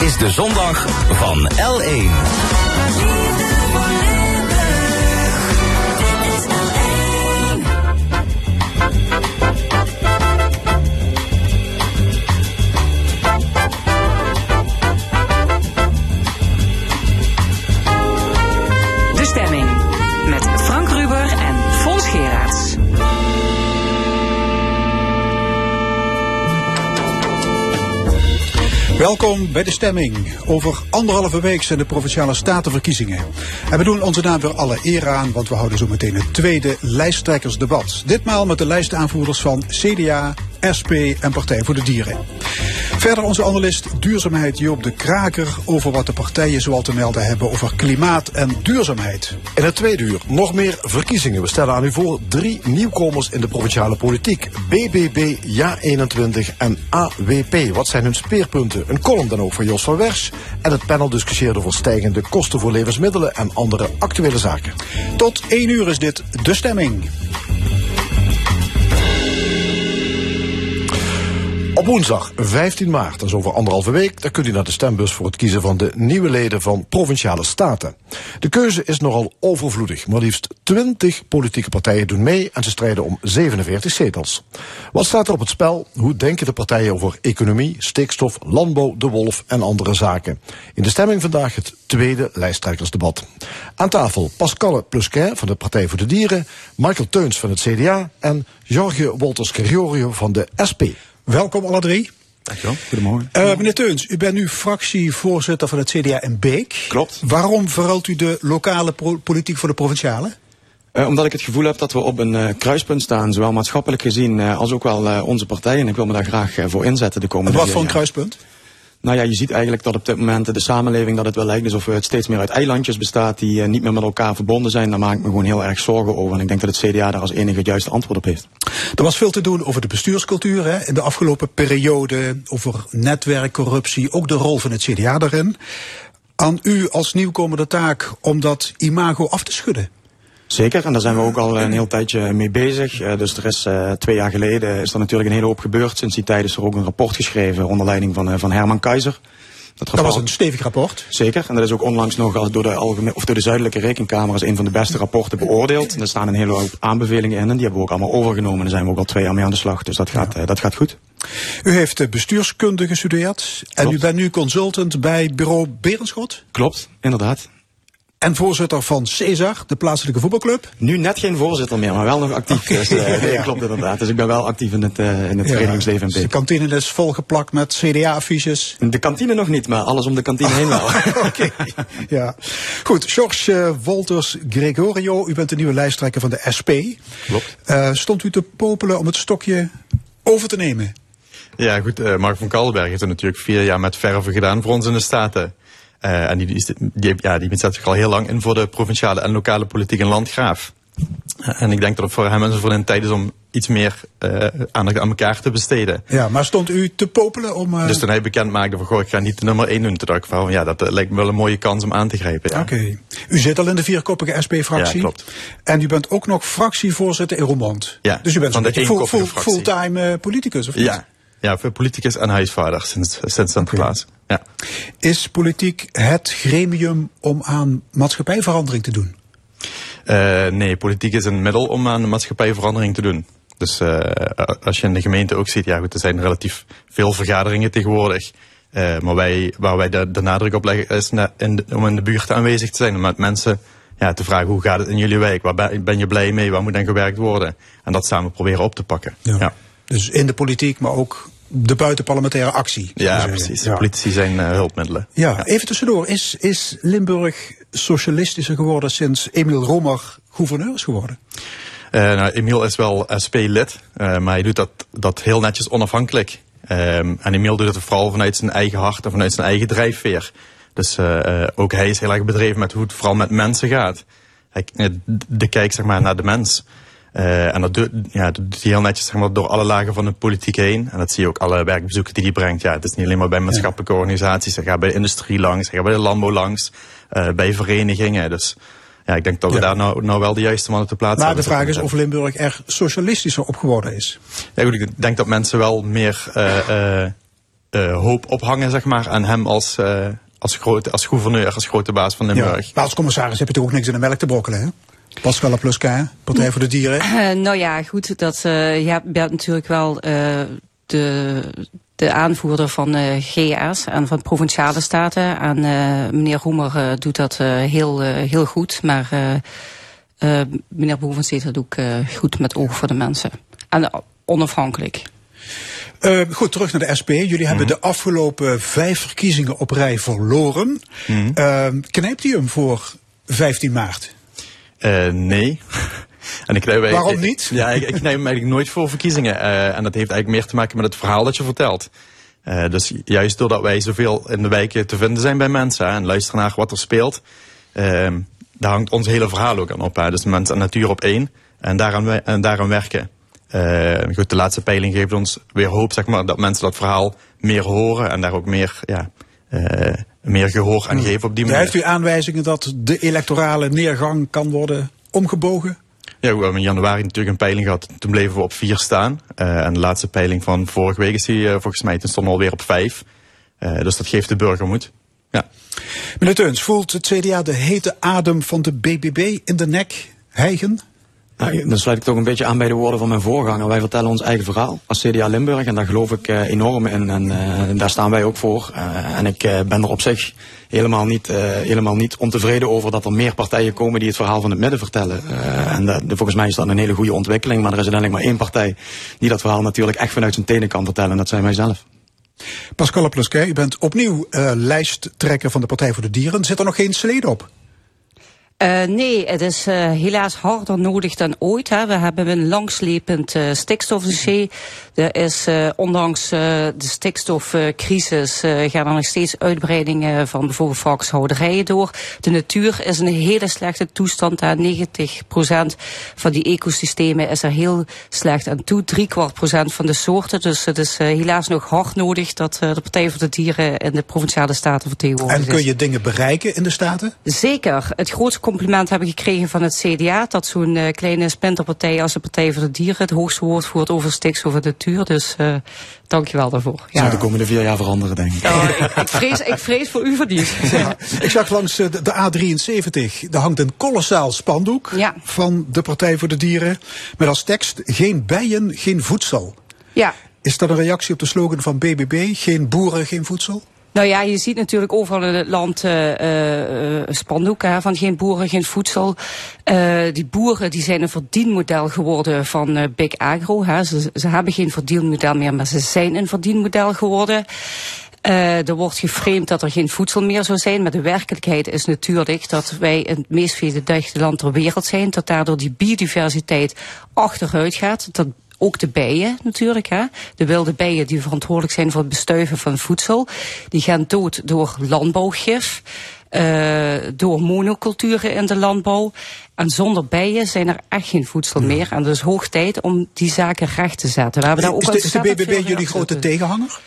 is de zondag van L1. Welkom bij de stemming. Over anderhalve week zijn de provinciale statenverkiezingen. En we doen onze naam weer alle eer aan, want we houden zo meteen het tweede lijsttrekkersdebat. Ditmaal met de lijstaanvoerders van CDA, SP en Partij voor de Dieren. Verder onze analist duurzaamheid Joop de Kraker over wat de partijen zoal te melden hebben over klimaat en duurzaamheid. In het tweede uur nog meer verkiezingen. We stellen aan u voor drie nieuwkomers in de provinciale politiek. BBB, Ja21 en AWP. Wat zijn hun speerpunten? Een column dan ook van Jos van Wers. En het panel discussieert over stijgende kosten voor levensmiddelen en andere actuele zaken. Tot één uur is dit de stemming. Op woensdag 15 maart, dat is over anderhalve week, dan kunt u naar de stembus voor het kiezen van de nieuwe leden van provinciale staten. De keuze is nogal overvloedig. Maar liefst 20 politieke partijen doen mee en ze strijden om 47 zetels. Wat staat er op het spel? Hoe denken de partijen over economie, stikstof, landbouw, de wolf en andere zaken? In de stemming vandaag het tweede lijsttrekkersdebat. Aan tafel Pascal Plusquin van de Partij voor de Dieren, Michael Teuns van het CDA en Jorge Wolters-Gregorio van de SP. Welkom alle drie. Dankjewel. Goedemorgen. Uh, meneer Teuns, u bent nu fractievoorzitter van het CDA in Beek. Klopt. Waarom verruilt u de lokale politiek voor de provinciale? Uh, omdat ik het gevoel heb dat we op een uh, kruispunt staan, zowel maatschappelijk gezien als ook wel onze partij. En ik wil me daar graag voor inzetten de komende Wat voor een kruispunt? Nou ja, je ziet eigenlijk dat op dit moment de samenleving dat het wel lijkt alsof het steeds meer uit eilandjes bestaat die uh, niet meer met elkaar verbonden zijn. Daar maak ik me gewoon heel erg zorgen over. En ik denk dat het CDA daar als enige het juiste antwoord op heeft. Er was veel te doen over de bestuurscultuur hè, in de afgelopen periode, over netwerkcorruptie, ook de rol van het CDA daarin. Aan u als nieuwkomer de taak om dat imago af te schudden. Zeker, en daar zijn we ook al een heel tijdje mee bezig. Uh, dus er is uh, twee jaar geleden is er natuurlijk een hele hoop gebeurd. Sinds die tijd is er ook een rapport geschreven onder leiding van, uh, van Herman Keizer. Dat, dat, was een stevig rapport. Zeker, en dat is ook onlangs nog door de, algemeen, of door de Zuidelijke Rekenkamer als een van de beste rapporten beoordeeld. En er staan een hele hoop aanbevelingen in en die hebben we ook allemaal overgenomen. En daar zijn we ook al twee jaar mee aan de slag, dus dat gaat, ja. dat gaat goed. U heeft bestuurskunde gestudeerd en Klopt. u bent nu consultant bij bureau Berenschot. Klopt, inderdaad. En voorzitter van Cesar, de plaatselijke voetbalclub. Nu net geen voorzitter meer, maar wel nog actief. Okay. Dus, uh, nee, klopt inderdaad. Dus ik ben wel actief in het, uh, in het ja, verenigingsleven in Beek. De kantine is volgeplakt met CDA-affiches. De kantine nog niet, maar alles om de kantine heen wel. Oké, okay. ja. Goed, George uh, Wolters Gregorio, u bent de nieuwe lijsttrekker van de SP. Klopt. stond u te popelen om het stokje over te nemen? Ja, goed. Mark van Kaldenberg heeft er natuurlijk vier jaar met verven gedaan voor ons in de Staten. Uh, en die, die, die, ja, die zet zich al heel lang in voor de provinciale en lokale politiek in Landgraaf. Uh, en ik denk dat het voor hem en voor een tijd is om iets meer uh, aandacht aan elkaar te besteden. Ja, maar stond u te popelen om... Dus toen hij bekend maakte van, goh, ik ga niet de nummer 1 doen, toen dacht ik van, ja, dat lijkt me wel een mooie kans om aan te grijpen. Ja. Oké. Okay. U zit al in de vierkoppige SP-fractie. Ja, klopt. En u bent ook nog fractievoorzitter in Roermond. Ja, dus u bent een de full, full, fulltime politicus, of niet? Ja. Ja, voor politicus en huisvader sinds, sinds zijn okay. plaats. Ja. Is politiek het gremium om aan maatschappijverandering te doen? Uh, nee, politiek is een middel om aan maatschappijverandering te doen. Dus uh, als je in de gemeente ook ziet, ja goed, er zijn relatief veel vergaderingen tegenwoordig. Uh, maar wij, waar wij de, de nadruk op leggen is in de, om in de buurt aanwezig te zijn. Om met mensen ja, te vragen hoe gaat het in jullie wijk? Waar ben, ben je blij mee? Waar moet dan gewerkt worden? En dat samen proberen op te pakken. Ja. ja. Dus in de politiek, maar ook de buitenparlementaire actie. Ja, precies. Ja. Politici zijn uh, hulpmiddelen. Ja, even tussendoor. Is, is Limburg socialistischer geworden sinds Emiel Romer gouverneur is geworden? Uh, nou, Emiel is wel SP-lid, uh, maar hij doet dat, dat heel netjes onafhankelijk. Um, en Emiel doet het vooral vanuit zijn eigen hart en vanuit zijn eigen drijfveer. Dus ook hij is heel erg bedreven met hoe het vooral met mensen gaat. Hij, de kijk zeg maar, naar de mens. Uh, en dat doet, ja, dat doet hij heel netjes zeg maar, door alle lagen van de politiek heen. En dat zie je ook alle werkbezoeken die hij brengt. Ja, het is niet alleen maar bij maatschappelijke organisaties. Hij gaat bij de industrie langs, hij gaat bij de landbouw langs, uh, bij verenigingen. Dus ja, ik denk dat we ja. daar nou, nou wel de juiste man op de plaats hebben. Maar de vraag is of Limburg er socialistischer op geworden is. Ja, goed, ik denk dat mensen wel meer uh, uh, hoop ophangen zeg maar, aan hem als, uh, als, grote, als gouverneur, als grote baas van Limburg. Ja, maar als commissaris heb je toch ook niks in de melk te brokkelen, hè? Pascal Pluska, Partij voor de Dieren. Uh, nou ja, goed, dat, je bent natuurlijk wel de, de aanvoerder van GS en van Provinciale Staten. En meneer Roemer doet dat heel, heel goed, maar meneer Boevensteed dat ook goed met oog voor de mensen. En onafhankelijk. Uh, goed, terug naar de SP. Jullie hebben mhm. de afgelopen vijf verkiezingen op rij verloren. Mm uh, knijpt u hem voor 15 maart? Uh, nee. en ik, Waarom niet? Ja, ik, ik knijp hem eigenlijk nooit voor verkiezingen. en dat heeft eigenlijk meer te maken met het verhaal dat je vertelt. dus juist doordat wij zoveel in de wijken te vinden zijn bij mensen en luisteren naar wat er speelt, daar hangt ons hele verhaal ook aan op. Hè. Dus mensen en natuur op één en daaraan, en daaraan werken. Uh, goed, de laatste peiling geeft ons weer hoop, zeg maar, dat mensen dat verhaal meer horen en daar ook meer, ja, uh, meer gehoor aan hmm. geven op die manier. Heeft u aanwijzingen dat de electorale neergang kan worden omgebogen? Ja, we hebben in januari natuurlijk een peiling gehad. Toen bleven we op vier staan. Uh, en de laatste peiling van vorige week is die volgens mij, toen stonden we alweer op vijf. dus dat geeft de burger moed. Ja. Meneer Teuns, voelt het CDA de hete adem van de BBB in de nek hijgen? Nou, dan sluit ik toch een beetje aan bij de woorden van mijn voorganger. Wij vertellen ons eigen verhaal als CDA Limburg en daar geloof ik uh, enorm in en uh, daar staan wij ook voor. Uh, en ik ben er op zich helemaal niet, helemaal niet ontevreden over dat er meer partijen komen die het verhaal van het midden vertellen. en volgens mij is dat een hele goede ontwikkeling, maar er is uiteindelijk maar één partij die dat verhaal natuurlijk echt vanuit zijn tenen kan vertellen en dat zijn wij zelf. Pascal Plusquet, u bent opnieuw lijsttrekker van de Partij voor de Dieren. Zit er nog geen slede op? Uh, nee, het is uh, helaas harder nodig dan ooit. Hè. We hebben een langslepend uh, stikstofdossier. Er is ondanks de stikstofcrisis gaan er nog steeds uitbreidingen van bijvoorbeeld varkenshouderijen door. De natuur is in een hele slechte toestand. Hè. 90% van die ecosystemen is er heel slecht aan toe. Drie kwart procent van de soorten. Dus het is helaas nog hard nodig dat de Partij voor de Dieren in de Provinciale Staten vertegenwoordigd is. En kun je dingen bereiken in de Staten? Zeker. Het grootste compliment hebben gekregen van het CDA. Dat zo'n kleine splinterpartij als de Partij voor de Dieren het hoogste woord voert over stikstof de natuur. Dus uh, dank je wel daarvoor. Ja. Zou de komende vier jaar veranderen, denk ik. Oh, ik, vrees, ik vrees voor u verdiend. Ja. Ik zag langs eh, de, de A73, daar hangt een kolossaal spandoek ja. van de Partij voor de Dieren. Met als tekst, geen bijen, geen voedsel. Ja. Is dat een reactie op de slogan van BBB, geen boeren, geen voedsel? Nou ja, je ziet natuurlijk overal in het land uh, uh, spandoeken van geen boeren, geen voedsel. Die boeren die zijn een verdienmodel geworden van Big Agro. Hè. Ze, ze hebben geen verdienmodel meer, maar ze zijn een verdienmodel geworden. Er wordt geframed dat er geen voedsel meer zou zijn, maar de werkelijkheid is natuurlijk dat wij het meest dichte land ter wereld zijn, dat daardoor die biodiversiteit achteruit gaat. Dat ook de bijen natuurlijk. Hè. De wilde bijen die verantwoordelijk zijn voor het bestuiven van voedsel. Die gaan dood door landbouwgif. Uh, door monoculturen in de landbouw. En zonder bijen zijn er echt geen voedsel meer. En dus hoog tijd om die zaken recht te zetten. We hebben daar ook is, de, is de BBB jullie grote tegenhanger?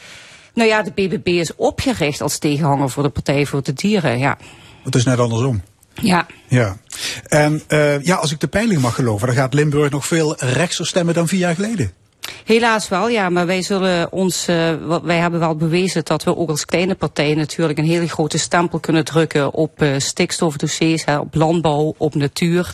Nou ja, de BBB is opgericht als tegenhanger voor de Partij voor de Dieren, ja. Het is net andersom. Ja. Ja. En uh, ja, als ik de peiling mag geloven, dan gaat Limburg nog veel rechtser stemmen dan vier jaar geleden. Helaas wel, ja, maar wij zullen ons, uh, wij hebben wel bewezen dat we ook als kleine partij natuurlijk een hele grote stempel kunnen drukken op uh, stikstofdossiers, hè, op landbouw, op natuur.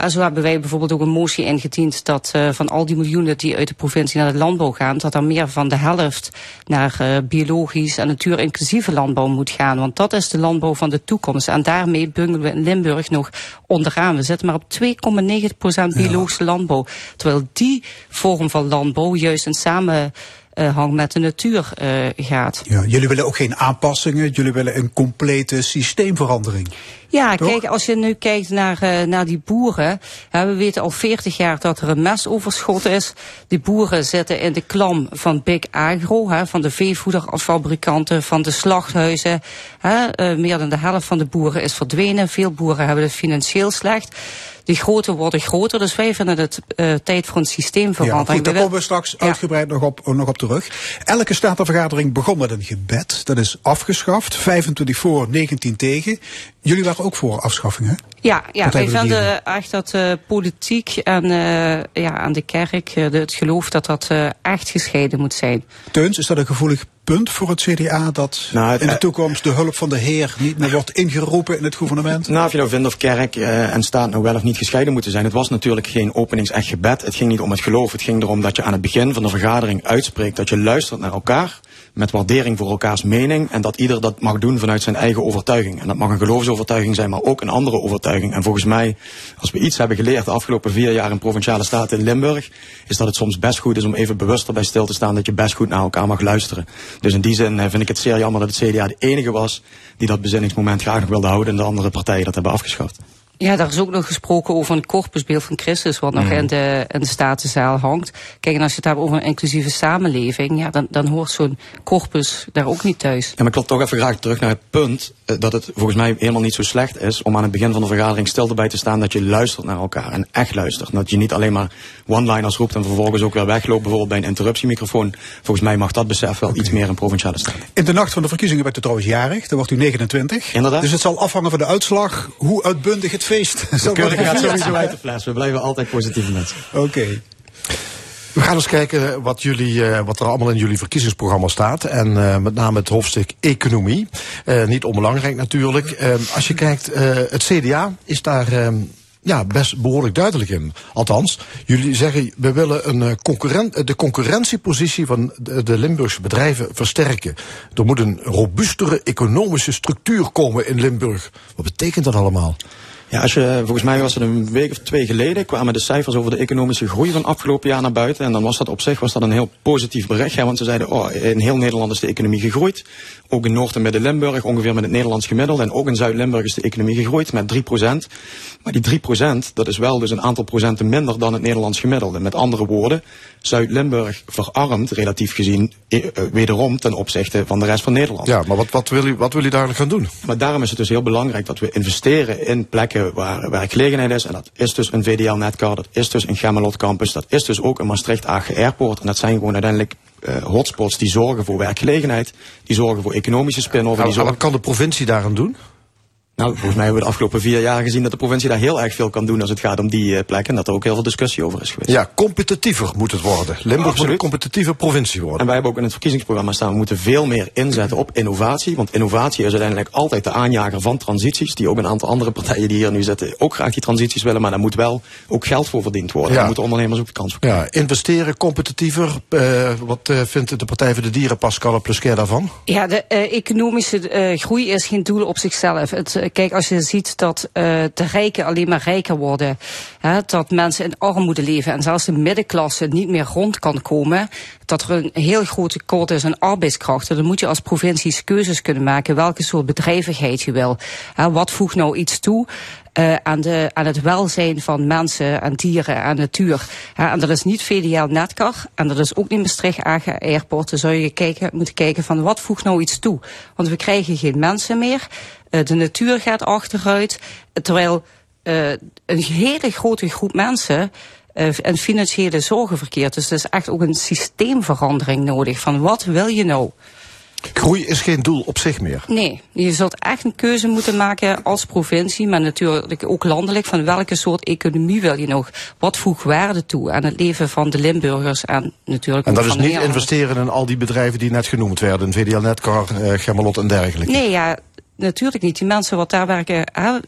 Uh, zo hebben wij bijvoorbeeld ook een motie ingediend dat uh, van al die miljoenen die uit de provincie naar de landbouw gaan, dat er meer van de helft naar uh, biologisch en natuurinclusieve landbouw moet gaan. Want dat is de landbouw van de toekomst. En daarmee bungelen we in Limburg nog onderaan. We zitten maar op 2,9% biologische landbouw. Terwijl die vorm van landbouw juist een samen uh, hang met de natuur uh, gaat. Ja, jullie willen ook geen aanpassingen, jullie willen een complete systeemverandering. Ja, kijk, als je nu kijkt naar, uh, naar die boeren. We weten al 40 jaar dat er een mesoverschot is. Die boeren zitten in de klam van Big Agro, hè, van de veevoederfabrikanten, van de slachthuizen. Hè. meer dan de helft van de boeren is verdwenen. Veel boeren hebben het financieel slecht die grote worden groter. Dus wij vinden het uh, tijd voor een systeemverandering. Ja, goed, daar komen we straks uitgebreid nog, op, nog op terug. Elke statenvergadering begon met een gebed. Dat is afgeschaft. 25 voor, 19 tegen. Jullie waren ook voor afschaffing, hè? Ja, ja wij de vinden echt dat uh, politiek en uh, ja, aan de kerk, de, het geloof, dat dat uh, echt gescheiden moet zijn. Teuns, is dat een gevoelig punt voor het CDA dat Nou, het- in de toekomst de hulp van de Heer niet meer wordt ingeroepen in het gouvernement? Nou, of je nou vindt of kerk eh, en staat nou wel of niet gescheiden moeten zijn. Het was natuurlijk geen openingsecht gebed. Het ging niet om het geloof. Het ging erom dat je aan het begin van de vergadering uitspreekt dat je luistert naar elkaar. Met waardering voor elkaars mening. En dat ieder dat mag doen vanuit zijn eigen overtuiging. En dat mag een geloofsovertuiging zijn, maar ook een andere overtuiging. En volgens mij, als we iets hebben geleerd de afgelopen vier jaar in provinciale staten in Limburg. Is dat het soms best goed is om even bewuster bij stil te staan dat je best goed naar elkaar mag luisteren. Dus in die zin eh, vind ik het zeer jammer dat het CDA de enige was die dat bezinningsmoment graag nog wilde houden. En de andere partijen dat hebben afgeschaft. Ja, daar is ook nog gesproken over een corpusbeeld van Christus, wat nog in, de, in de Statenzaal hangt. Kijk, en als je het hebt over een inclusieve samenleving, ja, dan, dan hoort zo'n corpus daar ook niet thuis. Ja, maar ik wil toch even graag terug naar het punt eh, dat het volgens mij helemaal niet zo slecht is om aan het begin van de vergadering stil erbij te staan dat je luistert naar elkaar en echt luistert. Dat je niet alleen maar one-liners roept en vervolgens ook weer wegloopt, bijvoorbeeld bij een interruptiemicrofoon. Volgens mij mag dat besef wel iets meer in provinciale staten. In de nacht van de verkiezingen bent u trouwens jarig, dan wordt u 29. Inderdaad. Dus het zal afhangen van de uitslag hoe uitbundig het feest zal worden Keurig gaat gevierd. sowieso uit de fles. We blijven altijd positieve mensen. Oké. We gaan eens kijken wat, jullie, eh, wat er allemaal in jullie verkiezingsprogramma staat. En eh, met name het hoofdstuk economie. Eh, niet onbelangrijk natuurlijk. Eh, als je kijkt, het CDA is daar eh, ja, best behoorlijk duidelijk in. Althans, jullie zeggen we willen een, concurrent, de concurrentiepositie van de, de Limburgse bedrijven versterken. Er moet een robuustere economische structuur komen in Limburg. Wat betekent dat allemaal? Ja, als je, volgens mij was het een week of twee geleden, kwamen de cijfers over de economische groei van afgelopen jaar naar buiten. En dan was dat op zich was dat een heel positief bericht. Want ze zeiden, oh, in heel Nederland is de economie gegroeid. Ook in Noord- en Midden-Limburg, ongeveer met het Nederlands gemiddelde. En ook in Zuid-Limburg is de economie gegroeid met 3% Maar die 3% dat is wel dus een aantal procenten minder dan het Nederlands gemiddelde. Met andere woorden, Zuid-Limburg verarmt relatief gezien eh, eh, wederom ten opzichte van de rest van Nederland. Ja, maar wat, wat, wil, u, wat wil u eigenlijk gaan doen? Maar daarom is het dus heel belangrijk dat we investeren in plekken waar werkgelegenheid is. En dat is dus een VDL Netcar, dat is dus een Gemmelot Campus, dat is dus ook een Maastricht Agen Airport. En dat zijn gewoon uiteindelijk eh, hotspots die zorgen voor werkgelegenheid, die zorgen voor economische spin-off. en Nou, wat kan de provincie daaraan doen? Nou, volgens mij hebben we de afgelopen vier jaar gezien dat de provincie daar heel erg veel kan doen als het gaat om die eh, plekken. En dat er ook heel veel discussie over is geweest. Ja, competitiever moet het worden. Limburg moet een competitieve provincie worden. En wij hebben ook in het verkiezingsprogramma staan, we moeten veel meer inzetten op innovatie. Want innovatie is uiteindelijk altijd de aanjager van transities. Die ook een aantal andere partijen die hier nu zitten ook graag die transities willen. Maar daar moet wel ook geld voor verdiend worden. Ja. Daar moeten ondernemers ook de kans voor krijgen. Ja, investeren, competitiever. Eh, wat eh, vindt de Partij voor de Dieren, Pascal Plusquet, daarvan? Ja, de eh, economische eh, groei is geen doel op zichzelf. Het, kijk, als je ziet dat eh, de rijken alleen maar rijker worden, hè, dat mensen in armoede leven en zelfs de middenklasse niet meer rond kan komen, dat er een heel groot tekort is aan arbeidskrachten, dan moet je als provincies keuzes kunnen maken welke soort bedrijvigheid je wil. Hè, wat voegt nou iets toe? eh, aan, de, aan het welzijn van mensen, aan dieren, aan natuur. En dat is niet VDL Netcar en dat is ook niet Maastricht Agen Airport. Dan zou je moeten kijken van wat voegt nou iets toe. Want we krijgen geen mensen meer. Eh, de natuur gaat achteruit. terwijl eh, een hele grote groep mensen eh, een financiële zorgen verkeert. Dus er is echt ook een systeemverandering nodig. Van wat wil je nou? Groei is geen doel op zich meer. Nee, je zult echt een keuze moeten maken als provincie, maar natuurlijk ook landelijk, van welke soort economie wil je nog? Wat voegt waarde toe aan het leven van de Limburgers en natuurlijk En dat is niet investeren in al die bedrijven die net genoemd werden. VDL Netcar, eh, Gemmelot en dergelijke. Nee, ja, natuurlijk niet. Die mensen wat daar werken, hè,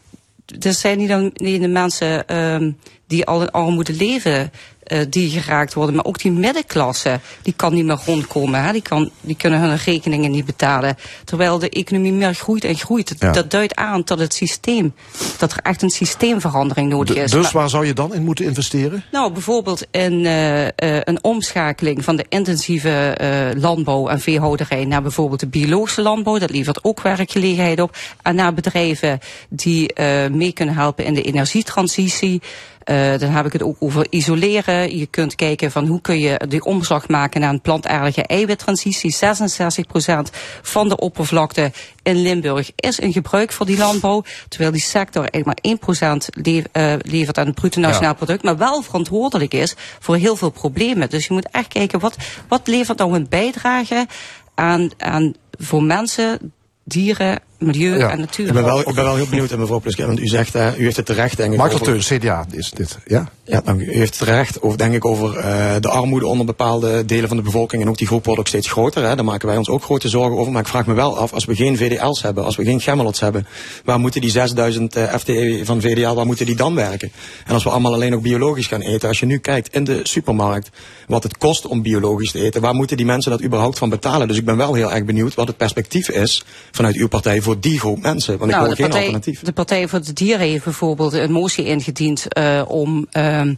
dat zijn niet alleen de mensen ehm, die al in armoede leven, eh, die geraakt worden, maar ook die middenklasse, die kan niet meer rondkomen. Hè. Die, kan, die kunnen hun rekeningen niet betalen. Terwijl de economie meer groeit en groeit. Dat, Ja. dat duidt aan dat het systeem, dat er echt een systeemverandering nodig is. dus Maar- waar zou je dan in moeten investeren? nou, bijvoorbeeld in eh, eh, een omschakeling van de intensieve landbouw en veehouderij naar bijvoorbeeld de biologische landbouw. Dat levert ook werkgelegenheid op. En naar bedrijven die mee kunnen helpen in de energietransitie. Eh, dan heb ik het ook over isoleren. Je kunt kijken van hoe kun je die omslag maken naar een plantaardige eiwittransitie. 66% van de oppervlakte in Limburg is in gebruik voor die landbouw. Terwijl die sector eigenlijk maar 1% le eh, levert aan het bruto nationaal product. Maar wel verantwoordelijk is voor heel veel problemen. Dus je moet echt kijken wat, wat levert nou een bijdrage aan, aan voor mensen, dieren milieu Ja. en natuur. Ik ben wel, ik ben wel heel benieuwd, en mevrouw Pluske, want u zegt, eh, u heeft het terecht, denk ik. Michael over- Teun, CDA is dit. Ja? Ja, dank u. U heeft het terecht, over, denk ik, over eh, de armoede onder bepaalde delen van de bevolking. En ook die groep wordt ook steeds groter. Hè. Daar maken wij ons ook grote zorgen over. Maar ik vraag me wel af, als we geen VDL's hebben, als we geen Gemmelots hebben, waar moeten die 6000 eh, FTE van VDL, waar moeten die dan werken? En als we allemaal alleen ook biologisch gaan eten, als je nu kijkt in de supermarkt, wat het kost om biologisch te eten, waar moeten die mensen dat überhaupt van betalen? Dus ik ben wel heel erg benieuwd wat het perspectief is vanuit uw partij voor die groep mensen. Want ik Nou, hoor de geen partij, alternatief. de Partij voor de Dieren heeft bijvoorbeeld een motie ingediend eh, om ehm,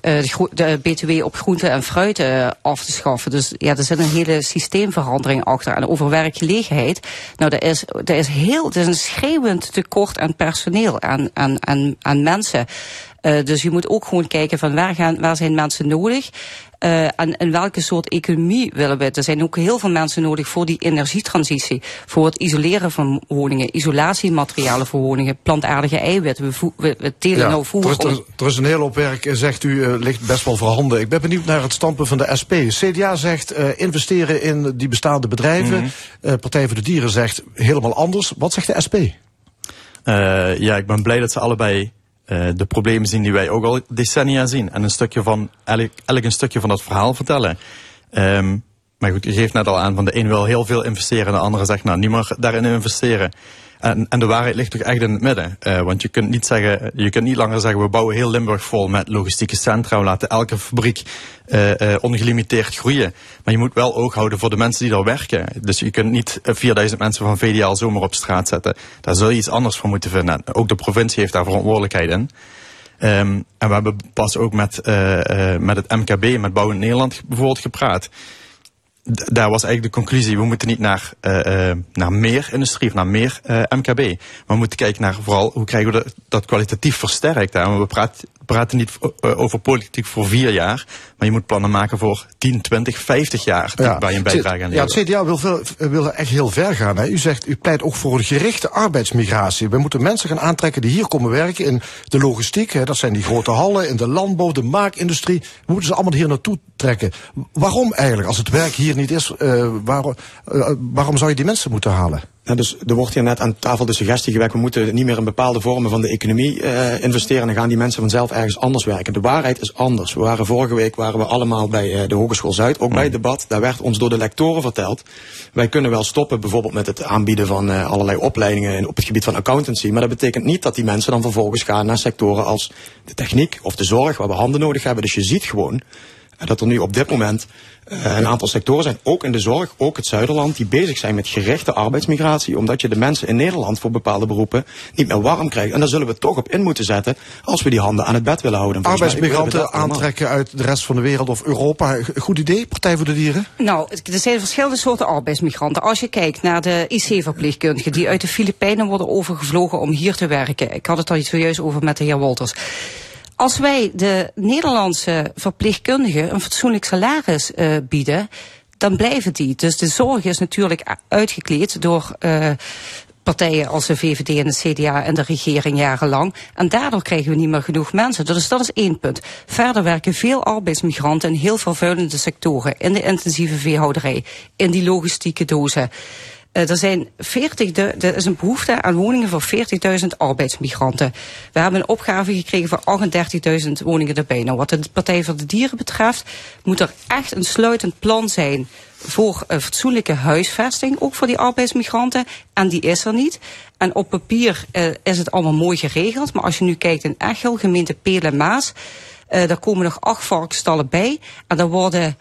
eh, de, BTW op groente en fruit eh, af te schaffen. Dus ja, er zit een hele systeemverandering achter. En over werkgelegenheid, nou, er is, er is heel, er is een schreeuwend tekort aan personeel, aan, aan, aan, aan mensen. Eh, dus je moet ook gewoon kijken van waar, gaan, waar zijn mensen nodig. Eh, en in welke soort economie willen we? Er zijn ook heel veel mensen nodig voor die energietransitie. Voor het isoleren van woningen, isolatiematerialen voor woningen, plantaardige eiwitten. We, we, we telen nou er, voer is, er, er is een hele hoop werk, eh, zegt u, eh, ligt best wel voorhanden. Ik ben benieuwd naar het standpunt van de SP. CDA zegt eh, investeren in die bestaande bedrijven. Mhm. Eh, Partij voor de Dieren zegt helemaal anders. Wat zegt de SP? Eh, ja, ik ben blij dat ze allebei eh, de problemen zien die wij ook al decennia zien. En een stukje van, elk, elk een stukje van dat verhaal vertellen. Ehm, maar goed, u geeft net al aan van de een wil heel veel investeren en de andere zegt nou niet meer daarin investeren. En, en de waarheid ligt toch echt in het midden. Eh, want je kunt niet zeggen, je kunt niet langer zeggen we bouwen heel Limburg vol met logistieke centra. We laten elke fabriek eh, eh, ongelimiteerd groeien. Maar je moet wel oog houden voor de mensen die daar werken. Dus je kunt niet eh, 4000 mensen van VDL zomaar op straat zetten. Daar zul je iets anders voor moeten vinden. En ook de provincie heeft daar verantwoordelijkheid in. Ehm, en we hebben pas ook met, met het MKB, met Bouw in Nederland bijvoorbeeld gepraat. Daar was eigenlijk de conclusie, we moeten niet naar, eh, naar meer industrie of naar meer eh, MKB. Maar we moeten kijken naar vooral hoe krijgen we dat, kwalitatief versterkt. Want we praten, praten niet eh, over politiek voor vier jaar, maar je moet plannen maken voor 10, 20, 50 jaar die- waar je een bijdrage aan Ja, levert. het CDA wil, veel, wil echt heel ver gaan. Hè. U zegt, u pleit ook voor een gerichte arbeidsmigratie. We moeten mensen gaan aantrekken die hier komen werken in de logistiek. Hè. Dat zijn die grote hallen, in de landbouw, de maakindustrie. We moeten ze allemaal hier naartoe trekken. Waarom eigenlijk? Als het werk hier niet is, eh, waarom, eh, waarom zou je die mensen moeten halen? Ja, dus er wordt hier net aan tafel de suggestie gewekt, we moeten niet meer in bepaalde vormen van de economie eh, investeren. En dan gaan die mensen vanzelf ergens anders werken. De waarheid is anders. We waren vorige week waren we allemaal bij eh, de Hogeschool Zuid, ook bij het debat. Daar werd ons door de lectoren verteld. Wij kunnen wel stoppen bijvoorbeeld met het aanbieden van eh, allerlei opleidingen in- op het gebied van accountancy. Maar dat betekent niet dat die mensen dan vervolgens gaan naar sectoren als de techniek of de zorg, waar we handen nodig hebben. Dus je ziet gewoon dat er nu op dit moment eh, een aantal sectoren zijn, ook in de zorg, ook het Zuiderland, die bezig zijn met gerichte arbeidsmigratie, omdat je de mensen in Nederland voor bepaalde beroepen niet meer warm krijgt. En daar zullen we toch op in moeten zetten als we die handen aan het bed willen houden. Volgens Arbeidsmigranten aantrekken uit de rest van de wereld of Europa. Goed idee, Partij voor de Dieren? Nou, er zijn verschillende soorten arbeidsmigranten. Als je kijkt naar de IC-verpleegkundigen die uit de Filipijnen worden overgevlogen om hier te werken. Ik had het al zojuist over met de heer Wolters. Als wij de Nederlandse verpleegkundigen een fatsoenlijk salaris eh, bieden, dan blijven die. Dus de zorg is natuurlijk uitgekleed door eh, partijen als de VVD en de CDA en de regering jarenlang. En daardoor krijgen we niet meer genoeg mensen. Dus dat is één punt. Verder werken veel arbeidsmigranten in heel vervuilende sectoren. In de intensieve veehouderij, in die logistieke dozen. Eh, er, zijn 40, de- er is een behoefte aan woningen voor 40.000 arbeidsmigranten. We hebben een opgave gekregen voor 38.000 woningen erbij. Nou, wat de Partij voor de Dieren betreft, moet er echt een sluitend plan zijn voor een fatsoenlijke huisvesting, ook voor die arbeidsmigranten. En die is er niet. En op papier eh, is het allemaal mooi geregeld. Maar als je nu kijkt in Echel, gemeente Peel en Maas, eh, daar komen nog acht varkensstallen bij. En daar worden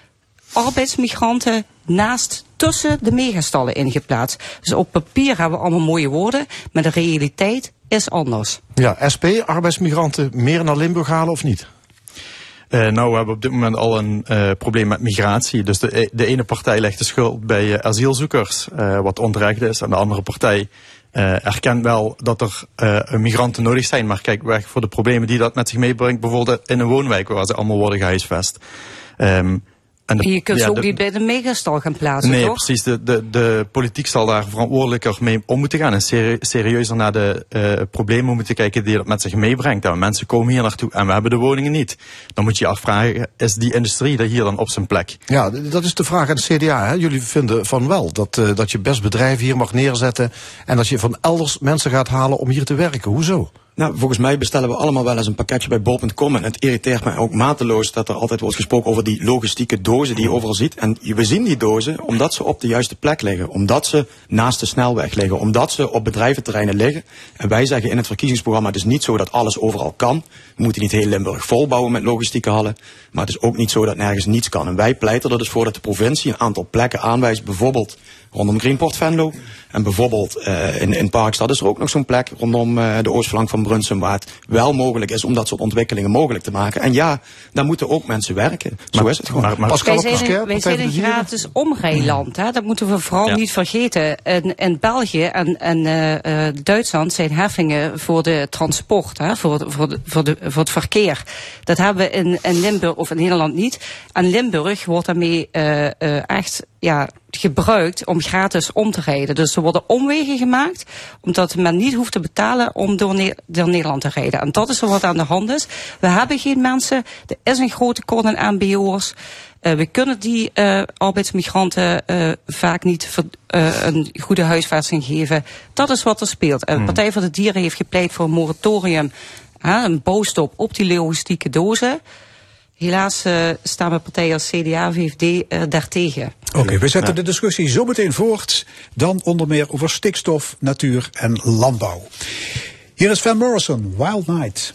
arbeidsmigranten naast tussen de megastallen ingeplaatst. Dus op papier hebben we allemaal mooie woorden, maar de realiteit is anders. Ja, SP, arbeidsmigranten meer naar Limburg halen of niet? Eh, nou, we hebben op dit moment al een eh, probleem met migratie. Dus de, de ene partij legt de schuld bij eh, asielzoekers, eh, wat onterecht is. En de andere partij eh, erkent wel dat er eh, migranten nodig zijn. Maar kijkt weg voor de problemen die dat met zich meebrengt. Bijvoorbeeld in een woonwijk waar ze allemaal worden gehuisvest. Ehm, En de- je kunt ja, ze ook de- niet bij de megastal gaan plaatsen, Nee, toch? precies. De, de, de politiek zal daar verantwoordelijker mee om moeten gaan. En serie- serieuzer naar de eh, problemen moeten kijken die dat met zich meebrengt. Ja, mensen komen hier naartoe en we hebben de woningen niet. Dan moet je je afvragen, is die industrie er hier dan op zijn plek? Ja, dat is de vraag aan het CDA. Hè? Jullie vinden van wel dat, eh, dat je best bedrijven hier mag neerzetten. En dat je van elders mensen gaat halen om hier te werken. Hoezo? Nou, volgens mij bestellen we allemaal wel eens een pakketje bij bol.com. En het irriteert mij ook mateloos dat er altijd wordt gesproken over die logistieke dozen die je overal ziet. En we zien die dozen omdat ze op de juiste plek liggen. Omdat ze naast de snelweg liggen. Omdat ze op bedrijventerreinen liggen. En wij zeggen in het verkiezingsprogramma, het is niet zo dat alles overal kan. We moeten niet heel Limburg volbouwen met logistieke hallen. Maar het is ook niet zo dat nergens niets kan. En wij pleiten er dus voor dat de provincie een aantal plekken aanwijst. Bijvoorbeeld rondom Greenport Venlo. En bijvoorbeeld eh, in, in Parkstad is er ook nog zo'n plek rondom eh, de oostflank van Brunsum waar het wel mogelijk is om dat soort ontwikkelingen mogelijk te maken. En ja, daar moeten ook mensen werken. Zo is het gewoon. Maar, maar Pascal Wij zijn, een, wij zijn een gratis omrijland. Hè? Dat moeten we vooral Ja. niet vergeten. In, in België en, en eh, eh, Duitsland zijn heffingen voor de transport, hè? Voor, de- voor, de, voor, de, voor het verkeer. Dat hebben we in, in Limburg of in Nederland niet. En Limburg wordt daarmee eh, eh, echt ja, gebruikt om gratis om te rijden. Dus er worden omwegen gemaakt, omdat men niet hoeft te betalen om door, Ne- door Nederland te rijden. En dat is er wat aan de hand is. We hebben geen mensen, er is een groot tekort aan MBO'ers. Eh, we kunnen die eh, arbeidsmigranten eh, vaak niet ver- een goede huisvesting geven. Dat is wat er speelt. En de Partij voor de Dieren heeft gepleit voor een moratorium, een bouwstop op die logistieke dozen. Helaas eh, staan we partijen als CDA, VVD eh, daartegen. Oké, we zetten de discussie zo meteen voort. Dan onder meer over stikstof, natuur en landbouw. Hier is Van Morrison, Wild Night.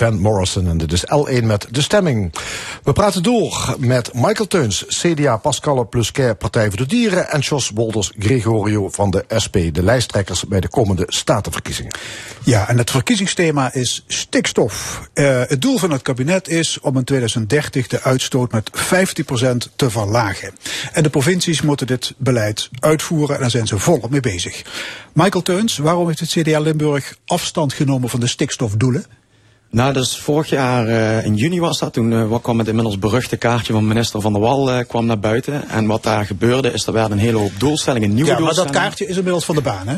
Van Morrison. En dit is L1 met de stemming. We praten door met Michael Teuns, CDA Pascal Plusquet, Partij voor de Dieren. En Jos Wolders Gregorio van de SP, de lijsttrekkers bij de komende statenverkiezingen. Ja, en het verkiezingsthema is stikstof. Eh, het doel van het kabinet is om in 2030 de uitstoot met 15% te verlagen. En de provincies moeten dit beleid uitvoeren en daar zijn ze volop mee bezig. Michael Teuns, waarom heeft het CDA Limburg afstand genomen van de stikstofdoelen? Nou, dus vorig jaar eh, in juni was dat. Toen eh, kwam het inmiddels beruchte kaartje van minister Van der Wal eh, kwam naar buiten. En wat daar gebeurde is, er werden een hele hoop doelstellingen, nieuwe Ja, maar dat doelstellingen. kaartje is inmiddels van de baan, hè?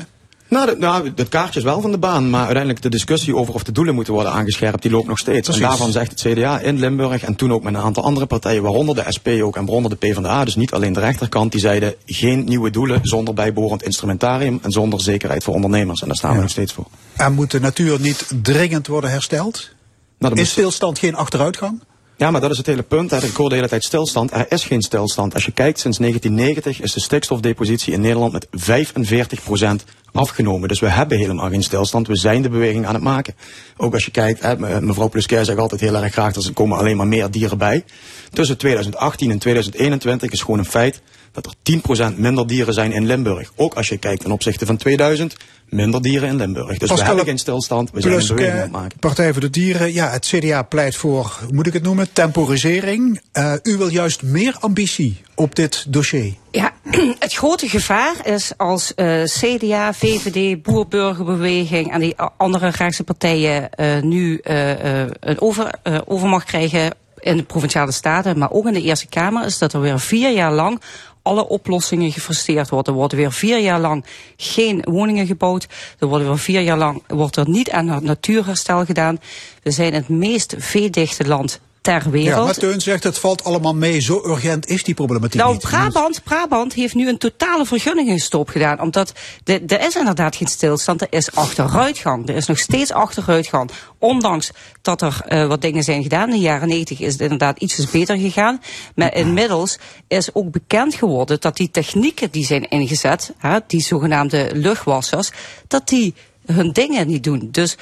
Nou, dat, nou, dat kaartje is wel van de baan, maar uiteindelijk de discussie over of de doelen moeten worden aangescherpt, die loopt nog steeds. Precies. En daarvan zegt het CDA in Limburg en toen ook met een aantal andere partijen, waaronder de SP ook en waaronder de PvdA, dus niet alleen de rechterkant, die zeiden geen nieuwe doelen zonder bijbehorend instrumentarium en zonder zekerheid voor ondernemers. En daar staan we nog steeds voor. En moet de natuur niet dringend worden hersteld? Nou, Is stilstand geen achteruitgang? Ja, maar dat is het hele punt. hè. Ik hoor de hele tijd stilstand. Er is geen stilstand. Als je kijkt, sinds 1990 is de stikstofdepositie in Nederland met 45% afgenomen. Dus we hebben helemaal geen stilstand. We zijn de beweging aan het maken. Ook als je kijkt, hè, me- mevrouw Plusquet zegt altijd heel erg graag, dat er komen alleen maar meer dieren bij. Tussen 2018 en 2021 is gewoon een feit dat er 10% minder dieren zijn in Limburg. Ook als je kijkt ten opzichte van 2000, minder dieren in Limburg. Dus Pascal, we hebben geen stilstand, we zijn een Plus beweging aan eh, het maken. Partij voor de Dieren, ja, het CDA pleit voor, hoe moet ik het noemen, temporisering. Eh, u wil juist meer ambitie op dit dossier. Ja, het grote gevaar is als eh, CDA, VVD, Boerburgerbeweging en die andere rechtse partijen eh, nu eh, eh, een over, eh, overmacht krijgen in de provinciale staten, maar ook in de Eerste Kamer, is dat er weer vier jaar lang alle oplossingen gefrustreerd worden. Er worden weer vier jaar lang geen woningen gebouwd. Er worden weer vier jaar lang wordt er niet aan het natuurherstel gedaan. We zijn het meest veedichte land ter wereld. Ja, maar Teun zegt het valt allemaal mee. Zo urgent is die problematiek Nou, niet. Brabant, Brabant heeft nu een totale vergunningenstop gedaan. Omdat de- er is inderdaad geen stilstand, er is achteruitgang. Er is nog steeds achteruitgang. Ondanks dat er eh, wat dingen zijn gedaan. In de jaren 90 is het inderdaad ietsjes beter gegaan. Maar inmiddels is ook bekend geworden dat die technieken die zijn ingezet, hè, die zogenaamde luchtwassers, dat die hun dingen niet doen. Dus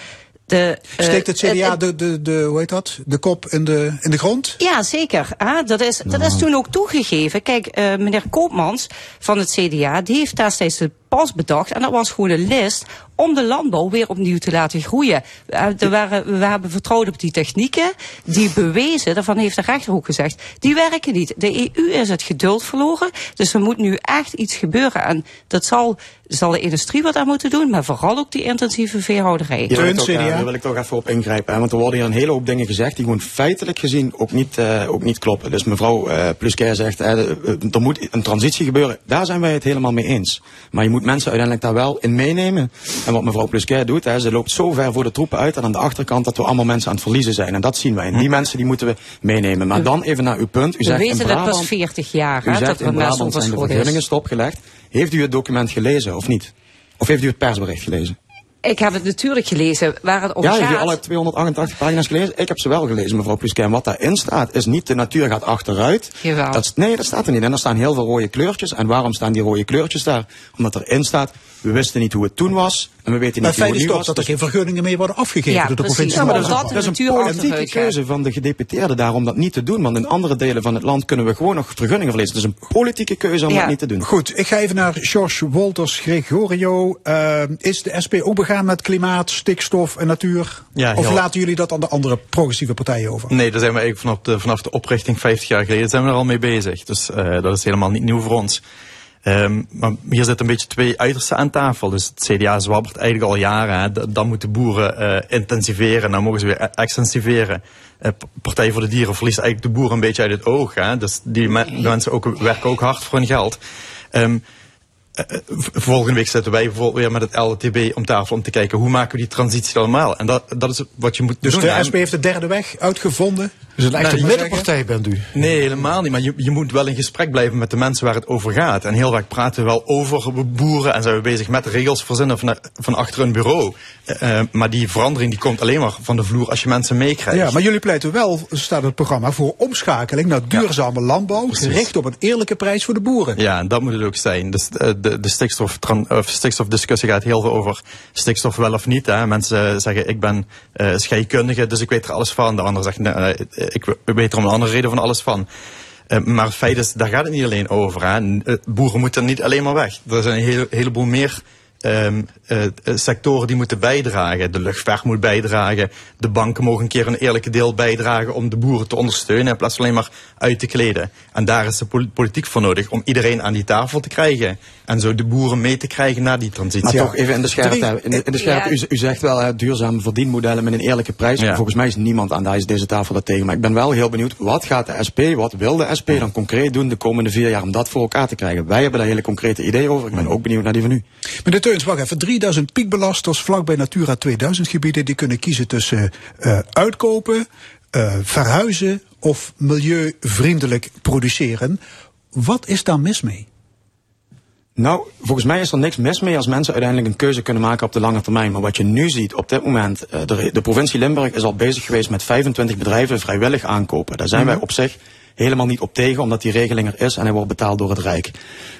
de, eh, Steekt het CDA het- de, de, de, hoe heet dat, de kop in de, in de grond? ja, zeker. Ah, dat, is, dat is toen ook toegegeven. Kijk, eh, meneer Koopmans van het CDA, die heeft destijds de pas bedacht. En dat was gewoon een list om de landbouw weer opnieuw te laten groeien. Eh, er waren, we hebben vertrouwd op die technieken, die bewezen, daarvan heeft de rechter ook gezegd, die werken niet. De EU is het geduld verloren, dus er moet nu echt iets gebeuren. En dat zal, zal de industrie wat aan moeten doen, maar vooral ook die intensieve veehouderij. Hier wil, Teun, ik toch, eh, hier wil ik toch even op ingrijpen. Hè? Want er worden hier een hele hoop dingen gezegd die gewoon feitelijk gezien ook niet, eh, ook niet kloppen. Dus mevrouw eh Plusquet zegt, er moet een transitie gebeuren. Daar zijn wij het helemaal mee eens. Maar je moet mensen uiteindelijk daar wel in meenemen. En wat mevrouw Plusquet doet, hè, ze loopt zo ver voor de troepen uit en aan de achterkant dat we allemaal mensen aan het verliezen zijn. En dat zien wij. En die mensen die moeten we meenemen. Maar dan even naar uw punt. U We zegt in weten dat pas 40 jaar, u zegt dat in Brabant zijn de vergunningen stopgelegd. Heeft u het document gelezen of niet? Of heeft u het persbericht gelezen? Ik heb het natuurlijk gelezen waar het om Ja, gaat. heeft u alle 288 pagina's gelezen? Ik heb ze wel gelezen, mevrouw Plusquet. En wat daarin staat, is niet de natuur gaat achteruit. Jawel. Dat, nee, dat staat er niet. En er staan heel veel rode kleurtjes. En waarom staan die rode kleurtjes daar? Omdat erin staat, we wisten niet hoe het toen was. En we weten Maar niet hoe feit het is nu toch was. dat er Dus- geen vergunningen meer worden afgegeven Ja, door de precies. provincie. Ja, maar dat- dat- dat is een politieke keuze van de gedeputeerden daar om dat niet te doen. Want in andere delen van het land kunnen we gewoon nog vergunningen verlezen. Het is een politieke keuze om Ja. dat niet te doen. Goed, ik ga even naar George Wolters Gregorio. Eh, is de SP ook begaan met klimaat, stikstof en natuur? Ja, of laten jullie dat aan de andere progressieve partijen over? Nee, daar zijn we eigenlijk vanaf de, vanaf de oprichting 50 jaar geleden zijn we er al mee bezig. Dus eh, dat is helemaal niet nieuw voor ons. Ehm, maar hier zitten een beetje twee uitersten aan tafel. Dus het CDA zwabbert eigenlijk al jaren. Hè. Dan moeten boeren eh, intensiveren, dan mogen ze weer e- extensiveren. Eh, Partij voor de Dieren verliest eigenlijk de boeren een beetje uit het oog. Hè. Dus die me- mensen ook, werken ook hard voor hun geld. Ehm, eh, volgende week zitten wij bijvoorbeeld weer met het LTB om tafel om te kijken hoe maken we die transitie allemaal. En dat, dat is wat je moet Dus doen. de. SP heeft de derde weg uitgevonden. Dus een echte Nee, middenpartij bent u. Nee, helemaal niet. Maar je, je moet wel in gesprek blijven met de mensen waar het over gaat. En heel vaak praten we wel over boeren en zijn we bezig met regels verzinnen van, van achter een bureau. Eh, eh, maar die verandering die komt alleen maar van de vloer als je mensen meekrijgt. Ja, maar jullie pleiten wel, staat het programma, voor omschakeling naar duurzame landbouw, gericht op een eerlijke prijs voor de boeren. Ja, en dat moet het ook zijn. Dus eh, de, de, stikstof, of stikstofdiscussie gaat heel veel over stikstof wel of niet. Hè. Mensen zeggen, ik ben uh, scheikundige, dus ik weet er alles van. De ander zegt, nee, ik weet er om een andere reden van alles van. Uh, maar het feit is, daar gaat het niet alleen over. Hè. Boeren moeten niet alleen maar weg. Er zijn een heleboel meer uh, sectoren die moeten bijdragen. De luchtvaart moet bijdragen. De banken mogen een keer een eerlijke deel bijdragen om de boeren te ondersteunen in plaats van alleen maar uit te kleden. En daar is de politiek voor nodig om iedereen aan die tafel te krijgen. En zo de boeren mee te krijgen naar die transitie. Maar toch even in de scherpte. In de, in de scherpte ja. u, u, zegt wel hè, duurzame verdienmodellen met een eerlijke prijs. Ja. Volgens mij is niemand aan deze tafel dat tegen. Maar ik ben wel heel benieuwd, wat gaat de SP, wat wil de SP dan concreet doen de komende vier jaar om dat voor elkaar te krijgen? Wij hebben daar hele concrete ideeën over. Ik ben ook benieuwd naar die van u. Meneer Teuns, wacht even. 3000 piekbelasters vlakbij Natura 2000 gebieden. Die kunnen kiezen tussen uh, uitkopen, uh, verhuizen of milieuvriendelijk produceren. Wat is daar mis mee? Nou, volgens mij is er niks mis mee als mensen uiteindelijk een keuze kunnen maken op de lange termijn. Maar wat je nu ziet op dit moment, uh, de, de, provincie Limburg is al bezig geweest met 25 bedrijven vrijwillig aankopen. Daar zijn -hmm. wij op zich helemaal niet op tegen, omdat die regeling er is en hij wordt betaald door het Rijk.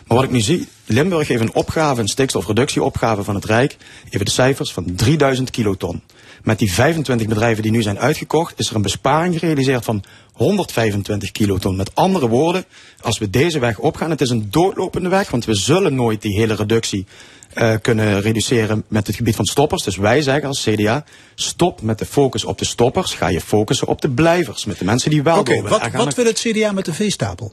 Maar wat ik nu zie, Limburg heeft een opgave, een stikstofreductieopgave van het Rijk, even de cijfers van 3000 kiloton. Met die 25 bedrijven die nu zijn uitgekocht, is er een besparing gerealiseerd van 125 kiloton. Met andere woorden, als we deze weg opgaan, het is een doodlopende weg, want we zullen nooit die hele reductie uh, kunnen reduceren met het gebied van stoppers. Dus wij zeggen als CDA, stop met de focus op de stoppers. Ga je focussen op de blijvers, met de mensen die wel Oké, okay, wat, wat wil het CDA met de veestapel?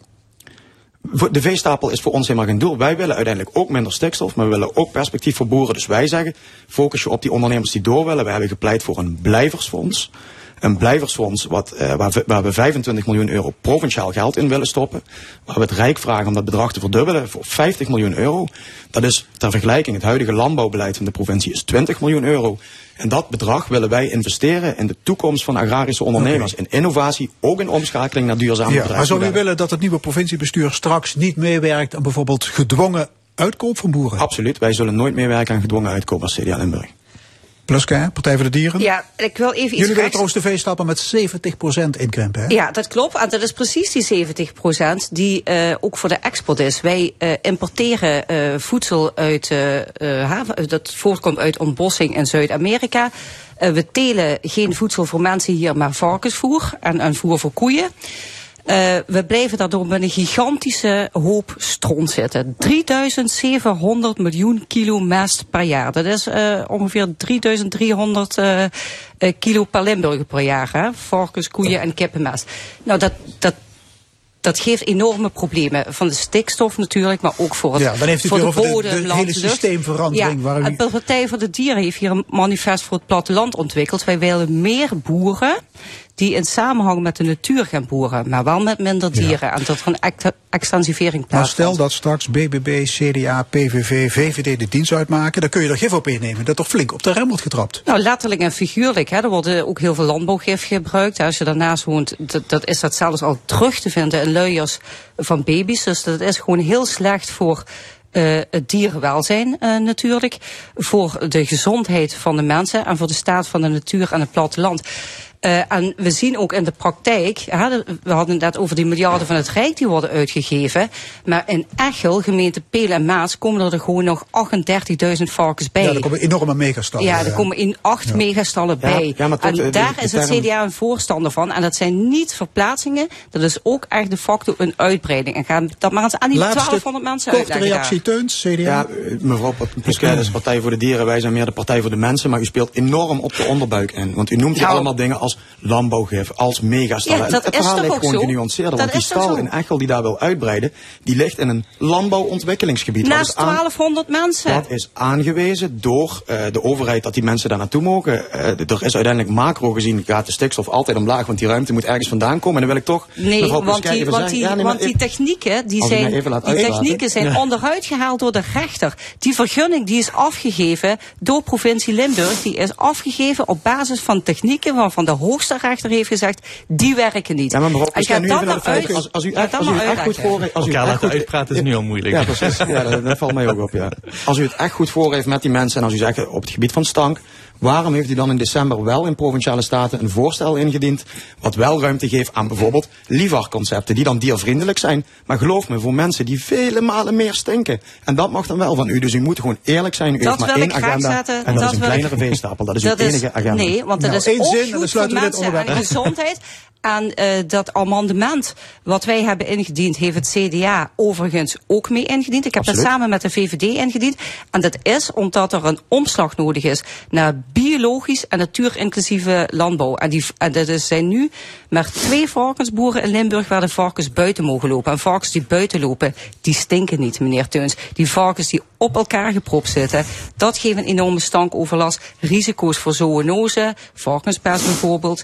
De veestapel is voor ons helemaal geen doel. Wij willen uiteindelijk ook minder stikstof, maar we willen ook perspectief voor boeren. Dus wij zeggen, focus je op die ondernemers die door willen. We hebben gepleit voor een blijversfonds een blijversfonds wat, uh, waar, we, waar we 25 miljoen euro provinciaal geld in willen stoppen. Waar we het Rijk vragen om dat bedrag te verdubbelen voor 50 miljoen euro. Dat is ter vergelijking het huidige landbouwbeleid van de provincie is 20 miljoen euro. En dat bedrag willen wij investeren in de toekomst van agrarische ondernemers. Okay. In innovatie, ook in omschakeling naar duurzame ja, Maar zou u willen dat het nieuwe provinciebestuur straks niet meewerkt aan bijvoorbeeld gedwongen uitkoop van boeren? Absoluut. Wij zullen nooit meewerken aan gedwongen uitkoop als CDA Limburg. Pluska, Partij voor de Dieren. Ja, ik wil even iets Jullie willen trouwens de veestappen met 70% inkrimpen, hè? Ja, dat klopt. En dat is precies die 70% die uh, ook voor de export is. Wij uh, importeren uh, voedsel uit, haven, dat voortkomt uit ontbossing in Zuid-Amerika. we telen geen voedsel voor mensen hier, maar varkensvoer en, en voer voor koeien. Uh, we blijven daardoor met een gigantische hoop stront zitten. 3700 miljoen kilo mest per jaar. Dat is uh, ongeveer 3300 uh, kilo per Limburger per jaar. Hè? Varkens, koeien en kippenmest. Nou, dat, dat dat geeft enorme problemen. Van de stikstof natuurlijk, maar ook voor, het, ja, dan heeft u voor de bodem, de, de hele systeemverandering. Ja, waar u... de Partij voor de Dieren heeft hier een manifest voor het platteland ontwikkeld. Wij willen meer boeren die in samenhang met de natuur gaan boeren, maar wel met minder dieren. Ja. En dat er een extensivering plaatsvindt. Maar stel dat straks BBB, CDA, PVV, VVD de dienst uitmaken, dan kun je er gif op innemen. Dat toch flink op de rem wordt getrapt. Nou, letterlijk en figuurlijk. Hè. Er wordt ook heel veel landbouwgif gebruikt. Als je daarnaast woont, dat, dat is dat zelfs al terug te vinden in luiers van baby's. Dus dat is gewoon heel slecht voor uh, het dierenwelzijn uh, natuurlijk. Voor de gezondheid van de mensen en voor de staat van de natuur en het platteland. Uh, en we zien ook in de praktijk, hè, we hadden het net over die miljarden van het Rijk die worden uitgegeven. Maar in Echel, gemeente Peel en Maas, komen er gewoon nog 38.000 varkens bij. Ja, er komen enorme megastallen. Ja, er komen in acht ja. megastallen bij. Ja, maar tot, en de, daar de, is het CDA een voorstander van. En dat zijn niet verplaatsingen, dat is ook echt de facto een uitbreiding. En gaan dat maar eens aan die Laatste 1200 mensen korte uitleggen. reactie Teuns, CDA. Ja, mevrouw Pusquet is Partij voor de Dieren, wij zijn meer de Partij voor de Mensen. Maar u speelt enorm op de onderbuik in. Want u noemt hier nou, allemaal dingen als landbouwgif, als megastallen. Ja, dat het is verhaal ligt gewoon zo? genuanceerder. want die stal in Echel die daar wil uitbreiden, die ligt in een landbouwontwikkelingsgebied. Naast 1200 mensen. Dat is aangewezen door uh, de overheid dat die mensen daar naartoe mogen. Uh, er is uiteindelijk macro gezien gaat de stikstof altijd omlaag, want die ruimte moet ergens vandaan komen. En dan wil ik toch nee, want die, want die, ja, nee, want die technieken, die zijn, die technieken zijn ja. onderuit gehaald door de rechter. Die vergunning die is afgegeven door provincie Limburg. Die is afgegeven op basis van technieken waarvan de hoogste rechter heeft gezegd, die werken niet. Ja, maar mevrouw, feiten. uit- Als, als u echt, als u het echt goed voor als u Elkaar laten goed- uitpraten is nu al moeilijk. Ja, precies. Ja, dat, dat valt mij ook op, ja. Als u het echt goed voor heeft met die mensen en als u zegt op het gebied van stank, waarom heeft u dan in december wel in Provinciale Staten een voorstel ingediend wat wel ruimte geeft aan bijvoorbeeld LIVAR-concepten die dan diervriendelijk zijn. Maar geloof me, voor mensen die vele malen meer stinken. En dat mag dan wel van u. Dus u moet gewoon eerlijk zijn. U Dat heeft maar één agenda zetten. en dat, Dat is een wil ik- kleinere veestapel. Dat is Dat uw is- enige agenda. Nee, want dat Nou, is één zin en dan sluiten we dit mensen en onderwerp af. gezondheid. En dat amendement wat wij hebben ingediend, heeft het CDA overigens ook mee ingediend. Ik heb Absoluut. dat samen met de VVD ingediend. En dat is omdat er een omslag nodig is naar biologisch en natuurinclusieve landbouw. En, die, en is, zijn nu maar twee varkensboeren in Limburg waar de varkens buiten mogen lopen. En varkens die buiten lopen, die stinken niet, meneer Teuns. Die varkens die op elkaar gepropt zitten, dat geeft een enorme stankoverlast. Risico's voor zoonose, varkenspers bijvoorbeeld.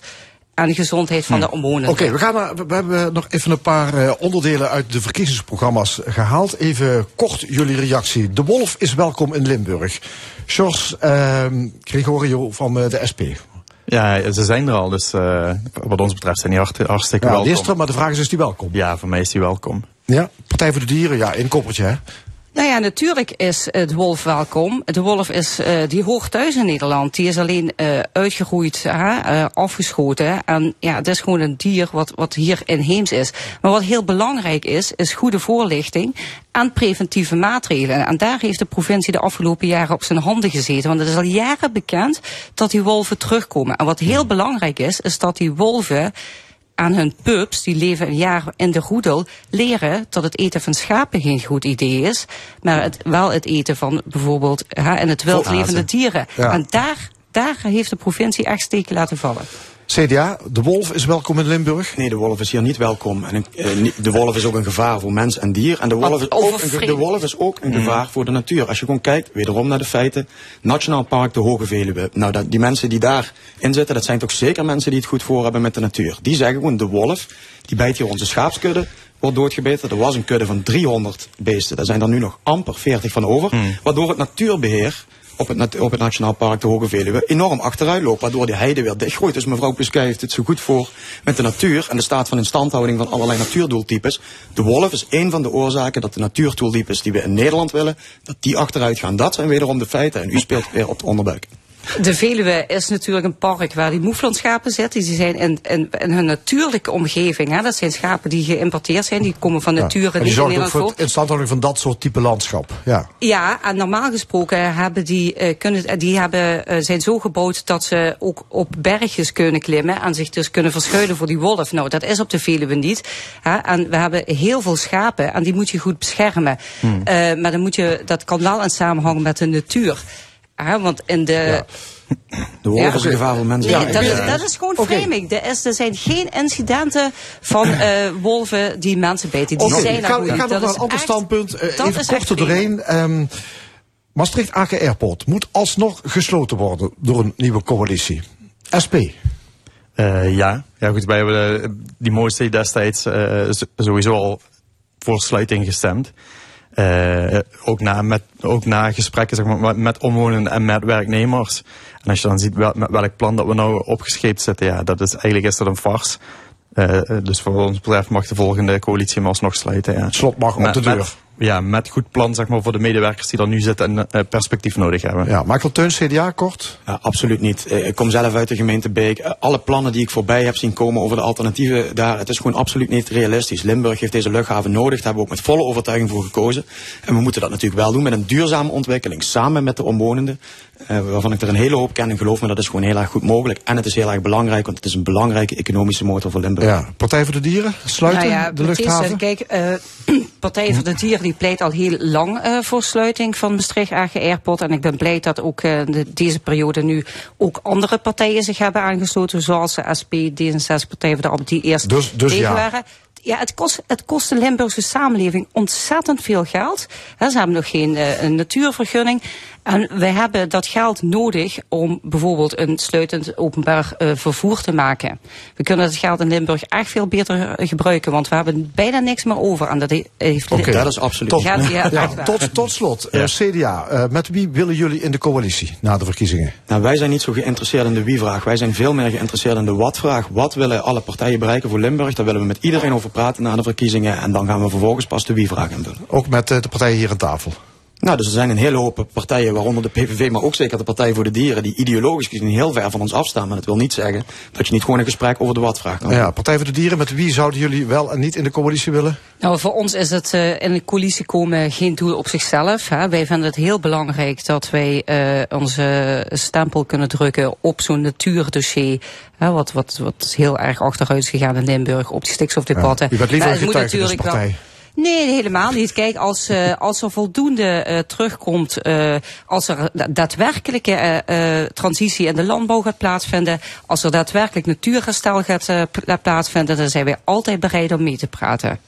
En de gezondheid van de omwonenden. Oké, we gaan naar, we hebben nog even een paar eh, onderdelen uit de verkiezingsprogramma's gehaald. Even kort jullie reactie. De Wolf is welkom in Limburg. Sjors ehm, Gregorio van eh, de SP. Ja, ze zijn er al, dus eh, wat ons betreft zijn die hart- hartstikke Ja, welkom. die is er, maar de vraag is, is die welkom? Ja, voor mij is die welkom. Ja, Partij voor de Dieren, ja, in koppertje, hè? Nou ja, natuurlijk is eh, de wolf welkom. De wolf is, eh, die hoort thuis in Nederland. Die is alleen eh, uitgegroeid, hè, eh, afgeschoten. En ja, het is gewoon een dier wat, wat hier inheems is. Maar wat heel belangrijk is, is goede voorlichting en preventieve maatregelen. En daar heeft de provincie de afgelopen jaren op zijn handen gezeten. Want het is al jaren bekend dat die wolven terugkomen. En wat heel belangrijk is, is dat die wolven aan hun pups, die leven een jaar in de roedel, leren dat het eten van schapen geen goed idee is, maar het, wel het eten van bijvoorbeeld hè, in het wild levende dieren. Ja. En daar, daar heeft de provincie echt steken laten vallen. CDA, de Wolf is welkom in Limburg. Nee, de wolf is hier niet welkom. En eh, de wolf is ook een gevaar voor mens en dier. En de wolf, is ook, een, de wolf is ook een gevaar voor de natuur. Als je gewoon kijkt, wederom naar de feiten. Nationaal Park de Hoge Veluwe. Nou, dat, die mensen die daarin zitten, dat zijn toch zeker mensen die het goed voor hebben met de natuur. Die zeggen gewoon, de wolf, die bijt hier onze schaapskudde, wordt doodgebeten. Er was een kudde van 300 beesten. Daar zijn er nu nog amper 40 van over. Waardoor het natuurbeheer op het, op het Nationaal Park de Hoge Veluwe enorm achteruit loopt. Waardoor die heide weer dichtgroeit. Dus mevrouw Pusquet heeft het zo goed voor met de natuur en de staat van instandhouding van allerlei natuurdoeltypes. De wolf is een van de oorzaken dat de natuurdoeltypes die we in Nederland willen, dat die achteruit gaan. Dat zijn wederom de feiten. En u speelt weer op de onderbuik. De Veluwe is natuurlijk een park waar die moeflonschapen zitten. Die zijn in, in, in hun natuurlijke omgeving. Hè. Dat zijn schapen die geïmporteerd zijn. Die komen van nature en die niet in zorgt ook Nederland voor het instandhouding van dat soort type landschap. Ja. Ja, en normaal gesproken hebben die, eh, kunnen, eh, die hebben, eh, zijn zo gebouwd dat ze ook op bergjes kunnen klimmen en zich dus kunnen verschuilen voor die wolf. Nou, dat is op de Veluwe niet. Hè? En we hebben heel veel schapen en die moet je goed beschermen. Eh, maar dan moet je, dat kan wel in samenhang met de natuur. Hè? Want in de... De wolf Ja, is een gevaar voor mensen. Nee, dat, is, dat is gewoon framing. Er, is, er zijn geen incidenten van eh, wolven die mensen beten. Die zijn ik er ga, ik ga nog Dat naar is een ander standpunt. Eh, dat even kort er doorheen. Ehm, Maastricht-Aken Airport moet alsnog gesloten worden door een nieuwe coalitie. SP. Eh, ja. ja, goed. Wij hebben die motie destijds eh, sowieso al voor sluiting gestemd. Eh, ook, na, met, ook na gesprekken zeg maar, met- met omwonenden en met werknemers. En als je dan ziet wel, met welk plan dat we nou opgescheept zitten, ja, dat is eigenlijk is dat een farce. Eh, dus voor ons betreft mag de volgende coalitie hem alsnog sluiten. Ja. Het slot mag op Met- de deur. Met, ja, met goed plan zeg maar, voor de medewerkers die er nu zitten en eh, perspectief nodig hebben. Ja, Michael Teuns, CDA, kort. Ja, absoluut niet. Eh, Ik kom zelf uit de gemeente Beek. Eh, Alle plannen die ik voorbij heb zien komen over de alternatieven daar, het is gewoon absoluut niet realistisch. Limburg heeft deze luchthaven nodig. Daar hebben we ook met volle overtuiging voor gekozen. En we moeten dat natuurlijk wel doen met een duurzame ontwikkeling, samen met de omwonenden. Eh, waarvan ik er een hele hoop ken. En geloof me, dat is gewoon heel erg goed mogelijk. En het is heel erg belangrijk, want het is een belangrijke economische motor voor Limburg. Ja, Partij voor de Dieren, sluiten Nou ja, de precies. luchthaven. Kijk, eh Partij voor de Dieren die pleit al heel lang eh, voor sluiting van Maastricht-Agen Airport. En ik ben blij dat ook eh, de, deze periode nu ook andere partijen zich hebben aangesloten. Zoals de SP, D66, Partij voor de Arbeid, die eerst Dus- dus tegen ja. waren. Ja, het kost, het kost de Limburgse samenleving ontzettend veel geld. Hè, ze hebben nog geen eh, een natuurvergunning. En we hebben dat geld nodig om bijvoorbeeld een sluitend openbaar eh, vervoer te maken. We kunnen het geld in Limburg echt veel beter eh, gebruiken, want we hebben bijna niks meer over. En dat he- heeft Oké. Dat is absoluut. Tot, Ja, tot, tot slot, CDA, eh, met wie willen jullie in de coalitie na de verkiezingen? Nou, wij zijn niet zo geïnteresseerd in de wie-vraag. Wij zijn veel meer geïnteresseerd in de wat-vraag. Wat willen alle partijen bereiken voor Limburg? Daar willen we met iedereen over praten na de verkiezingen. En dan gaan we vervolgens pas de wie-vraag invullen. Ook met de partijen hier aan tafel. Nou, dus er zijn een hele hoop partijen, waaronder de PVV, maar ook zeker de Partij voor de Dieren, die ideologisch gezien heel ver van ons afstaan. Maar dat wil niet zeggen dat je niet gewoon een gesprek over de wat-vraag kan Ja, Partij voor de Dieren, met wie zouden jullie wel en niet in de coalitie willen? Nou, voor ons is het eh, in de coalitie komen geen doel op zichzelf. Hè. Wij vinden het heel belangrijk dat wij eh, onze stempel kunnen drukken op zo'n natuurdossier. Hè, wat, wat, wat heel erg achteruit is gegaan in Limburg op die stikstofdebatten. Ja, u bent liever Maar een moet getuige wel- partij. Nee, helemaal niet. Kijk, als, eh, als er voldoende eh, terugkomt, eh, als er da- daadwerkelijke transitie in de landbouw gaat plaatsvinden, als er daadwerkelijk natuurherstel gaat pla- plaatsvinden, dan zijn wij altijd bereid om mee te praten.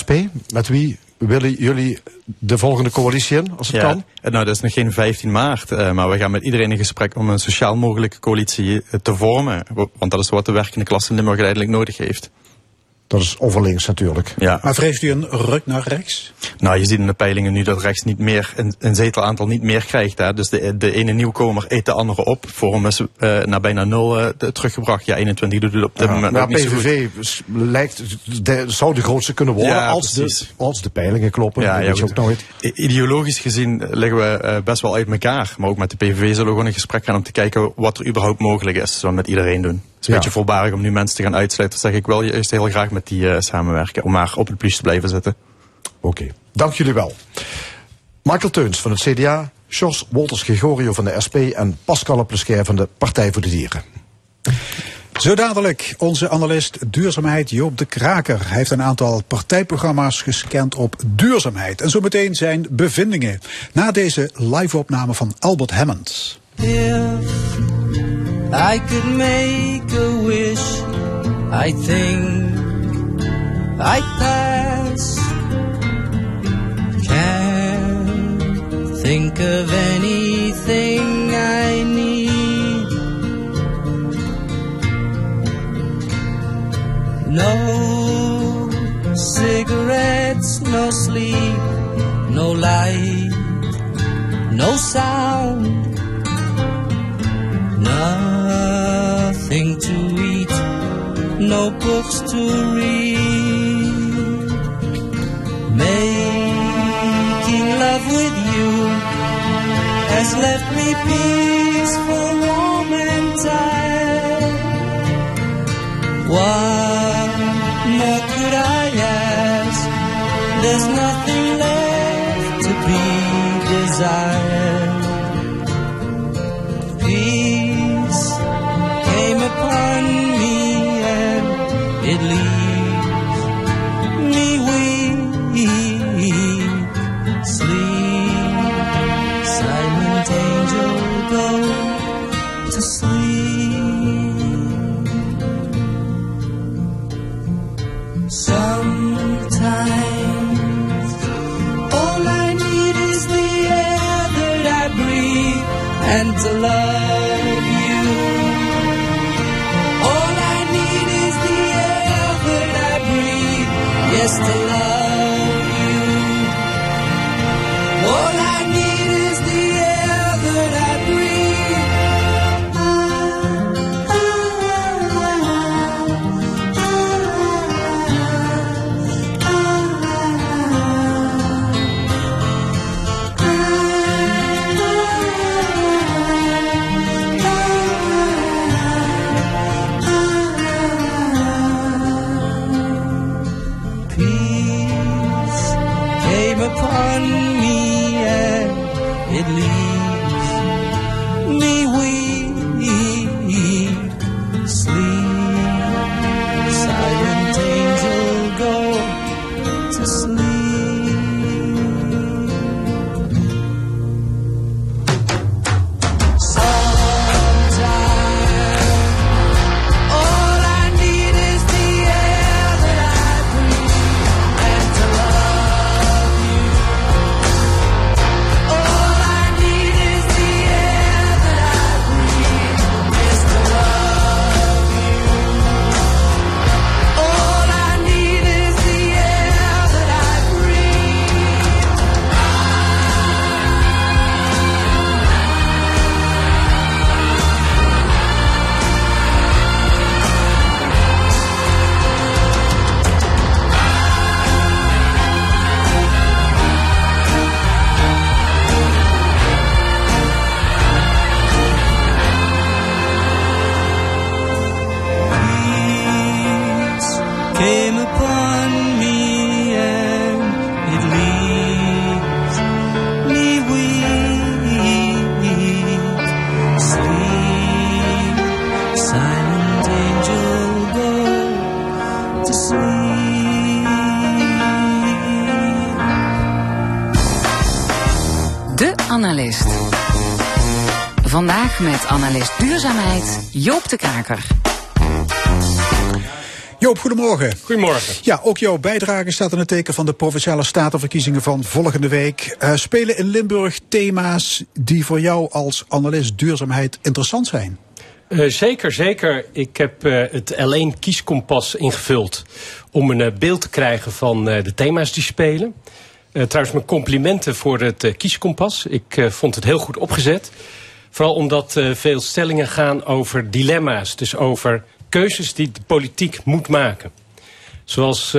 SP, met wie willen jullie de volgende coalitie in, als het Ja, kan? nou, dat is nog geen 15 maart, eh, maar we gaan met iedereen in gesprek om een sociaal mogelijke coalitie te vormen. Want dat is wat de werkende klasse in Limburg uiteindelijk nodig heeft. Dat is overlinks natuurlijk. Ja. Maar vreest u een ruk naar rechts? Nou, je ziet in de peilingen nu dat rechts niet meer, een, een zetelaantal niet meer krijgt. Hè. Dus de, de ene nieuwkomer eet de andere op. Forum is eh, naar bijna nul eh, de- teruggebracht. Ja, 21 doet het op dit Ja, moment maar ook niet zo goed. PVV lijkt, de, zou de grootste kunnen worden Ja, als, de, als de peilingen kloppen. Ja, dat ja, weet je ook nooit. Ideologisch gezien liggen we eh, best wel uit elkaar. Maar ook met de PVV zullen we gewoon in gesprek gaan om te kijken wat er überhaupt mogelijk is. Zullen we met iedereen doen. Het is een Ja. beetje voorbarig om nu mensen te gaan uitsluiten. Dat zeg ik wel juist heel graag met die eh, samenwerken. Om maar op het plus te blijven zitten. Oké, dank jullie wel. Michael Teuns van het CDA, Jos Wolters Gregorio van de SP en Pascal Plesquer van de Partij voor de Dieren. Zo dadelijk onze analist duurzaamheid Joop de Kraker. Hij heeft een aantal partijprogramma's gescand op duurzaamheid. En zometeen zijn bevindingen. Na deze live-opname van Albert Hammond. If I could make a wish, I think I'd pass. Can't think of anything I need. No cigarettes, no sleep, no light, no sound. Nothing to eat, no books to read. Making love with you has left me peaceful, warm and tired. What more could I ask? There's nothing left to be desired still goedemorgen. Ja, ook jouw bijdrage staat in het teken van de provinciale statenverkiezingen van volgende week. Uh, spelen in Limburg thema's die voor jou als analist duurzaamheid interessant zijn? Uh, zeker, zeker. Ik heb uh, het L1 kieskompas ingevuld om een beeld te krijgen van de thema's die spelen. trouwens, mijn complimenten voor het kieskompas. Ik vond het heel goed opgezet. Vooral omdat veel stellingen gaan over dilemma's. Dus over keuzes die de politiek moet maken. Zoals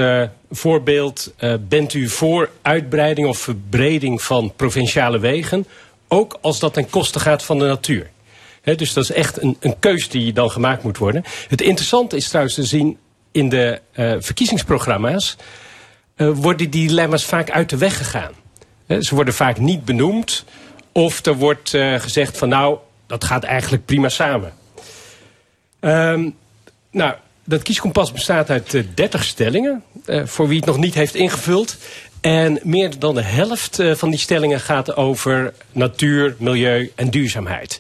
voorbeeld, bent u voor uitbreiding of verbreding van provinciale wegen... ook als dat ten koste gaat van de natuur? He, dus dat is echt een, een keus die dan gemaakt moet worden. Het interessante is trouwens te zien in de uh, verkiezingsprogramma's... Uh, worden die dilemma's vaak uit de weg gegaan. He, ze worden vaak niet benoemd. Of er wordt uh, gezegd van nou, dat gaat eigenlijk prima samen. Um, nou, dat kieskompas bestaat uit uh, 30 stellingen. Uh, voor wie het nog niet heeft ingevuld. En meer dan de helft uh, van die stellingen gaat over natuur, milieu en duurzaamheid.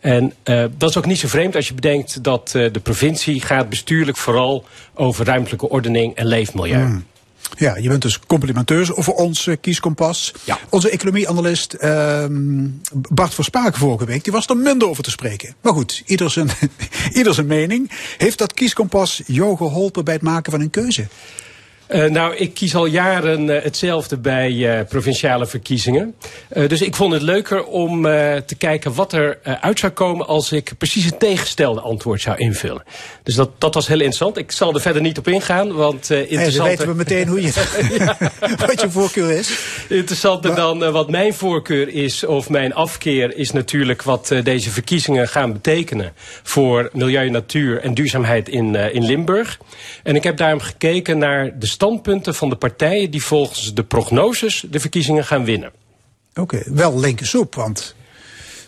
En dat is ook niet zo vreemd als je bedenkt dat de provincie gaat bestuurlijk vooral over ruimtelijke ordening en leefmilieu. Mm. Ja, je bent dus complimenteus over ons uh, kieskompas. Ja. Onze economieanalist uh, Bart Verspaken vorige week, die was er minder over te spreken. Maar goed, ieder zijn, ieder zijn mening. Heeft dat kieskompas jou geholpen bij het maken van een keuze? Uh, nou, ik kies al jaren uh, hetzelfde bij uh, provinciale verkiezingen. dus ik vond het leuker om te kijken wat er uit zou komen als ik precies het tegengestelde antwoord zou invullen. Dus dat, dat was heel interessant. Ik zal er verder niet op ingaan, want interessant. dan weten we meteen hoe je, ja. wat je voorkeur is. Interessanter maar... dan wat mijn voorkeur is of mijn afkeer is natuurlijk wat deze verkiezingen gaan betekenen voor milieu, natuur en duurzaamheid in, in Limburg. En ik heb daarom gekeken naar de standpunten van de partijen die volgens de prognoses de verkiezingen gaan winnen. Oké, okay, wel linker soep, want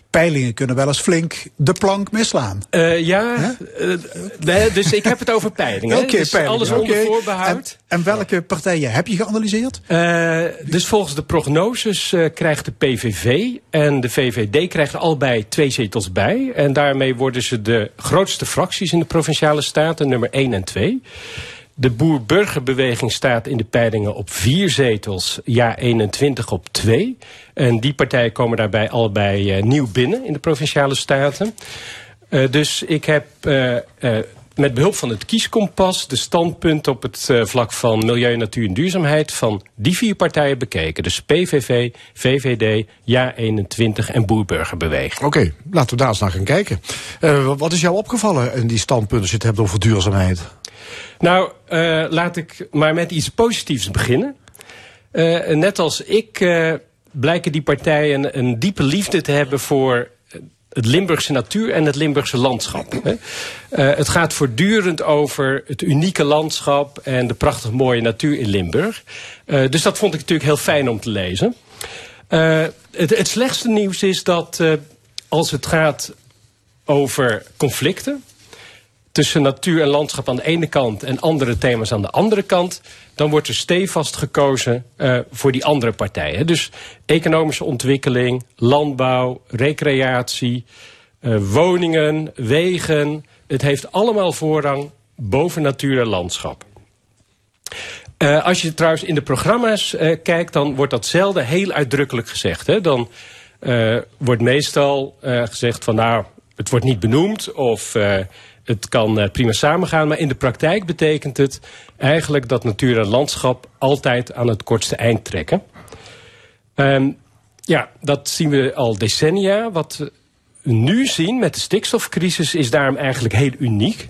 peilingen kunnen wel eens flink de plank misslaan. Uh, ja, uh, nee, dus ik heb het over peilingen. Oké, okay, dus peilingen. alles onder okay. voorbehoud. En, en, welke partijen heb je geanalyseerd? Uh, dus volgens de prognoses krijgt de PVV en de VVD krijgen allebei twee zetels bij. En daarmee worden ze de grootste fracties in de provinciale staten, nummer 1 en 2. De boer-burgerbeweging staat in de peilingen op vier zetels, ja 21 op twee. En die partijen komen daarbij allebei uh, nieuw binnen in de provinciale staten. Uh, dus ik heb uh, met behulp van het kieskompas de standpunten op het vlak van milieu, natuur en duurzaamheid van die vier partijen bekeken. Dus PVV, VVD, Ja 21 en Boer-Burgerbeweging. Oké, laten we daar eens naar gaan kijken. wat is jou opgevallen in die standpunten als je het hebt over duurzaamheid? Nou, uh, laat ik maar met iets positiefs beginnen. Uh, net als ik uh, blijken die partijen een diepe liefde te hebben voor het Limburgse natuur en het Limburgse landschap. Het gaat voortdurend over het unieke landschap en de prachtig mooie natuur in Limburg. dus dat vond ik natuurlijk heel fijn om te lezen. Het, het, slechtste nieuws is dat als het gaat over conflicten tussen natuur en landschap aan de ene kant en andere thema's aan de andere kant, dan wordt er stevast gekozen uh, voor die andere partijen. Dus economische ontwikkeling, landbouw, recreatie, uh, woningen, wegen. Het heeft allemaal voorrang boven natuur en landschap. Uh, als je trouwens in de programma's kijkt, dan wordt dat zelden heel uitdrukkelijk gezegd. Hè? Dan wordt meestal gezegd van nou, het wordt niet benoemd of het kan uh, prima samengaan, maar in de praktijk betekent het eigenlijk dat natuur en landschap altijd aan het kortste eind trekken. Um, ja, dat zien we al decennia. Wat we nu zien met de stikstofcrisis is daarom eigenlijk heel uniek.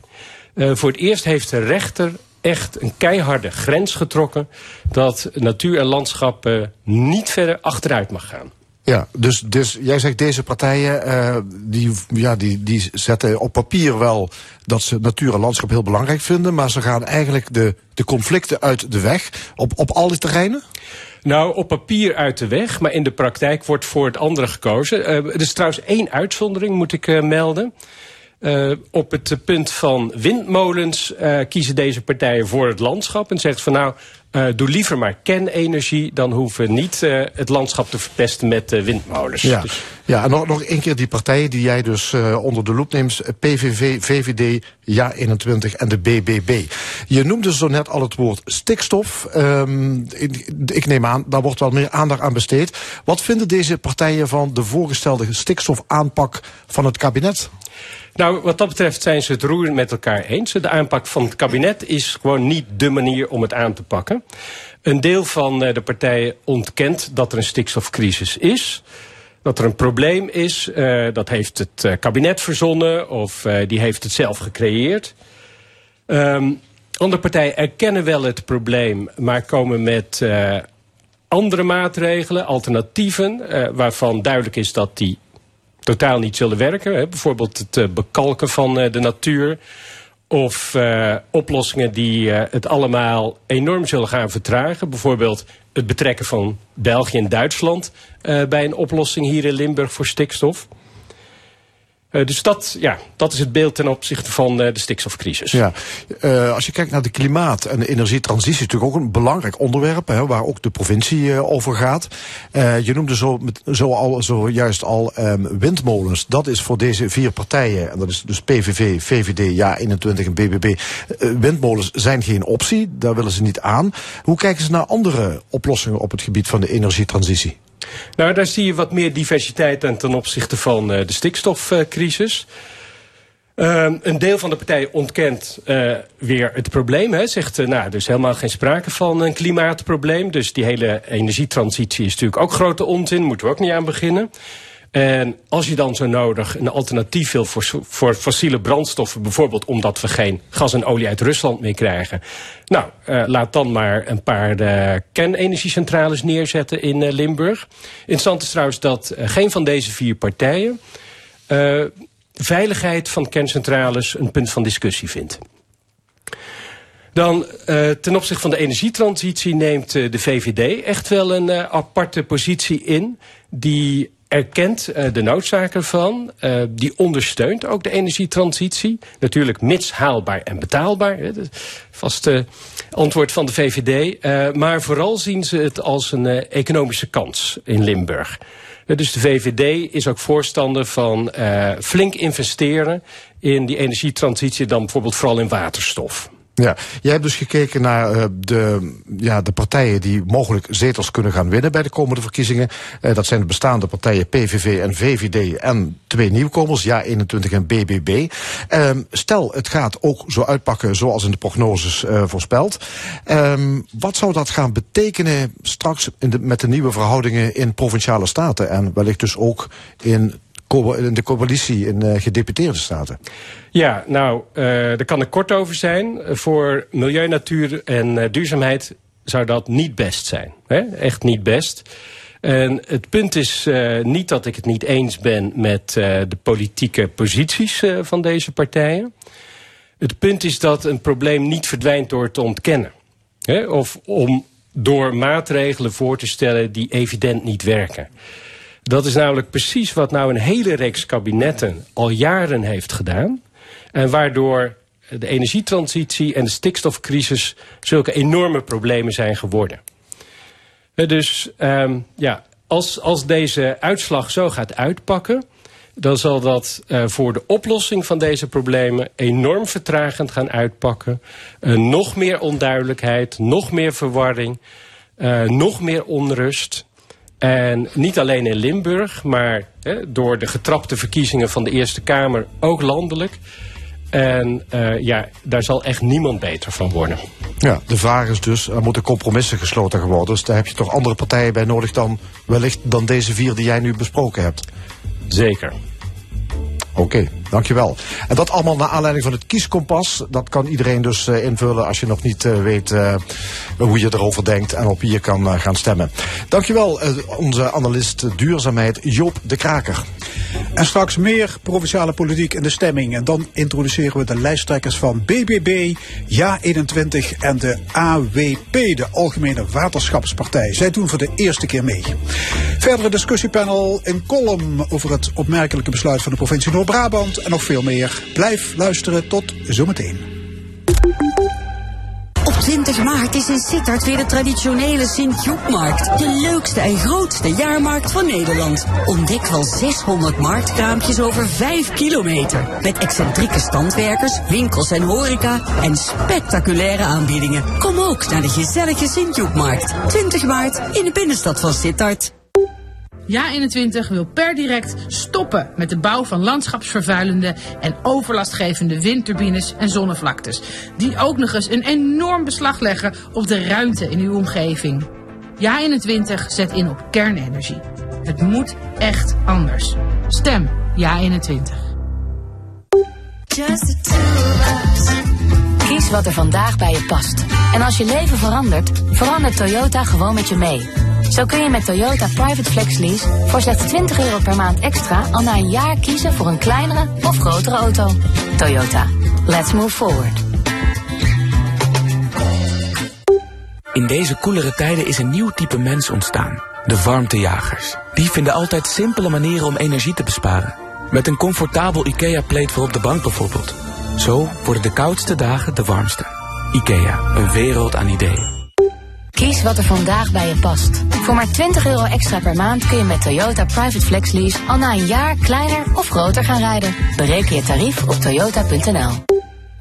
Uh, voor het eerst heeft de rechter echt een keiharde grens getrokken dat natuur en landschap uh, niet verder achteruit mag gaan. Ja, dus, dus jij zegt deze partijen uh, die, ja, die, die zetten op papier wel dat ze natuur en landschap heel belangrijk vinden, maar ze gaan eigenlijk de, de conflicten uit de weg op, op al die terreinen? Nou, op papier uit de weg, maar in de praktijk wordt voor het andere gekozen. Uh, er is trouwens één uitzondering, moet ik uh, melden. Op het punt van windmolens kiezen deze partijen voor het landschap en zegt van nou, eh, doe liever maar kernenergie, dan hoeven we niet eh, het landschap te verpesten met eh, windmolens. Ja, Dus- ja en nog, nog één keer die partijen die jij dus eh, onder de loep neemt. PVV, VVD, Ja21 en de BBB. Je noemde zo net al het woord stikstof. Ik, ik neem aan, daar wordt wel meer aandacht aan besteed. Wat vinden deze partijen van de voorgestelde stikstofaanpak van het kabinet? Nou, wat dat betreft zijn ze het roerend met elkaar eens. De aanpak van het kabinet is gewoon niet de manier om het aan te pakken. Een deel van eh, de partijen ontkent dat er een stikstofcrisis is. Dat er een probleem is, eh, dat heeft het eh, kabinet verzonnen of eh, die heeft het zelf gecreëerd. Ehm, andere partijen erkennen wel het probleem, maar komen met andere maatregelen, alternatieven, waarvan duidelijk is dat die totaal niet zullen werken. Hè. Bijvoorbeeld het bekalken van de natuur. Of eh, oplossingen die eh, het allemaal enorm zullen gaan vertragen. Bijvoorbeeld het betrekken van België en Duitsland eh, bij een oplossing hier in Limburg voor stikstof. Eh, dus dat, ja, dat is het beeld ten opzichte van eh, de stikstofcrisis. Ja, eh, als je kijkt naar de klimaat- en de energietransitie, is natuurlijk ook een belangrijk onderwerp, hè, waar ook de provincie over gaat. Je noemde zo, al, zojuist al ehm, windmolens. Dat is voor deze vier partijen, en dat is dus PVV, VVD, Ja21 en BBB. windmolens zijn geen optie, daar willen ze niet aan. Hoe kijken ze naar andere oplossingen op het gebied van de energietransitie? Nou, daar zie je wat meer diversiteit aan ten opzichte van eh, de stikstofcrisis. Ehm, een deel van de partijen ontkent eh, weer het probleem. Hè. Zegt, eh, nou, er is helemaal geen sprake van een klimaatprobleem. Dus die hele energietransitie is natuurlijk ook grote onzin. Moeten we ook niet aan beginnen. En als je dan zo nodig een alternatief wil voor, fossiele brandstoffen, bijvoorbeeld omdat we geen gas en olie uit Rusland meer krijgen. Nou, eh, laat dan maar een paar eh, kernenergiecentrales neerzetten in eh, Limburg. Interessant is trouwens dat geen van deze vier partijen veiligheid van kerncentrales een punt van discussie vindt. Dan ten opzichte van de energietransitie neemt de VVD echt wel een aparte positie in. Die erkent eh, de noodzaak ervan. eh, die ondersteunt ook de energietransitie. Natuurlijk mits haalbaar en betaalbaar. Hè, dat is vast eh, antwoord van de VVD. Eh, maar vooral zien ze het als een economische kans in Limburg. Dus de VVD is ook voorstander van flink investeren in die energietransitie, dan bijvoorbeeld vooral in waterstof. Ja, jij hebt dus gekeken naar uh, de, ja, de partijen die mogelijk zetels kunnen gaan winnen bij de komende verkiezingen. Uh, dat zijn de bestaande partijen PVV en VVD en twee nieuwkomers, Ja21 en BBB. Uh, stel, het gaat ook zo uitpakken zoals in de prognoses uh, voorspeld. Um, wat zou dat gaan betekenen straks in de, met de nieuwe verhoudingen in provinciale staten en wellicht dus ook in de coalitie in uh, gedeputeerde staten? Ja, nou, daar kan ik kort over zijn. Voor milieu, natuur en uh, duurzaamheid zou dat niet best zijn. Hè? Echt niet best. En het punt is niet dat ik het niet eens ben met de politieke posities van deze partijen. Het punt is dat een probleem niet verdwijnt door te ontkennen. Hè? Of om door maatregelen voor te stellen die evident niet werken. Dat is namelijk precies wat nou een hele reeks kabinetten al jaren heeft gedaan. En waardoor de energietransitie en de stikstofcrisis zulke enorme problemen zijn geworden. Dus um, ja, als, als deze uitslag zo gaat uitpakken, dan zal dat uh, voor de oplossing van deze problemen enorm vertragend gaan uitpakken. Uh, nog meer onduidelijkheid, nog meer verwarring, nog meer onrust. En niet alleen in Limburg, maar hè, door de getrapte verkiezingen van de Eerste Kamer ook landelijk. En uh, ja, daar zal echt niemand beter van worden. Ja, de vraag is dus, er moeten compromissen gesloten worden. Dus daar heb je toch andere partijen bij nodig dan wellicht dan deze vier die jij nu besproken hebt. Zeker. Oké, dankjewel. En dat allemaal naar aanleiding van het kieskompas. Dat kan iedereen dus uh, invullen als je nog niet uh, weet uh, hoe je erover denkt en op wie je kan gaan stemmen. Dankjewel, onze analist duurzaamheid Joop de Kraker. En straks meer provinciale politiek in de stemming. En dan introduceren we de lijsttrekkers van BBB, Ja21 en de AWP, de Algemene Waterschapspartij. Zij doen voor de eerste keer mee. Verdere discussiepanel in column over het opmerkelijke besluit van de provincie Noord-Brabant en nog veel meer. Blijf luisteren tot zometeen. Op 20 maart is in Sittard weer de traditionele Sint-Joepmarkt. De leukste en grootste jaarmarkt van Nederland. Ontdek wel 600 marktkraampjes over 5 kilometer. Met excentrieke standwerkers, winkels en horeca en spectaculaire aanbiedingen. Kom ook naar de gezellige Sint-Joepmarkt. 20 maart in de binnenstad van Sittard. Ja21 wil per direct stoppen met de bouw van landschapsvervuilende en overlastgevende windturbines en zonnevlaktes. Die ook nog eens een enorm beslag leggen op de ruimte in uw omgeving. Ja21 zet in op kernenergie. Het moet echt anders. Stem Ja21. Kies wat er vandaag bij je past. En als je leven verandert, verandert Toyota gewoon met je mee. Zo kun je met Toyota Private Flex Lease voor slechts 20 euro per maand extra al na een jaar kiezen voor een kleinere of grotere auto. Toyota, let's move forward. In deze koelere tijden is een nieuw type mens ontstaan. De warmtejagers. Die vinden altijd simpele manieren om energie te besparen. Met een comfortabel IKEA-pleed voor op de bank bijvoorbeeld. Zo worden de koudste dagen de warmste. IKEA, een wereld aan ideeën. Kies wat er vandaag bij je past. Voor maar 20 euro extra per maand kun je met Toyota Private Flex Lease al na een jaar kleiner of groter gaan rijden. Bereken je tarief op toyota.nl.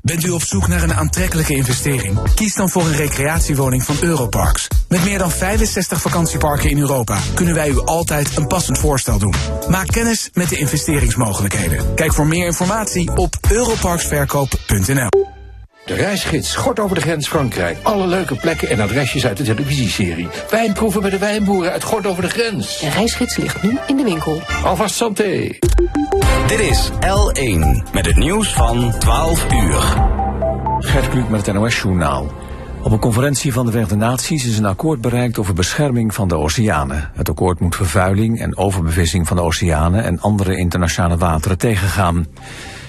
Bent u op zoek naar een aantrekkelijke investering? Kies dan voor een recreatiewoning van Europarks. Met meer dan 65 vakantieparken in Europa kunnen wij u altijd een passend voorstel doen. Maak kennis met de investeringsmogelijkheden. Kijk voor meer informatie op europarksverkoop.nl. De reisgids Schort over de grens Frankrijk. Alle leuke plekken en adresjes uit de televisieserie. Wijnproeven bij de wijnboeren uit Gort over de grens. De reisgids ligt nu in de winkel. Alvast santé. Dit is L1 met het nieuws van 12 uur. Gert Kluk met het NOS-journaal. Op een conferentie van de Verenigde Naties is een akkoord bereikt over bescherming van de oceanen. Het akkoord moet vervuiling en overbevissing van de oceanen en andere internationale wateren tegengaan.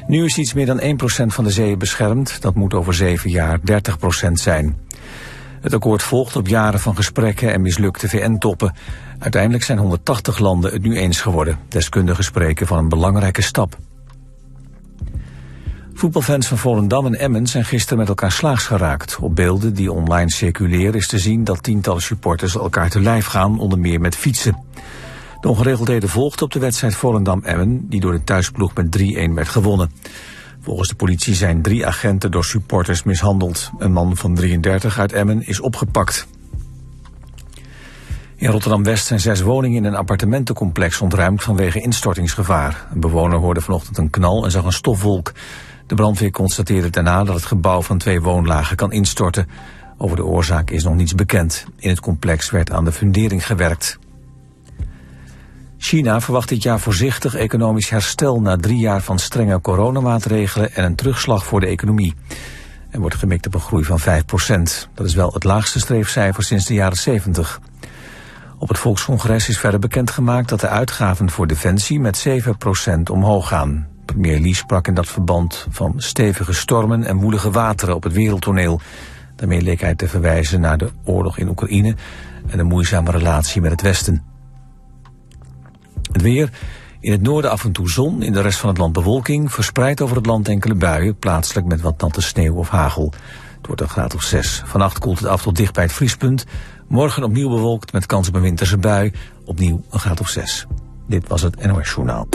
Nu is iets meer dan 1% van de zeeën beschermd. Dat moet over zeven jaar 30% zijn. Het akkoord volgt op jaren van gesprekken en mislukte VN-toppen. Uiteindelijk zijn 180 landen het nu eens geworden. Deskundigen spreken van een belangrijke stap. Voetbalfans van Volendam en Emmen zijn gisteren met elkaar slaags geraakt. Op beelden die online circuleren is te zien dat tientallen supporters elkaar te lijf gaan, onder meer met fietsen. De ongeregeldheden volgden op de wedstrijd Volendam-Emmen, die door de thuisploeg met 3-1 werd gewonnen. Volgens de politie zijn drie agenten door supporters mishandeld. Een man van 33 uit Emmen is opgepakt. In Rotterdam-West zijn zes woningen in een appartementencomplex ontruimd vanwege instortingsgevaar. Een bewoner hoorde vanochtend een knal en zag een stofwolk. De brandweer constateerde daarna dat het gebouw van twee woonlagen kan instorten. Over de oorzaak is nog niets bekend. In het complex werd aan de fundering gewerkt. China verwacht dit jaar voorzichtig economisch herstel na drie jaar van strenge coronamaatregelen en een terugslag voor de economie. Er wordt gemikt op een groei van 5% Dat is wel het laagste streefcijfer sinds de jaren 70. Op het Volkscongres is verder bekendgemaakt dat de uitgaven voor defensie met 7% omhoog gaan. Premier Lee sprak in dat verband van stevige stormen en woelige wateren op het wereldtoneel. Daarmee leek hij te verwijzen naar de oorlog in Oekraïne en de moeizame relatie met het Westen. Het weer. In het noorden af en toe zon, in de rest van het land bewolking. Verspreid over het land enkele buien, plaatselijk met wat natte sneeuw of hagel. Het wordt een graad of 6. Vannacht koelt het af tot dicht bij het vriespunt. Morgen opnieuw bewolkt met kans op een winterse bui. Opnieuw een graad of 6. Dit was het NOS Journaal.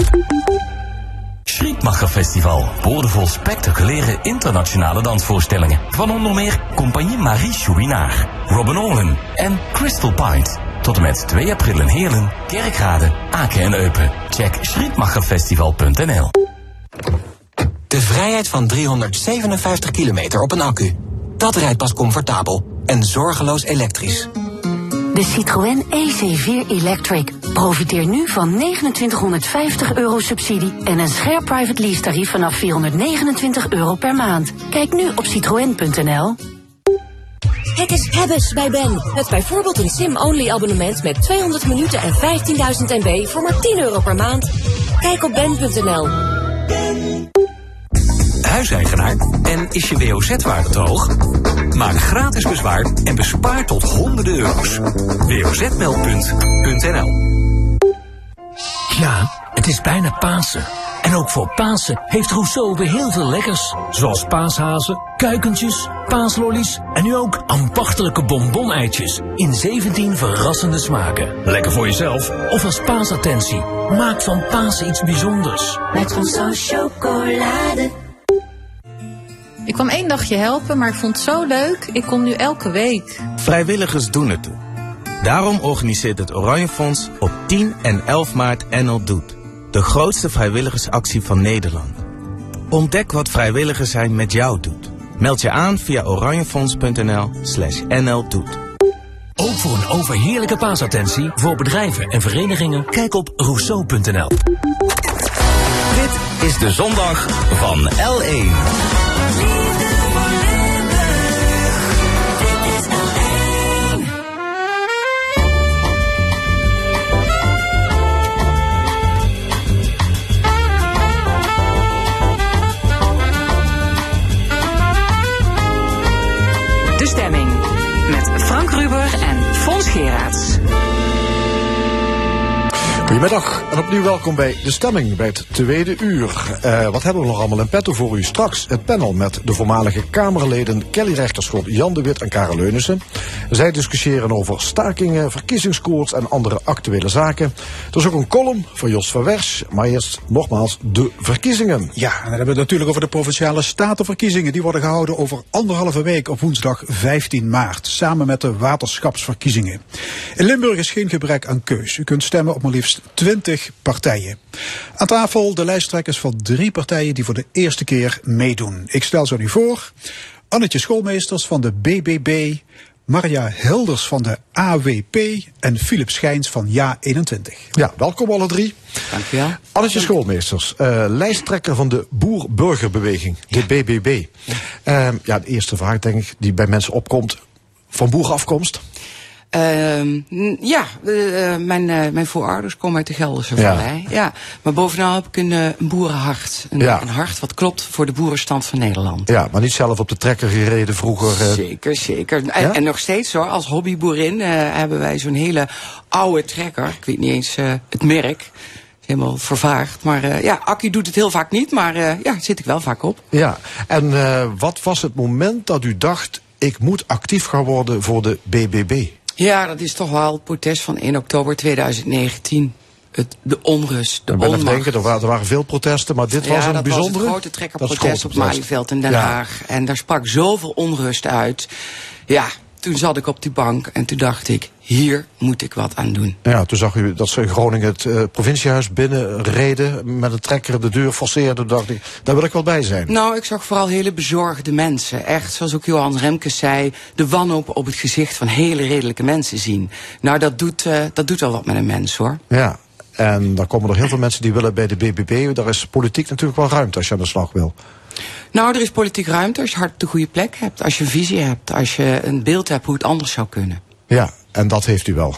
Schrietmacher Festival. Boordevol spectaculaire internationale dansvoorstellingen. Van onder meer Compagnie Marie Chouinard, Robin Olin en Crystal Pint. Tot en met 2 april in Heerlen, Kerkrade, Aken en Eupen. Check schrietmacherfestival.nl De vrijheid van 357 kilometer op een accu. Dat rijdt pas comfortabel en zorgeloos elektrisch. De Citroën EC4 Electric. Profiteer nu van 2950 euro subsidie en een scherp private lease tarief vanaf 429 euro per maand. Kijk nu op citroën.nl. Het is Hebbes bij Ben. Met bijvoorbeeld een SIM-only abonnement met 200 minuten en 15.000 MB voor maar 10 euro per maand. Kijk op ben.nl. Huiseigenaar en is je WOZ-waarde te hoog? Maak gratis bezwaar en bespaar tot honderden euro's. wozmeldpunt.nl Ja, Het is bijna Pasen. En ook voor Pasen heeft Rousseau weer heel veel lekkers. Zoals paashazen, kuikentjes, paaslollies en nu ook ambachtelijke bonbon-eitjes. In 17 verrassende smaken. Lekker voor jezelf of als paasattentie. Maak van Pasen iets bijzonders. Met Rousseau chocolade. Ik kwam één dagje helpen, maar ik vond het zo leuk. Ik kom nu elke week. Vrijwilligers doen het toe. Daarom organiseert het Oranje Fonds op 10 en 11 maart NL Doet. De grootste vrijwilligersactie van Nederland. Ontdek wat vrijwilligers zijn met jou doet. Meld je aan via oranjefonds.nl slash NL Doet. Ook voor een overheerlijke paasattentie voor bedrijven en verenigingen. Kijk op rousseau.nl. Dit is de zondag van L1. En Fons Geraerts. Goedemiddag en opnieuw welkom bij De Stemming bij het tweede uur. Eh, wat hebben we nog allemaal in petto voor u? Straks het panel met de voormalige Kamerleden Kelly Rechterschot, Jan de Wit en Karel Leunissen. Zij discussiëren over stakingen, verkiezingskoers en andere actuele zaken. Er is ook een column van Jos van Wersch, maar eerst nogmaals de verkiezingen. Ja, en dan hebben we het natuurlijk over de provinciale statenverkiezingen. Die worden gehouden over anderhalve week op woensdag 15 maart. Samen met de waterschapsverkiezingen. In Limburg is geen gebrek aan keus. U kunt stemmen op maar liefst 20 partijen. Aan tafel de lijsttrekkers van drie partijen die voor de eerste keer meedoen. Ik stel ze nu voor. Annetje Schoolmeesters van de BBB. Maria Hilders van de AWP en Philip Schijns van Ja21. Ja, welkom alle drie. Dank u wel. Annetje Schoolmeesters, eh, lijsttrekker van de Boer-Burgerbeweging, de BBB. Ja. ja, de eerste vraag denk ik die bij mensen opkomt. Van boerenafkomst? Ehm, ja, eh, mijn, eh, mijn voorouders komen uit de Gelderse. Vallei. Ja. Maar bovenal heb ik een, een boerenhart. Een, Ja. een hart wat klopt voor de boerenstand van Nederland. Ja, maar niet zelf op de trekker gereden vroeger. eh. Zeker, zeker. En, Ja? en nog steeds hoor, als hobbyboerin hebben wij zo'n hele oude trekker. Ik weet niet eens het merk. Helemaal vervaagd. Maar eh, ja, Akkie doet het heel vaak niet, maar ja, zit ik wel vaak op. Ja, en wat was het moment dat u dacht, ik moet actief gaan worden voor de BBB? Ja, dat is toch wel het protest van 1 oktober 2019. Het, de onrust, de Ik onmacht. denken, er waren, er waren veel protesten, maar dit ja, was een dat bijzondere. was het grote trekkerprotest op. Malieveld in Den Ja. Haag. En daar sprak zoveel onrust uit. Ja, toen zat ik op die bank en toen dacht ik, hier moet ik wat aan doen. Ja, toen zag u dat ze in Groningen het eh, provinciehuis binnenreden met een trekker de deur forceerden. Toen dacht ik, daar wil ik wel bij zijn. Nou, ik zag vooral hele bezorgde mensen. Echt, zoals ook Johan Remkes zei, de wanhoop op het gezicht van hele redelijke mensen zien. Nou, dat doet, eh, dat doet wel wat met een mens hoor. Ja, en dan komen er heel veel mensen die willen bij de BBB. Daar is politiek natuurlijk wel ruimte als je aan de slag wil. Nou, er is politiek ruimte als je hart op de goede plek hebt. Als je een visie hebt, als je een beeld hebt hoe het anders zou kunnen. Ja, en dat heeft u wel.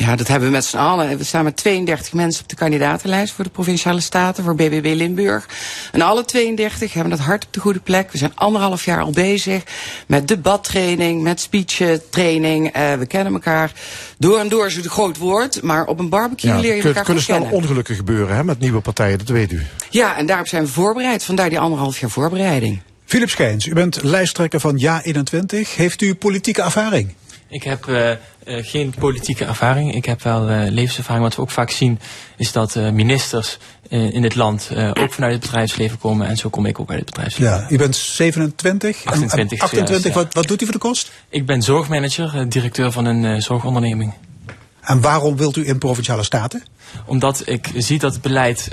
Ja, dat hebben we met z'n allen. We staan met 32 mensen op de kandidatenlijst voor de Provinciale Staten, voor BBB Limburg. En alle 32 hebben het hart op de goede plek. We zijn anderhalf jaar al bezig met debattraining, met speechtraining. Eh we kennen elkaar door en door is het een groot woord, maar op een barbecue Ja, leer je kun- elkaar kunnen snel ongelukken gebeuren hè, met nieuwe partijen, dat weet u. Ja, en daarop zijn we voorbereid. Vandaar die anderhalf jaar voorbereiding. Philip Schijns, u bent lijsttrekker van Ja21. Heeft u politieke ervaring? Ik heb eh, eh, geen politieke ervaring. Ik heb wel eh, levenservaring. Wat we ook vaak zien is dat ministers in dit land ook vanuit het bedrijfsleven komen. En zo kom ik ook uit het bedrijfsleven. Ja, u bent 27. En- en 28, 28 juist, ja. wat, wat doet u voor de kost? Ik ben zorgmanager, directeur van een zorgonderneming. En waarom wilt u in Provinciale Staten? Omdat ik zie dat het beleid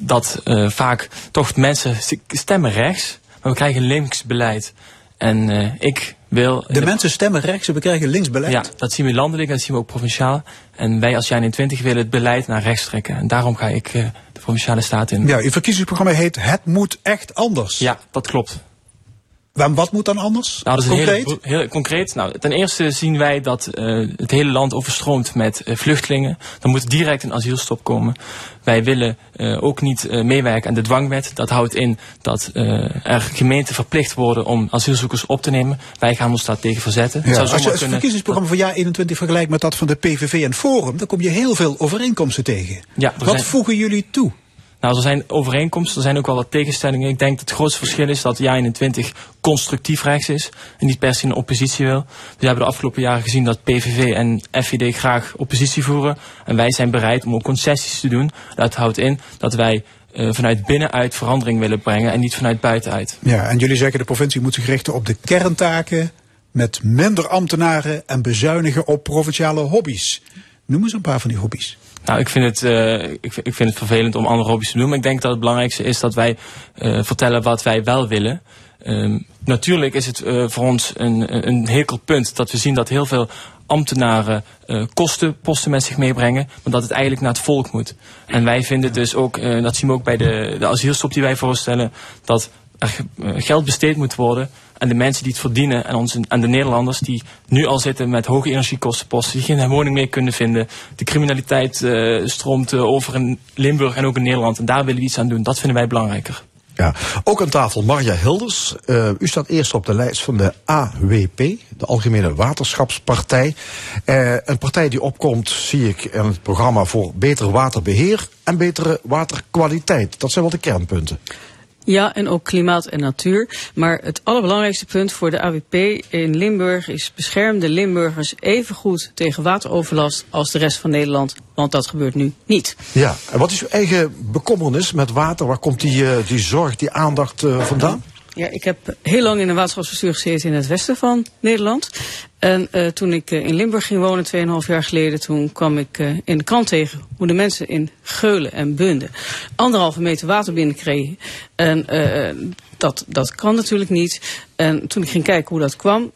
dat vaak toch mensen stemmen rechts, maar we krijgen links beleid. En ik wil. De mensen stemmen rechts en we krijgen linksbeleid? Ja, dat zien we landelijk en dat zien we ook provinciaal. En wij als Jij21 willen het beleid naar rechts trekken. En daarom ga ik eh, de provinciale staat in. Ja, uw verkiezingsprogramma heet Het moet echt anders. Ja, dat klopt. Wat moet dan anders? Nou, dat is Concreet? hele- heel concreet. Nou, ten eerste zien wij dat eh, het hele land overstroomt met eh, vluchtelingen. Er moet direct een asielstop komen. Wij willen eh, ook niet meewerken aan de dwangwet. Dat houdt in dat er gemeenten verplicht worden om asielzoekers op te nemen. Wij gaan ons daar tegen verzetten. Ja, als je het kunnen- verkiezingsprogramma van jaar 21 vergelijkt met dat van de PVV en Forum, dan kom je heel veel overeenkomsten tegen. Ja, Wat zijn- voegen jullie toe? Nou, er zijn overeenkomsten, er zijn ook wel wat tegenstellingen. Ik denk dat het grootste verschil is dat JA21 constructief rechts is en niet per se een oppositie wil. We hebben de afgelopen jaren gezien dat PVV en FVD graag oppositie voeren. En wij zijn bereid om ook concessies te doen. Dat houdt in dat wij eh, vanuit binnenuit verandering willen brengen en niet vanuit buitenuit. Ja, en jullie zeggen de provincie moet zich richten op de kerntaken met minder ambtenaren en bezuinigen op provinciale hobby's. Noem eens een paar van die hobby's. Nou, ik vind, het, eh, ik, ik vind het vervelend om andere hobby's te doen. Maar ik denk dat het belangrijkste is dat wij eh, vertellen wat wij wel willen. Ehm, natuurlijk is het eh, voor ons een, een hekel punt dat we zien dat heel veel ambtenaren eh, kostenposten met zich meebrengen, maar dat het eigenlijk naar het volk moet. En wij vinden dus ook, eh, dat zien we ook bij de, de asielstop die wij voorstellen, dat er ge- geld besteed moet worden aan de mensen die het verdienen en onze, aan de Nederlanders die nu al zitten met hoge energiekostenposten, die geen woning meer kunnen vinden. De criminaliteit eh, stroomt eh, over in Limburg en ook in Nederland en daar willen we iets aan doen. Dat vinden wij belangrijker. Ja, ook aan tafel Marja Hilders. Eh, u staat eerst op de lijst van de AWP, de Algemene Waterschapspartij. Een partij die opkomt, zie ik, in het programma voor beter waterbeheer en betere waterkwaliteit. Dat zijn wel de kernpunten. Ja, en ook klimaat en natuur. Maar het allerbelangrijkste punt voor de AWP in Limburg is bescherm de Limburgers even goed tegen wateroverlast als de rest van Nederland. Want dat gebeurt nu niet. Ja, en wat is uw eigen bekommernis met water? Waar komt die, eh, die zorg, die aandacht eh, vandaan? Ja, ik heb heel lang in een waterschapsbestuur gezeten in het westen van Nederland. En eh, toen ik eh, in Limburg ging wonen, 2,5 jaar geleden, toen kwam ik eh, in de krant tegen hoe de mensen in Geulen en Bunde anderhalve meter water binnenkregen. En dat, dat kan natuurlijk niet. En toen ik ging kijken hoe dat kwam,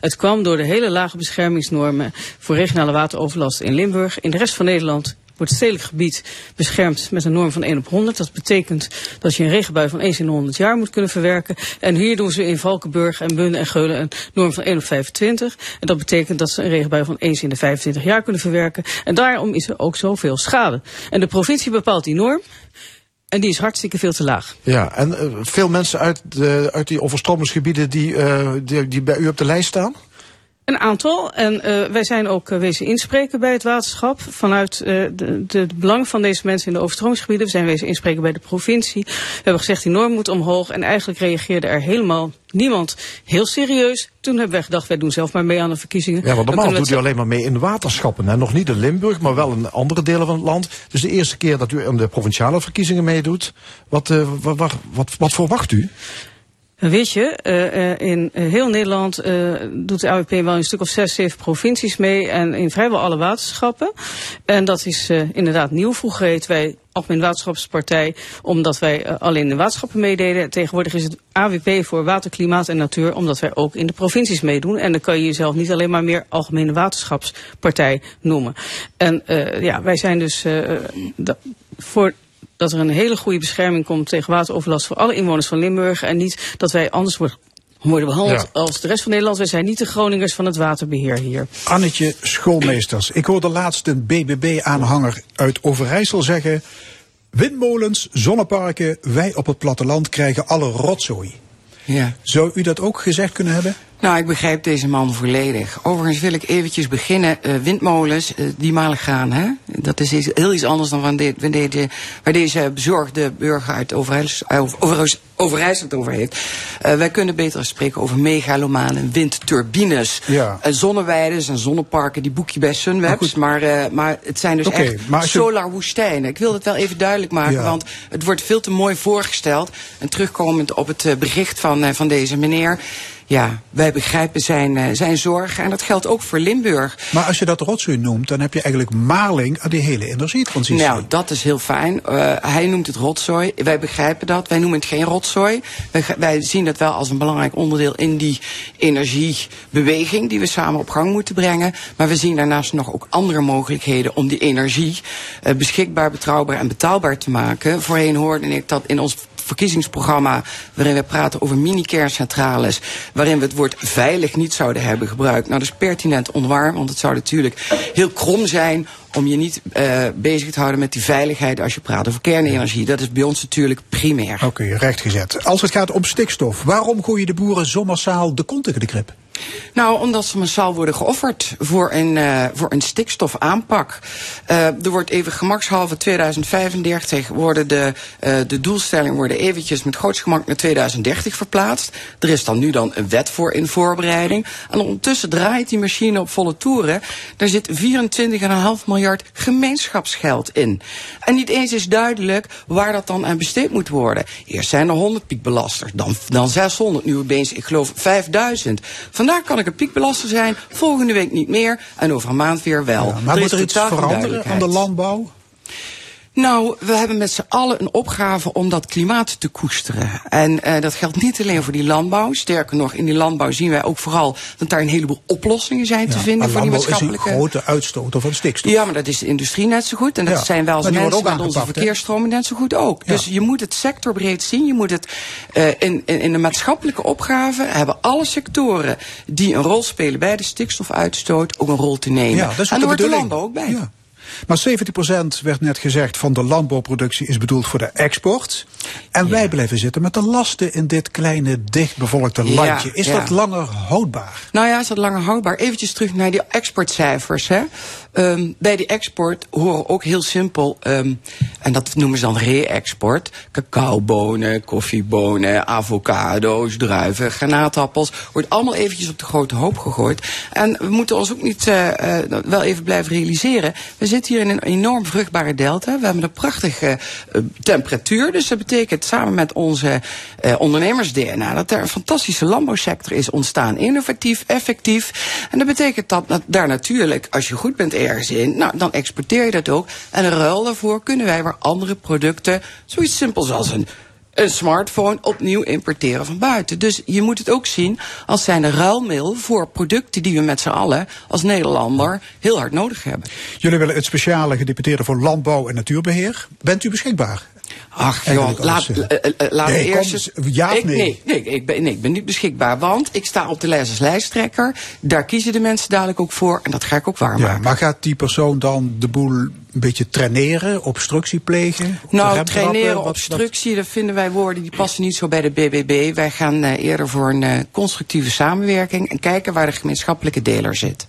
het kwam door de hele lage beschermingsnormen voor regionale wateroverlast in Limburg. In de rest van Nederland wordt stedelijk gebied beschermd met een norm van 1 op 100. Dat betekent dat je een regenbui van eens in de 100 jaar moet kunnen verwerken. En hier doen ze in Valkenburg en Bunde en Geulen een norm van 1 op 25. En dat betekent dat ze een regenbui van eens in de 25 jaar kunnen verwerken. En daarom is er ook zoveel schade. En de provincie bepaalt die norm. En die is hartstikke veel te laag. Ja, en eh, veel mensen uit, de, uit die overstromingsgebieden die, eh, die, die bij u op de lijst staan? Een aantal. En eh, wij zijn ook eh, wezen inspreken bij het waterschap. Vanuit eh, de, belang van deze mensen in de overstromingsgebieden. We zijn wezen inspreken bij de provincie. We hebben gezegd die norm moet omhoog. En eigenlijk reageerde er helemaal niemand heel serieus. Toen hebben wij gedacht, wij doen zelf maar mee aan de verkiezingen. Ja, want normaal doet u alleen maar mee in de waterschappen. Hè? Nog niet in Limburg, maar wel in andere delen van het land. Dus de eerste keer dat u aan de provinciale verkiezingen meedoet. Wat, wat, wat, wat, wat verwacht u? Weet je, eh, eh, in heel Nederland eh, doet de AWP wel een stuk of zes, zeven provincies mee. En in vrijwel alle waterschappen. En dat is inderdaad nieuw. Vroeger heten wij Algemeen Waterschapspartij, omdat wij alleen de waterschappen meededen. Tegenwoordig is het AWP voor water, klimaat en natuur, omdat wij ook in de provincies meedoen. En dan kan je jezelf niet alleen maar meer Algemene Waterschapspartij noemen. En ja, wij zijn dus voor dat er een hele goede bescherming komt tegen wateroverlast voor alle inwoners van Limburg. En niet dat wij anders worden worden behandeld Ja. als de rest van Nederland. Wij zijn niet de Groningers van het waterbeheer hier. Annetje Schoolmeesters. Ik hoorde laatst een BBB-aanhanger uit Overijssel zeggen... windmolens, zonneparken, wij op het platteland krijgen alle rotzooi. Ja. Zou u dat ook gezegd kunnen hebben? Nou, ik begrijp deze man volledig. Overigens wil ik eventjes beginnen. eh, windmolens, eh, die malen gaan, hè? Dat is iets- heel iets anders dan van deze, waar deze bezorgde burger uit Overijssel, over, Overijssel het over heeft. Eh, wij kunnen beter spreken over megalomane windturbines. Ja. Zonneweiden en zonneparken, die boek je bij Sunwebs. Maar, eh, maar het zijn dus echt maar als je- solarwoestijnen. Ik wil het wel even duidelijk maken, Ja. want het wordt veel te mooi voorgesteld. En terugkomend op het bericht van, van deze meneer. Ja, wij begrijpen zijn, uh, zijn zorgen. En dat geldt ook voor Limburg. Maar als je dat rotzooi noemt, dan heb je eigenlijk maling aan die hele energietransitie. Nou, dat is heel fijn. Uh, hij noemt het rotzooi. Wij begrijpen dat. Wij noemen het geen rotzooi. Wij, wij zien dat wel als een belangrijk onderdeel in die energiebeweging die we samen op gang moeten brengen. Maar we zien daarnaast nog ook andere mogelijkheden om die energie uh, beschikbaar, betrouwbaar en betaalbaar te maken. Voorheen hoorde ik dat in ons verkiezingsprogramma waarin we praten over mini-kerncentrales, waarin we het woord veilig niet zouden hebben gebruikt. Nou, dat is pertinent onwaar, want het zou natuurlijk heel krom zijn om je niet uh, bezig te houden met die veiligheid als je praat over kernenergie. Dat is bij ons natuurlijk primair. Oké, okay, rechtgezet. Als het gaat om stikstof, waarom gooien de boeren zo massaal de kont tegen de krip? Nou, omdat ze massaal worden geofferd voor een, uh, voor een stikstofaanpak. Uh, er wordt even gemakshalve 2035 worden de, uh, de doelstellingen worden eventjes met grootst gemak naar 2030 verplaatst. Er is dan nu dan een wet voor in voorbereiding. En ondertussen draait die machine op volle toeren. Daar zit 24,5 miljard gemeenschapsgeld in. En niet eens is duidelijk waar dat dan aan besteed moet worden. Eerst zijn er 100 piekbelasters, dan, dan 600, nu opeens, ik geloof, 5000. Vandaag kan ik een piekbelaster zijn, volgende week niet meer en over een maand weer wel. Ja, maar er moet er iets veranderen aan de landbouw? Nou, we hebben met z'n allen een opgave om dat klimaat te koesteren. En uh, dat geldt niet alleen voor die landbouw. Sterker nog, in die landbouw zien wij ook vooral dat daar een heleboel oplossingen zijn ja, te vinden voor die maatschappelijke. Is een grote uitstoot van stikstof. Ja, maar dat is de industrie net zo goed. En dat ja, zijn wel als mensen met onze verkeersstromen net zo goed ook. Ja. Dus je moet het sectorbreed zien. Je moet het uh, in, in, in de maatschappelijke opgave hebben alle sectoren die een rol spelen bij de stikstofuitstoot ook een rol te nemen. Ja, dat is en daar hoort de landbouw ook bij. Maar 70% werd net gezegd van de landbouwproductie is bedoeld voor de export. En ja. wij blijven zitten met de lasten in dit kleine, dichtbevolkte ja, landje. Is ja. dat langer houdbaar? Nou ja, is dat langer houdbaar? Eventjes terug naar die exportcijfers. Hè. Um, bij die export horen ook heel simpel, um, en dat noemen ze dan re-export, cacaobonen, koffiebonen, avocado's, druiven, granaatappels, wordt allemaal eventjes op de grote hoop gegooid. En we moeten ons ook niet uh, uh, wel even blijven realiseren, we zitten hier in een enorm vruchtbare delta, we hebben een prachtige uh, temperatuur, dus dat betekent samen met onze ondernemers-DNA dat er een fantastische landbouwsector is ontstaan, innovatief, effectief. En dat betekent dat, dat daar natuurlijk, als je goed bent in, nou, dan exporteer je dat ook. En in ruil daarvoor kunnen wij weer andere producten, zoiets simpels als een een smartphone opnieuw importeren van buiten. Dus je moet het ook zien als zijn de ruilmiddel voor producten die we met z'n allen als Nederlander heel hard nodig hebben. Jullie willen het speciale gedeputeerde voor landbouw en natuurbeheer. Bent u beschikbaar? Ach joh, laat, uh, laat nee, eerst kom, ja ik, nee? Nee, nee, ik ben, nee, ik ben niet beschikbaar, want ik sta op de lijst als lijsttrekker. Daar kiezen de mensen dadelijk ook voor en dat ga ik ook waarmaken. Ja, maar gaat die persoon dan de boel een beetje traineren, obstructie plegen? Nou, traineren, obstructie, dat vinden wij woorden die passen niet zo bij de BBB. Wij gaan uh, eerder voor een uh, constructieve samenwerking en kijken waar de gemeenschappelijke deler zit.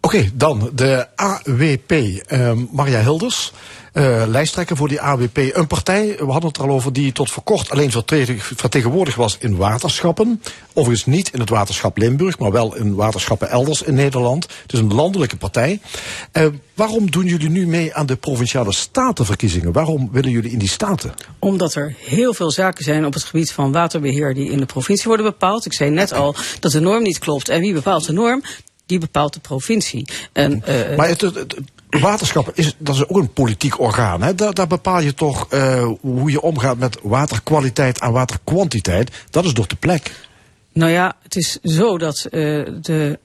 Oké, okay, dan de AWP. Uh, Maria Hilders. Uh, lijsttrekker voor die AWP. Een partij, we hadden het er al over, die tot voor kort alleen vertegenwoordigd was in waterschappen. Overigens niet in het waterschap Limburg, maar wel in waterschappen elders in Nederland. Het is een landelijke partij. Uh, waarom doen jullie nu mee aan de provinciale statenverkiezingen? Waarom willen jullie in die staten? Omdat er heel veel zaken zijn op het gebied van waterbeheer die in de provincie worden bepaald. Ik zei net al dat de norm niet klopt. En wie bepaalt de norm? Die bepaalt de provincie. En, uh, maar het, het, het waterschap is, dat is ook een politiek orgaan. Hè? Daar, daar bepaal je toch uh, hoe je omgaat met waterkwaliteit en waterkwantiteit. Dat is toch de plek? Nou ja, het is zo dat uh, de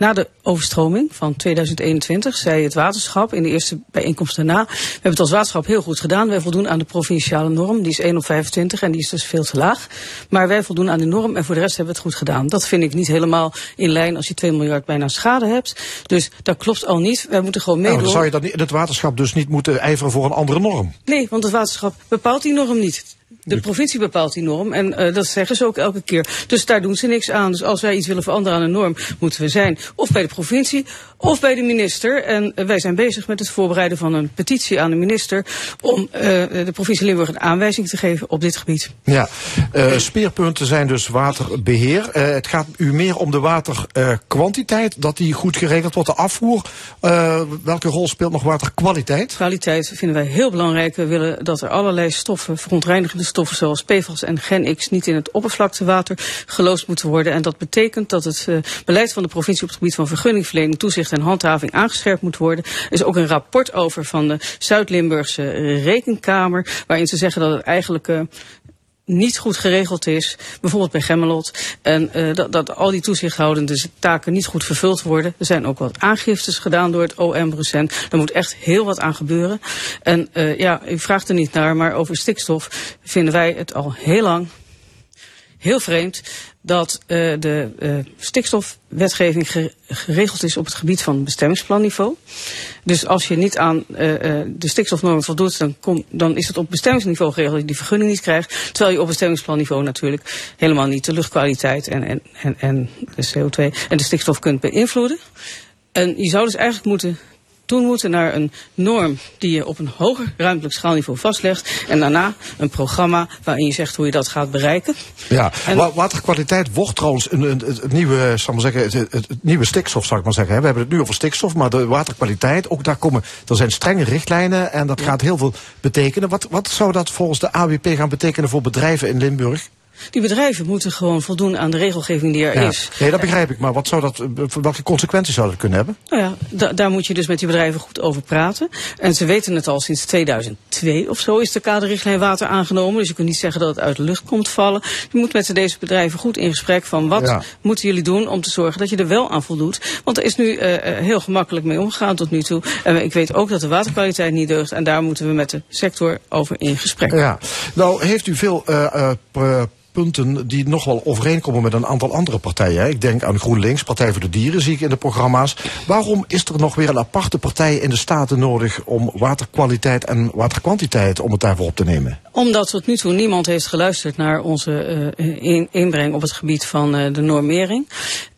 na de overstroming van 2021 zei het waterschap in de eerste bijeenkomst daarna. We hebben het als waterschap heel goed gedaan. Wij voldoen aan de provinciale norm. Die is 1 op 25 en die is dus veel te laag. Maar wij voldoen aan de norm en voor de rest hebben we het goed gedaan. Dat vind ik niet helemaal in lijn als je 2 miljard bijna schade hebt. Dus dat klopt al niet. Wij moeten gewoon meedoen. Nou, dan zou je dat, het waterschap dus niet moeten ijveren voor een andere norm? Nee, want het waterschap bepaalt die norm niet. De provincie bepaalt die norm en uh, dat zeggen ze ook elke keer. Dus daar doen ze niks aan. Dus als wij iets willen veranderen aan een norm, moeten we zijn of bij de provincie, of bij de minister. En uh, wij zijn bezig met het voorbereiden van een petitie aan de minister om uh, de provincie Limburg een aanwijzing te geven op dit gebied. Ja, speerpunten zijn dus waterbeheer. Het gaat u meer om de waterkwantiteit, dat die goed geregeld wordt, de afvoer. welke rol speelt nog waterkwaliteit? Kwaliteit vinden wij heel belangrijk. We willen dat er allerlei stoffen, verontreinigende stoffen zoals PFAS en GenX niet in het oppervlaktewater geloosd moeten worden. En dat betekent dat het beleid van de provincie op het gebied van vergunningverlening, toezicht en handhaving aangescherpt moet worden. Er is ook een rapport over van de Zuid-Limburgse Rekenkamer, waarin ze zeggen dat het eigenlijk uh, niet goed geregeld is, bijvoorbeeld bij Gemmelot, en uh, dat, dat al die toezichthoudende taken niet goed vervuld worden. Er zijn ook wat aangiftes gedaan door het OM recent. Er moet echt heel wat aan gebeuren. En uh, ja, u vraagt er niet naar, maar over stikstof vinden wij het al heel lang heel vreemd dat uh, de uh, stikstofwetgeving geregeld is op het gebied van bestemmingsplanniveau. Dus als je niet aan uh, de stikstofnormen voldoet, dan, kom, dan is het op bestemmingsniveau geregeld dat je die vergunning niet krijgt. Terwijl je op bestemmingsplanniveau natuurlijk helemaal niet de luchtkwaliteit en, en, en, en de CO2 en de stikstof kunt beïnvloeden. En je zou dus eigenlijk moeten toen moeten naar een norm die je op een hoger ruimtelijk schaalniveau vastlegt. En daarna een programma waarin je zegt hoe je dat gaat bereiken. Ja, en waterkwaliteit wordt trouwens een, een, het, nieuwe, zal maar zeggen, het, het, nieuwe stikstof, zou ik maar zeggen. We hebben het nu over stikstof, maar de waterkwaliteit, ook daar komen, er zijn strenge richtlijnen en dat gaat heel veel betekenen. Wat, wat zou dat volgens de AWP gaan betekenen voor bedrijven in Limburg? Die bedrijven moeten gewoon voldoen aan de regelgeving die er ja. is. Nee, dat begrijp ik. Maar wat zou dat, welke consequenties zou dat kunnen hebben? Nou ja, da daar moet je dus met die bedrijven goed over praten. En ze weten het al sinds 2002 of zo is de kaderrichtlijn water aangenomen. Dus je kunt niet zeggen dat het uit de lucht komt vallen. Je moet met deze bedrijven goed in gesprek van wat ja. moeten jullie doen om te zorgen dat je er wel aan voldoet. Want er is nu uh, heel gemakkelijk mee omgegaan tot nu toe. En ik weet ook dat de waterkwaliteit niet deugt. En daar moeten we met de sector over in gesprek. Ja, nou heeft u veel uh, punten die nog wel overeenkomen met een aantal andere partijen. Ik denk aan GroenLinks, Partij voor de Dieren, zie ik in de programma's. Waarom is er nog weer een aparte partij in de Staten nodig om waterkwaliteit en waterkwantiteit om het daarvoor op te nemen? Omdat tot nu toe niemand heeft geluisterd naar onze uh, inbreng op het gebied van uh, de normering.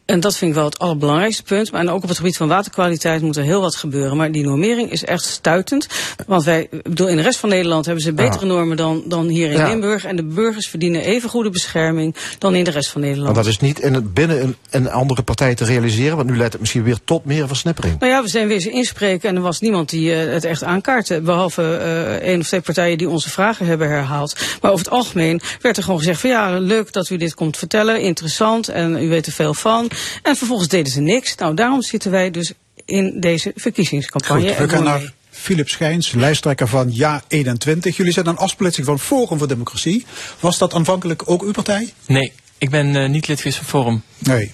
En dat vind ik wel het allerbelangrijkste punt. Maar ook op het gebied van waterkwaliteit moet er heel wat gebeuren. Maar die normering is echt stuitend. Want wij, bedoel, in de rest van Nederland hebben ze betere ja. normen dan, dan hier in ja. Limburg. En de burgers verdienen even goede bescherming dan in de rest van Nederland. Maar dat is niet in het, binnen een, een andere partij te realiseren. Want nu leidt het misschien weer tot meer versnippering. Nou ja, we zijn weer eens inspreken. En er was niemand die uh, het echt aankaartte. Behalve uh, één of twee partijen die onze vragen hebben herhaald. Maar over het algemeen werd er gewoon gezegd van ja, leuk dat u dit komt vertellen. Interessant en u weet er veel van. En vervolgens deden ze niks. Nou, daarom zitten wij dus in deze verkiezingscampagne. Goed, we gaan naar Philip Schijns, lijsttrekker van Ja21. Jullie zijn een afsplitsing van Forum voor Democratie. Was dat aanvankelijk ook uw partij? Nee, ik ben uh, niet lid geweest van Forum. Nee.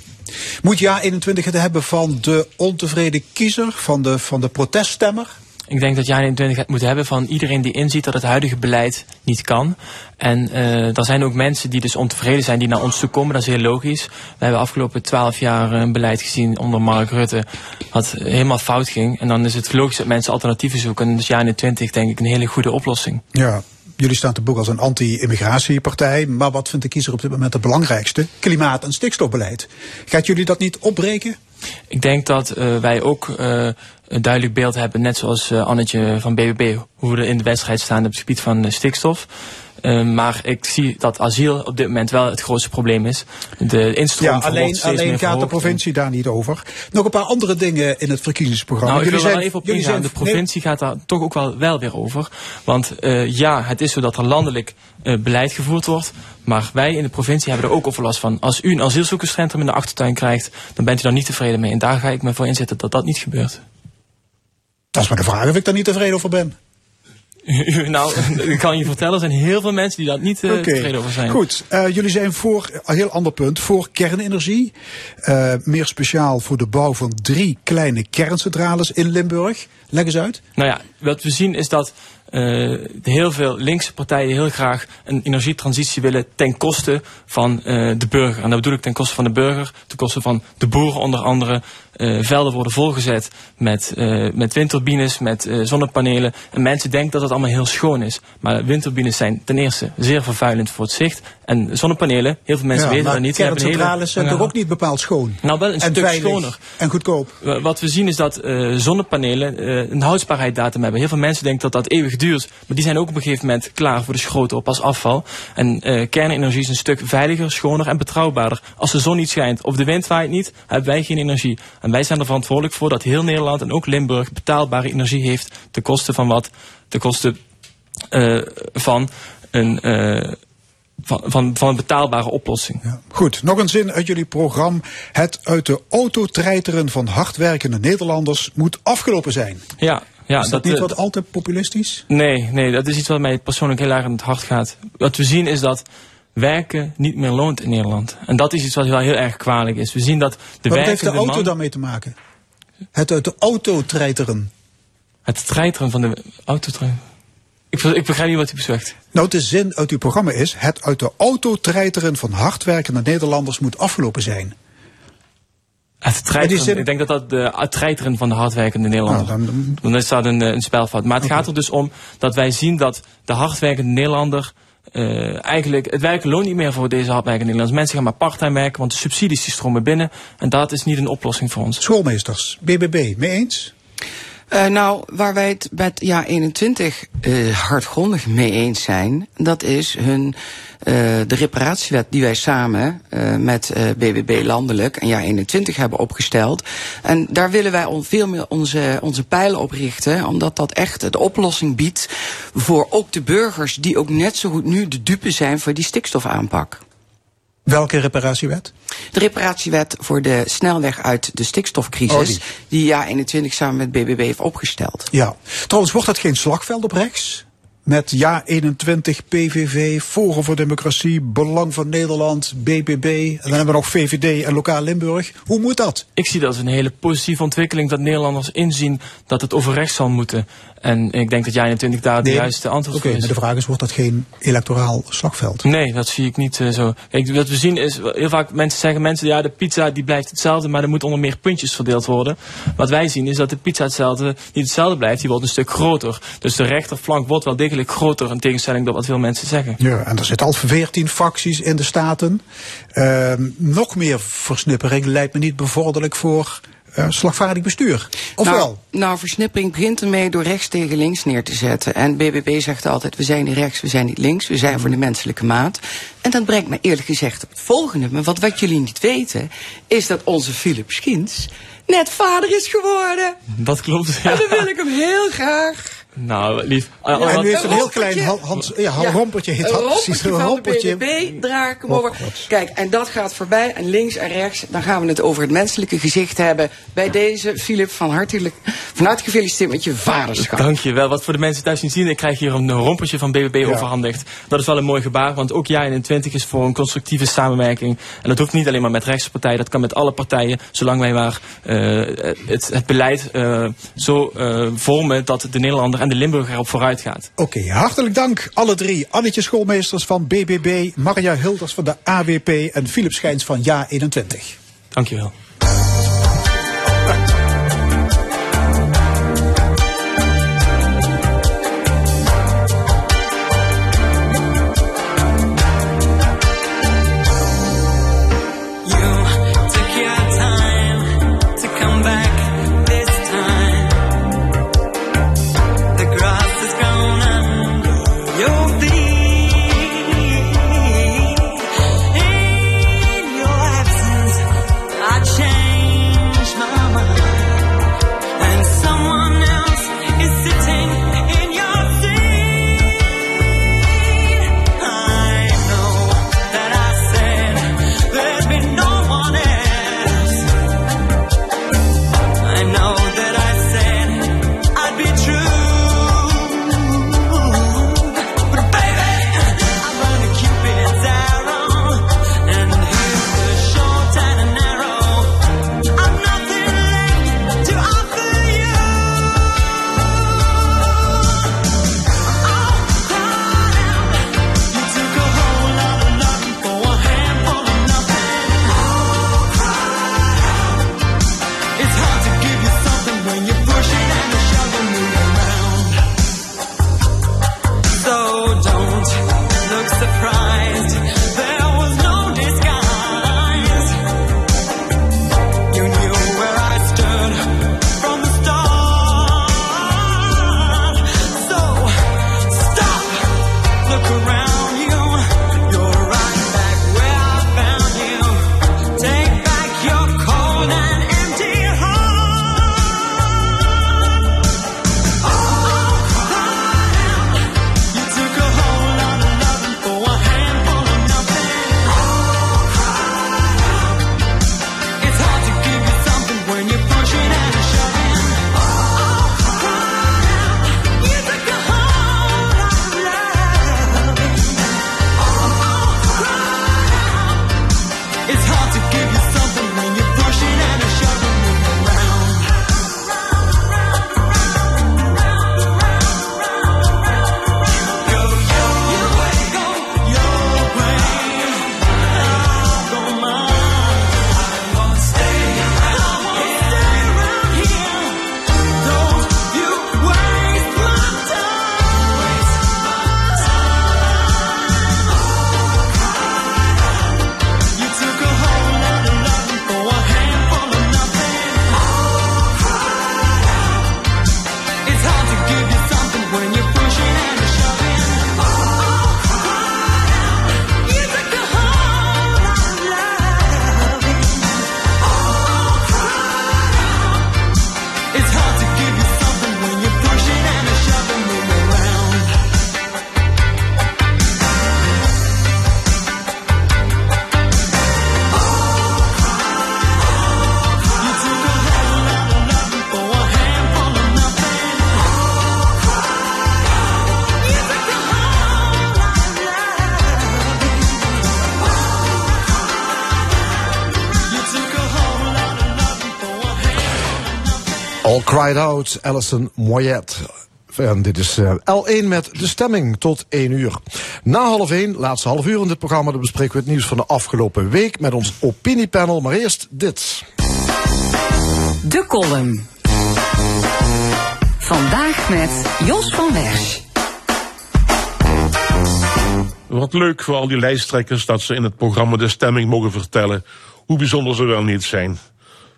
Moet Ja21 het hebben van de ontevreden kiezer, van de, van de proteststemmer? Ik denk dat jij het moet hebben van iedereen die inziet dat het huidige beleid niet kan. En uh, er zijn ook mensen die dus ontevreden zijn, die naar ons toe komen. Dat is heel logisch. We hebben afgelopen twaalf jaar een beleid gezien onder Mark Rutte, wat helemaal fout ging. En dan is het logisch dat mensen alternatieven zoeken. En dus jaar 20 denk ik een hele goede oplossing. Ja, Jullie staan te boek als een anti-immigratiepartij. Maar wat vindt de kiezer op dit moment het belangrijkste? Klimaat- en stikstofbeleid. Gaat jullie dat niet opbreken? Ik denk dat uh, wij ook uh, een duidelijk beeld hebben, net zoals uh, Annetje van BBB, hoe we er in de wedstrijd staan op het gebied van stikstof. Uh, maar ik zie dat asiel op dit moment wel het grootste probleem is. De instroom ja, alleen, alleen gaat de provincie daar niet over. Nog een paar andere dingen in het verkiezingsprogramma. Nou, ik wil wel even op ingaan. Zijn... De provincie nee. gaat daar toch ook wel, wel weer over. Want uh, ja, het is zo dat er landelijk uh, beleid gevoerd wordt. Maar wij in de provincie hebben er ook overlast van. Als u een asielzoekerscentrum in de achtertuin krijgt, dan bent u daar niet tevreden mee. En daar ga ik me voor inzetten dat dat niet gebeurt. Dat is maar de vraag of ik daar niet tevreden over ben. nou, ik kan je vertellen, er zijn heel veel mensen die daar niet uh, okay. tevreden over zijn. Goed, uh, jullie zijn voor, een heel ander punt, voor kernenergie. Uh, meer speciaal voor de bouw van drie kleine kerncentrales in Limburg. Leg eens uit. Nou ja, wat we zien is dat uh, heel veel linkse partijen heel graag een energietransitie willen ten koste van uh, de burger. En dat bedoel ik ten koste van de burger, ten koste van de boeren onder andere. Eh, velden worden volgezet met, eh, met windturbines, met eh, zonnepanelen. En mensen denken dat het allemaal heel schoon is. Maar windturbines zijn ten eerste zeer vervuilend voor het zicht. En zonnepanelen, heel veel mensen Ja, weten dat niet. kerncentrales zijn toch ook niet bepaald schoon? nou, wel een en stuk veilig schoner. En goedkoop. Wa- Wat we zien is dat zonnepanelen een houdbaarheidsdatum hebben. Heel veel mensen denken dat dat eeuwig duurt. Maar die zijn ook op een gegeven moment klaar voor de schroten op als afval. En kernenergie is een stuk veiliger, schoner en betrouwbaarder. Als de zon niet schijnt of de wind waait niet, hebben wij geen energie. En wij zijn er verantwoordelijk voor dat heel Nederland en ook Limburg betaalbare energie heeft. Ten koste van wat? Ten koste eh, van een... eh, van, van, van een betaalbare oplossing. Goed, nog een zin uit jullie programma. Het uit de auto treiteren van hardwerkende Nederlanders moet afgelopen zijn. Ja, ja, is dat, niet eh, wat al te populistisch? Nee, nee, dat is iets wat mij persoonlijk heel erg aan het hart gaat. Wat we zien is dat werken niet meer loont in Nederland. En dat is iets wat wel heel erg kwalijk is. We zien dat de wat heeft de auto man... daarmee te maken? Het uit de auto treiteren. Het treiteren van de autotrein. Ik, ik begrijp niet wat u zegt. Nou, de zin uit uw programma is... het uit de auto treiteren van hardwerkende Nederlanders moet afgelopen zijn. Het treiteren, zin- Ik denk dat dat de het treiteren van de hardwerkende Nederlander. Nou, dan- dan is dat een, eh, een spelfout. Maar het gaat er dus om dat wij zien dat de hardwerkende Nederlander eh, eigenlijk het werken loont niet meer voor deze hardwerkende Nederlanders. Mensen gaan maar parttime werken, want de subsidies die stromen binnen. En dat is niet een oplossing voor ons. Schoolmeesters, BBB, mee eens? Eh, nou, waar wij het met jaar 21 eh, hardgrondig mee eens zijn, dat is hun, eh, de reparatiewet die wij samen met BBB landelijk en jaar 21 hebben opgesteld. En daar willen wij veel meer onze, onze pijlen op richten, omdat dat echt de oplossing biedt voor ook de burgers die ook net zo goed nu de dupe zijn voor die stikstofaanpak. Welke reparatiewet? De reparatiewet voor de snelweg uit de stikstofcrisis, Oh, die. die jaar 21 samen met BBB heeft opgesteld. Ja. Trouwens, wordt dat geen slagveld op rechts? Met ja 21, PVV, Forum voor Democratie, Belang van Nederland, BBB. En dan hebben we nog VVD en Lokaal Limburg. Hoe moet dat? Ik zie dat als een hele positieve ontwikkeling dat Nederlanders inzien dat het over rechts zal moeten. En ik denk dat jij 21 daar de Nee. juiste antwoord voor is. maar de vraag is, wordt dat geen electoraal slagveld? Nee, dat zie ik niet eh, zo. Kijk, wat we zien is, heel vaak mensen zeggen mensen, ja, de pizza die blijft hetzelfde, maar er moet onder meer puntjes verdeeld worden. Wat wij zien is dat de pizza hetzelfde, niet hetzelfde blijft, die wordt een stuk groter. Dus de rechterflank wordt wel degelijk groter, in tegenstelling tot wat veel mensen zeggen. Ja, en er zitten al 14 facties in de Staten. Ehm, nog meer versnippering lijkt me niet bevorderlijk voor slagvaardig bestuur. Of nou, wel? Nou, versnippering begint ermee door rechts tegen links neer te zetten. En BBB zegt altijd, we zijn niet rechts, we zijn niet links, we zijn voor de menselijke maat. En dat brengt me eerlijk gezegd op het volgende. Maar wat, wat jullie niet weten, is dat onze Philip Schins net vader is geworden. Dat klopt. En dan wil ik hem heel graag. Nou, lief. Ja, Al- al- en u heeft een heel rompertje. klein han- Hans, ja, han- rompertje heet Een rompertje een van de BBB, draai ik hem Oh, over. Kijk, en dat gaat voorbij. En links en rechts, dan gaan we het over het menselijke gezicht hebben. Bij deze, Philip, van, hartelijk, van harte gefeliciteerd met je vaderschap. Dank je wel. Wat voor de mensen thuis niet zien, ik krijg hier een rompertje van BBB overhandigd. Dat is wel een mooi gebaar, want ook jaar 21 is voor een constructieve samenwerking. En dat hoeft niet alleen maar met rechtse partijen, dat kan met alle partijen, zolang wij maar eh, het, het beleid eh, zo eh, vormen dat de Nederlander en de Limburger erop vooruit gaat. Oké, hartelijk dank alle drie. Annetje Schoolmeesters van BBB, Marja Hilders van de AWP en Philip Schijns van Ja 21. Inside Out, Alison Moyet. En dit is eh, L1 met de stemming tot 1 uur. Na half 1, laatste half uur in dit programma, dan bespreken we het nieuws van de afgelopen week met ons opiniepanel. Maar eerst dit. De column. Vandaag met Jos van Wersch. Wat leuk voor al die lijsttrekkers dat ze in het programma De Stemming mogen vertellen hoe bijzonder ze wel niet zijn.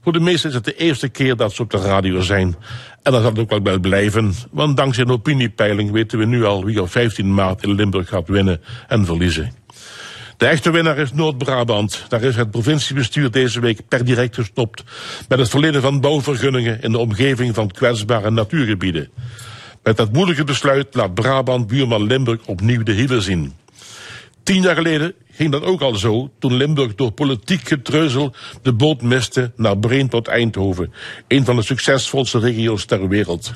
Voor de meesten is het de eerste keer dat ze op de radio zijn. En dat zal het ook wel bij blijven, want dankzij een opiniepeiling weten we nu al wie op 15 maart in Limburg gaat winnen en verliezen. De echte winnaar is Noord-Brabant. Daar is het provinciebestuur deze week per direct gestopt met het verlenen van bouwvergunningen in de omgeving van kwetsbare natuurgebieden. Met dat moedige besluit laat Brabant buurman Limburg opnieuw de hielen zien. Tien jaar geleden ging dat ook al zo toen Limburg door politiek getreuzel de boot miste naar Breen Eindhoven, een van de succesvolste regio's ter wereld.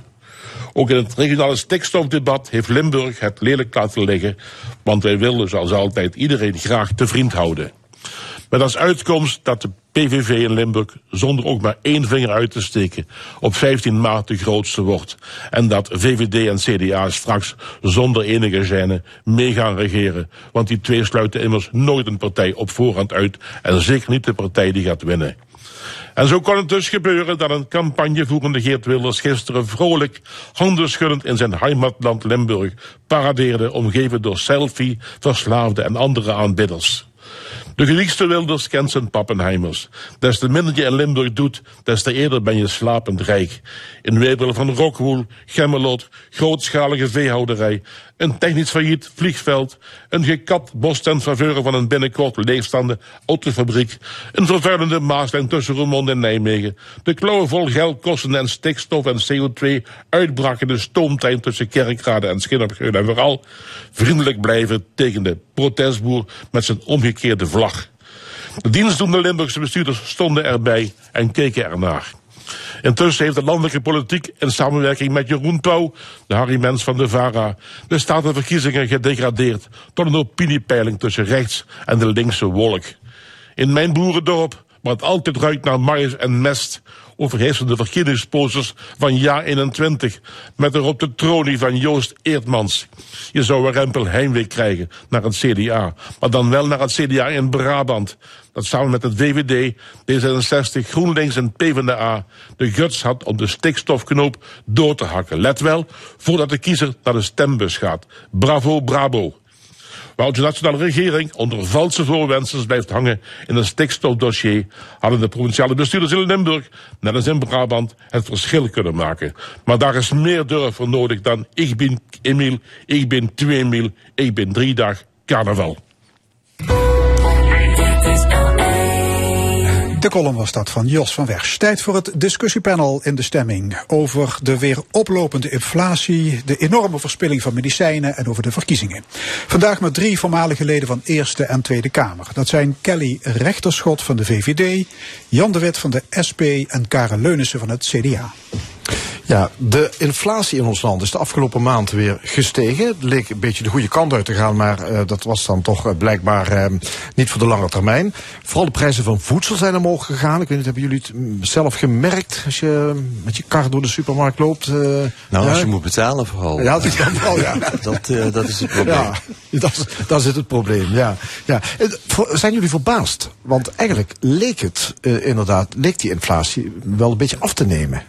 Ook in het regionale stikstofdebat heeft Limburg het lelijk laten liggen, want wij willen zoals altijd iedereen graag te vriend houden. Met als uitkomst dat de PVV in Limburg zonder ook maar één vinger uit te steken op 15 maart de grootste wordt. En dat VVD en CDA straks zonder enige gêne mee gaan regeren. Want die twee sluiten immers nooit een partij op voorhand uit en zeker niet de partij die gaat winnen. En zo kon het dus gebeuren dat een campagnevoerende Geert Wilders gisteren vrolijk, handelschuddend in zijn heimatland Limburg paradeerde, omgeven door selfie, verslaafde en andere aanbidders. De geliefste Wilders kent zijn pappenheimers. Des te minder je in Limburg doet, des te eerder ben je slapend rijk. In weerwil van rockwool, gemmelot, grootschalige veehouderij, een technisch failliet vliegveld, een gekapt bostent faveur van een binnenkort leegstaande autofabriek, een vervuilende maaslijn tussen Roermond en Nijmegen, de klauwen vol geld kostende en stikstof en CO2 uitbrakende stoomtrein tussen Kerkrade en Schinnopgeun en vooral vriendelijk blijven tegen de protestboer met zijn omgekeerde vlag. De dienstdoende Limburgse bestuurders stonden erbij en keken ernaar. Intussen heeft de landelijke politiek in samenwerking met Jeroen Pauw, de Harry Mens van de VARA, de statenverkiezingen gedegradeerd tot een opiniepeiling tussen rechts en de linkse wolk. In mijn boerendorp, het altijd ruikt naar mais en mest, overheersen de verkiezingsposters van Ja 21, met erop de tronie van Joost Eertmans. Je zou een rempel heimwee krijgen naar het CDA, maar dan wel naar het CDA in Brabant, dat samen met het VVD, D66, GroenLinks en PvdA de guts had om de stikstofknoop door te hakken. Let wel, voordat de kiezer naar de stembus gaat. Bravo, bravo. Waar de nationale regering onder valse voorwendsels blijft hangen in een stikstofdossier, hadden de provinciale bestuurders in Limburg, net als in Brabant, het verschil kunnen maken. Maar daar is meer durf voor nodig dan ik ben Emiel, ik ben twee Emiel, ik ben drie dag carnaval. De column was dat van Jos van Wersch. Tijd voor het discussiepanel in de stemming over de weer oplopende inflatie, de enorme verspilling van medicijnen en over de verkiezingen. Vandaag met drie voormalige leden van Eerste en Tweede Kamer. Dat zijn Kelly Rechterschot van de VVD, Jan de Wit van de SP en Karen Leunissen van het CDA. Ja, de inflatie in ons land is de afgelopen maand weer gestegen. Het leek een beetje de goede kant uit te gaan, maar uh, dat was dan toch uh, blijkbaar uh, niet voor de lange termijn. Vooral de prijzen van voedsel zijn omhoog gegaan. Ik weet niet, hebben jullie het zelf gemerkt als je met je kar door de supermarkt loopt? nou, ja? als je moet betalen vooral. Ja, dat is dan wel, ja. dat, dat is het probleem. Ja, dat, dat is het probleem, ja. ja. Zijn jullie verbaasd? Want eigenlijk leek het inderdaad, leek die inflatie wel een beetje af te nemen.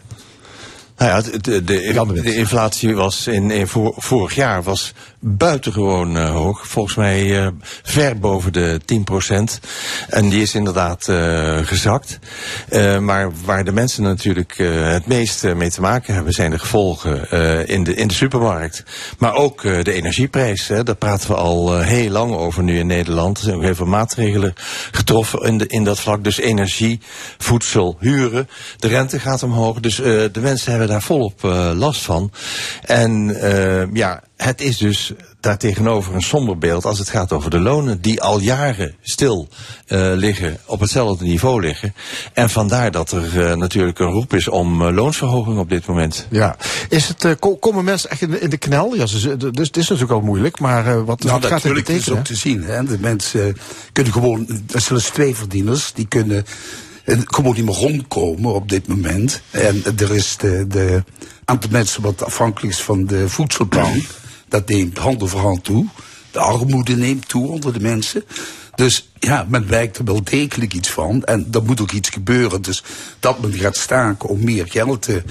Nou ja, de, de, de, de inflatie was in, in voor, vorig jaar was buitengewoon uh, hoog. Volgens mij uh, ver boven de 10%. En die is inderdaad uh, gezakt. maar waar de mensen natuurlijk het meest mee te maken hebben, zijn de gevolgen in, de, in de supermarkt. Maar ook de energieprijs. Hè, daar praten we al heel lang over nu in Nederland. Er zijn ook heel veel maatregelen getroffen in, de, in dat vlak. Dus energie, voedsel, huren. De rente gaat omhoog. Dus de mensen hebben daar volop last van. En ja, het is dus daartegenover een somber beeld als het gaat over de lonen die al jaren stil uh, liggen, op hetzelfde niveau liggen. En vandaar dat er uh, natuurlijk een roep is om uh, loonsverhoging op dit moment. Ja, is het, komen mensen echt in de, in de knel? Ja, ze, dus het is natuurlijk al moeilijk, maar wat, nou, wat gaat het betekenen? is ook te zien. Hè? De mensen kunnen gewoon, dat zijn twee verdieners, die kunnen eh, gewoon niet meer rondkomen op dit moment. En er is de, de aantal mensen wat afhankelijk is van de voedselbank. Dat neemt hand over hand toe. De armoede neemt toe onder de mensen. Dus ja, men wijkt er wel degelijk iets van. En er moet ook iets gebeuren. Dus dat men gaat staken om meer geld te,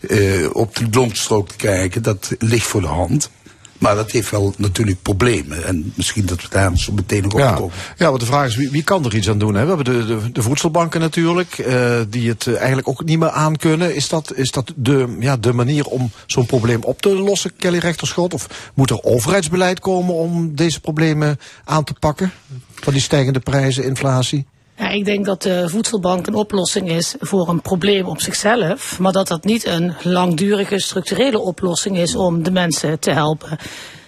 eh, op de loonstrook te krijgen, dat ligt voor de hand. Maar dat heeft wel natuurlijk problemen. En misschien dat we daar zo meteen nog op Ja, komen. ja, want de vraag is, wie, wie kan er iets aan doen? Hè? We hebben de, de, de voedselbanken natuurlijk, eh, die het eh, eigenlijk ook niet meer aankunnen. Is dat, is dat de, ja, de manier om zo'n probleem op te lossen, Kelly Rechterschot? Of moet er overheidsbeleid komen om deze problemen aan te pakken? Van die stijgende prijzen, inflatie? Ja, ik denk dat de voedselbank een oplossing is voor een probleem op zichzelf, maar dat dat niet een langdurige structurele oplossing is om de mensen te helpen.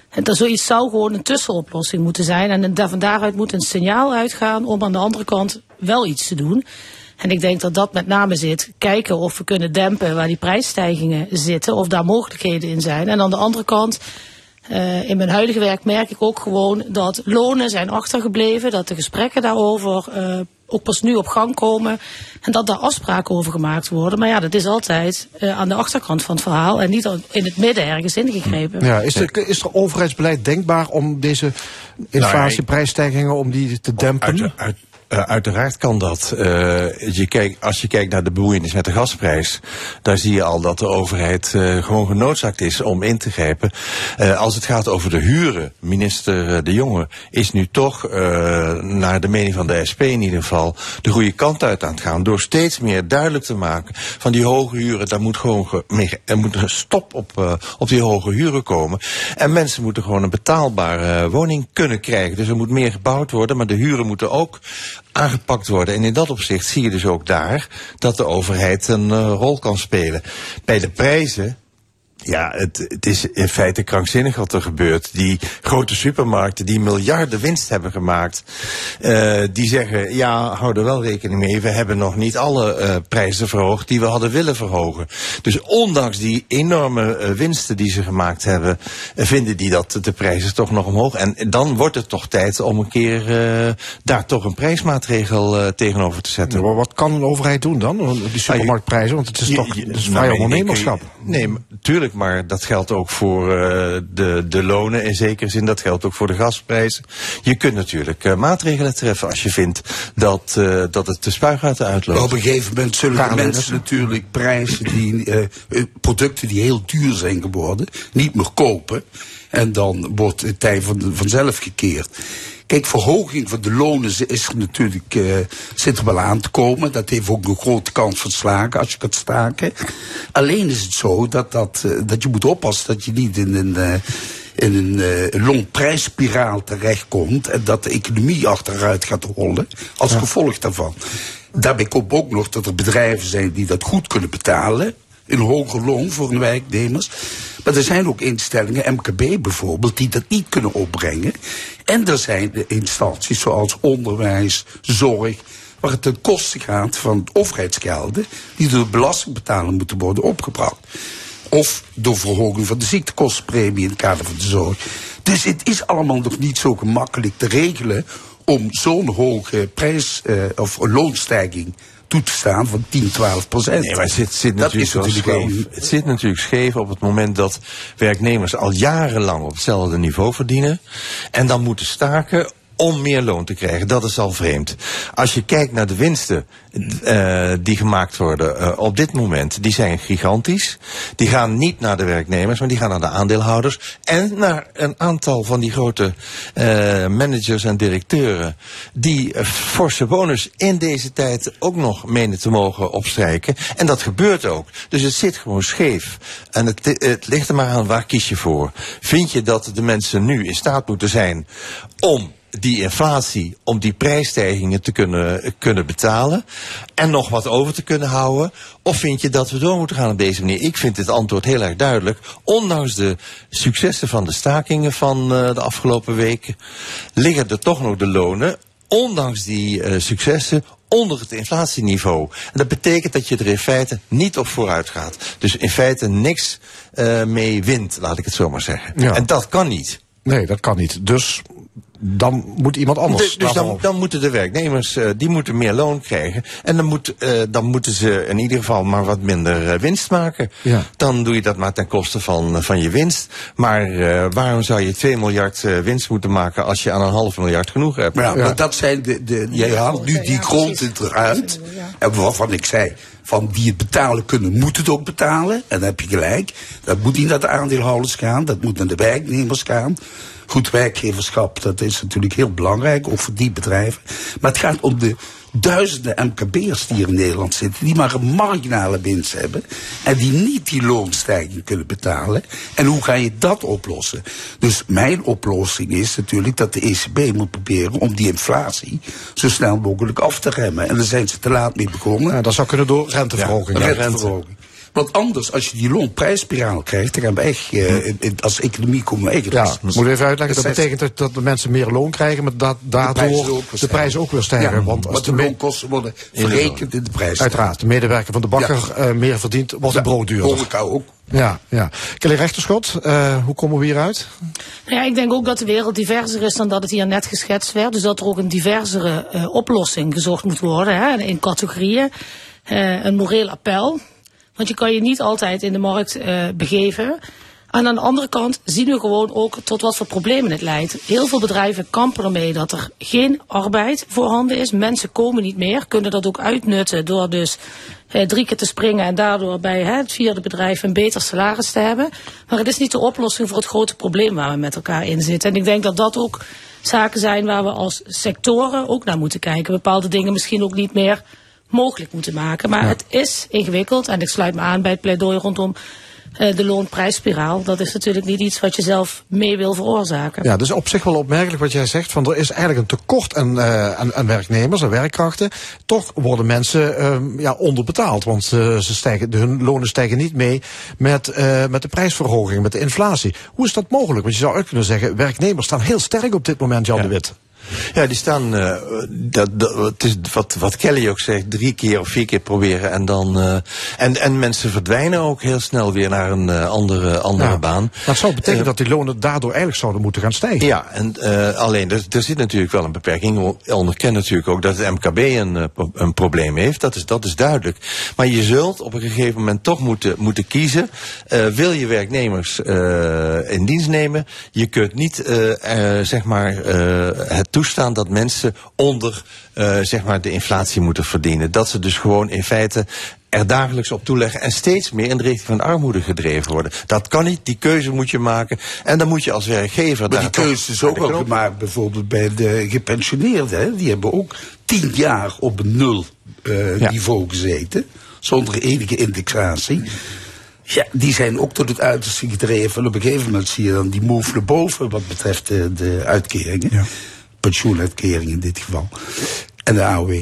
En dat zoiets zou gewoon een tussenoplossing moeten zijn. En van daaruit moet een signaal uitgaan om aan de andere kant wel iets te doen. En ik denk dat dat met name zit, kijken of we kunnen dempen waar die prijsstijgingen zitten, of daar mogelijkheden in zijn. En aan de andere kant, eh, in mijn huidige werk merk ik ook gewoon dat lonen zijn achtergebleven, dat de gesprekken daarover eh, ook pas nu op gang komen en dat daar afspraken over gemaakt worden. Maar ja, dat is altijd eh, aan de achterkant van het verhaal en niet al in het midden ergens ingegrepen. Ja, is, er, is er overheidsbeleid denkbaar om deze inflatieprijsstijgingen om die te dempen? Uit, uit, eh, uiteraard kan dat. Eh, je als je kijkt naar de bemoeienis met de gasprijs, daar zie je al dat de overheid eh, gewoon genoodzaakt is om in te grijpen. Als het gaat over de huren, minister De Jonge is nu toch, naar de mening van de SP in ieder geval, de goede kant uit aan het gaan. Door steeds meer duidelijk te maken van die hoge huren, daar moet gewoon er moet een stop op, op die hoge huren komen. En mensen moeten gewoon een betaalbare woning kunnen krijgen. Dus er moet meer gebouwd worden, maar de huren moeten ook aangepakt worden. En in dat opzicht zie je dus ook daar dat de overheid een eh, rol kan spelen. Bij de prijzen. Ja, het, het is in feite krankzinnig wat er gebeurt. Die grote supermarkten die miljarden winst hebben gemaakt, eh, die zeggen, ja, hou er wel rekening mee, we hebben nog niet alle eh, prijzen verhoogd die we hadden willen verhogen. Dus ondanks die enorme eh, winsten die ze gemaakt hebben, vinden die dat de prijzen toch nog omhoog. En dan wordt het toch tijd om een keer daar toch een prijsmaatregel tegenover te zetten. Maar wat kan een overheid doen dan? Die supermarktprijzen, want het is toch het is vrij Nou, ondernemerschap. Nee, maar- maar dat geldt ook voor eh, de, de lonen in zekere zin. Dat geldt ook voor de gasprijzen. Je kunt natuurlijk eh, maatregelen treffen als je vindt dat, eh, dat het de spuigaten uitloopt. Op een gegeven moment zullen de mensen natuurlijk prijzen die, producten die heel duur zijn geworden, niet meer kopen. En dan wordt het tij van, vanzelf gekeerd. Kijk, verhoging van de lonen is natuurlijk, eh, zit er wel aan te komen. Dat heeft ook een grote kans van slagen als je gaat staken. Alleen is het zo dat, dat, eh, dat je moet oppassen dat je niet in een, eh, in een eh, loonprijsspiraal terechtkomt. En dat de economie achteruit gaat rollen als gevolg daarvan. Daarbij komt ook nog dat er bedrijven zijn die dat goed kunnen betalen. Een hoger loon voor hun werknemers. Maar er zijn ook instellingen, MKB bijvoorbeeld, die dat niet kunnen opbrengen. En er zijn de instanties zoals onderwijs, zorg, waar het ten koste gaat van overheidsgelden die door belastingbetaler moeten worden opgebracht. Of door verhoging van de ziektekostenpremie in het kader van de zorg. Dus het is allemaal nog niet zo gemakkelijk te regelen om zo'n hoge prijs- eh, of loonstijging toe te staan van 10, 12 procent. Nee, maar het zit, zit Dat natuurlijk is natuurlijk scheef. Het zit natuurlijk scheef op het moment dat werknemers al jarenlang op hetzelfde niveau verdienen. En dan moeten staken om meer loon te krijgen. Dat is al vreemd. Als je kijkt naar de winsten eh, die gemaakt worden eh, op dit moment, die zijn gigantisch. Die gaan niet naar de werknemers, maar die gaan naar de aandeelhouders. En naar een aantal van die grote eh, managers en directeuren. Die forse bonus in deze tijd ook nog menen te mogen opstrijken. En dat gebeurt ook. Dus het zit gewoon scheef. En het, het ligt er maar aan waar kies je voor. Vind je dat de mensen nu in staat moeten zijn om die inflatie, om die prijsstijgingen te kunnen, kunnen betalen en nog wat over te kunnen houden? Of vind je dat we door moeten gaan op deze manier? Ik vind het antwoord heel erg duidelijk. Ondanks de successen van de stakingen van eh, de afgelopen weken, liggen er toch nog de lonen, ondanks die eh, successen, onder het inflatieniveau. En dat betekent dat je er in feite niet op vooruit gaat. Dus in feite niks eh, mee wint, laat ik het zo maar zeggen. Ja. En dat kan niet. Nee, dat kan niet. Dus dan moet iemand anders. Dus, dus dan, dan moeten de werknemers eh, die moeten meer loon krijgen. En dan, moet, eh, dan moeten ze in ieder geval maar wat minder eh, winst maken. Ja. Dan doe je dat maar ten koste van, van je winst. Maar eh, waarom zou je 2 miljard eh, winst moeten maken als je aan een half miljard genoeg hebt? Maar ja, maar dat zijn de, de jij haalt nu die grond eruit. En waarvan ik zei, van die het betalen kunnen, moet het ook betalen. En dan heb je gelijk. Dat moet niet naar de aandeelhouders gaan, dat moet naar de werknemers gaan. Goed werkgeverschap, dat is natuurlijk heel belangrijk, ook voor die bedrijven. Maar het gaat om de duizenden MKB'ers die hier in Nederland zitten, die maar een marginale winst hebben. En die niet die loonstijging kunnen betalen. En hoe ga je dat oplossen? Dus mijn oplossing is natuurlijk dat de ECB moet proberen om die inflatie zo snel mogelijk af te remmen. En daar zijn ze te laat mee begonnen. Ja, dat zou kunnen door renteverhoging. Ja, Ja, renteverhoging. Want anders, als je die loonprijsspiraal krijgt, dan gaan we echt, eh, in- in- als economie komen we echt Ja, moet ik even uitleggen. Dat betekent dat, dat de mensen meer loon krijgen, maar dat daardoor prijzen ook weer de prijzen ook weer stijgen. Ja, want als de, loonkosten worden verrekend in de prijs. uiteraard, de medewerker van de bakker eh, meer verdient, wordt het brood duurder. Ook. Ja, ja. Kelly Rechterschot, eh, hoe komen we hieruit? Nou ja, ik denk ook dat de wereld diverser is dan dat het hier net geschetst werd. Dus dat er ook een diversere eh, oplossing gezocht moet worden hè, in categorieën. Eh, een moreel appel. Want je kan je niet altijd in de markt eh, begeven. En aan de andere kant zien we gewoon ook tot wat voor problemen het leidt. Heel veel bedrijven kampen ermee dat er geen arbeid voorhanden is. Mensen komen niet meer, kunnen dat ook uitnutten door dus eh, drie keer te springen en daardoor bij hè, het vierde bedrijf een beter salaris te hebben. Maar het is niet de oplossing voor het grote probleem waar we met elkaar in zitten. En ik denk dat dat ook zaken zijn waar we als sectoren ook naar moeten kijken. Bepaalde dingen misschien ook niet meer mogelijk moeten maken. Maar het is ingewikkeld en ik sluit me aan bij het pleidooi rondom eh, de loonprijsspiraal. Dat is natuurlijk niet iets wat je zelf mee wil veroorzaken. Ja, dus op zich wel opmerkelijk wat jij zegt. Van er is eigenlijk een tekort aan, eh, aan, aan werknemers en werkkrachten. Toch worden mensen ehm, ja, onderbetaald. Want eh, ze stijgen, hun lonen stijgen niet mee met, eh, met de prijsverhoging, met de inflatie. Hoe is dat mogelijk? Want je zou ook kunnen zeggen, werknemers staan heel sterk op dit moment, Jan de Wit. Ja, die staan, eh, dat, dat, het is wat, wat Kelly ook zegt, drie keer of vier keer proberen. En, dan, eh, en, en mensen verdwijnen ook heel snel weer naar een eh, andere, andere Ja. baan. Dat zou betekenen dat die lonen daardoor eigenlijk zouden moeten gaan stijgen. Ja, en alleen er, er zit natuurlijk wel een beperking. We onderkennen natuurlijk ook dat het MKB een, een probleem heeft. Dat is, dat is duidelijk. Maar je zult op een gegeven moment toch moeten, moeten kiezen. Wil je werknemers in dienst nemen? Je kunt niet zeg maar, het toestaan dat mensen onder eh, zeg maar de inflatie moeten verdienen. Dat ze dus gewoon in feite er dagelijks op toeleggen en steeds meer in de richting van armoede gedreven worden. Dat kan niet, die keuze moet je maken. En dan moet je als werkgever Maar die keuze is ook al gemaakt bijvoorbeeld bij de gepensioneerden. Hè? Die hebben ook tien jaar op een nul eh, Ja. niveau gezeten. Zonder enige indexatie. Ja, die zijn ook tot het uiterste gedreven. En op een gegeven moment zie je dan die move naar boven wat betreft de, de uitkeringen. Pensioenuitkering in dit geval. En de AOW.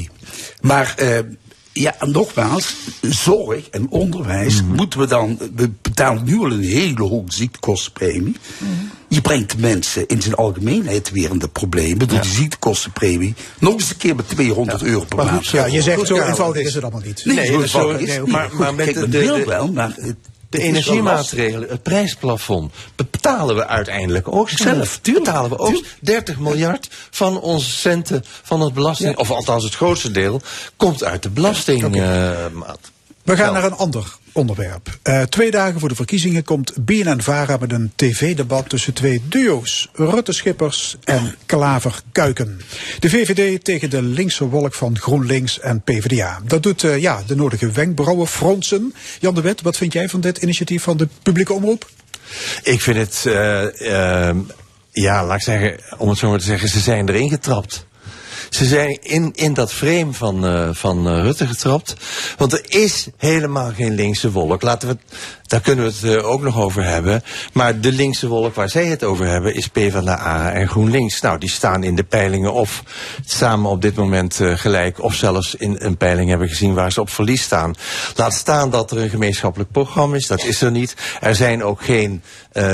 Maar eh, ja, nogmaals, zorg en onderwijs moeten we dan. We betalen nu al een hele hoge ziektekostenpremie. Je brengt mensen in zijn algemeenheid weer in de problemen. Door die ziektekostenpremie. Nog eens een keer met 200 euro per Maar maand. ja, je zegt zo eenvoudig is het allemaal niet. Nee, Nee, zo is het nee, niet. maar- maar met kijk, de- de- wel, maar het- De energiemaatregelen, het prijsplafond, betalen we uiteindelijk ook zelf. Betalen we ook 30 miljard van onze centen van het belasting, of althans het grootste deel, komt uit de belastingmaat. We gaan naar een ander onderwerp. Eh, twee dagen voor de verkiezingen komt BNN-VARA met een tv-debat tussen twee duo's. Rutte Schippers en Klaver Kuiken. De VVD tegen de linkse wolk van GroenLinks en PvdA. Dat doet eh, ja, de nodige wenkbrauwen fronsen. Jan de Wet, wat vind jij van dit initiatief van de publieke omroep? Ik vind het, eh, ja, laat ik zeggen, om het zo maar te zeggen, ze zijn erin getrapt. Ze zijn in, in dat frame van, eh, van eh, Rutte getrapt. Want er is helemaal geen linkse wolk. Laten we daar kunnen we het eh, ook nog over hebben. Maar de linkse wolk waar zij het over hebben is PvdA en GroenLinks. Nou, die staan in de peilingen of samen op dit moment gelijk. Of zelfs in een peiling hebben gezien waar ze op verlies staan. Laat staan dat er een gemeenschappelijk programma is. Dat is er niet. Er zijn ook geen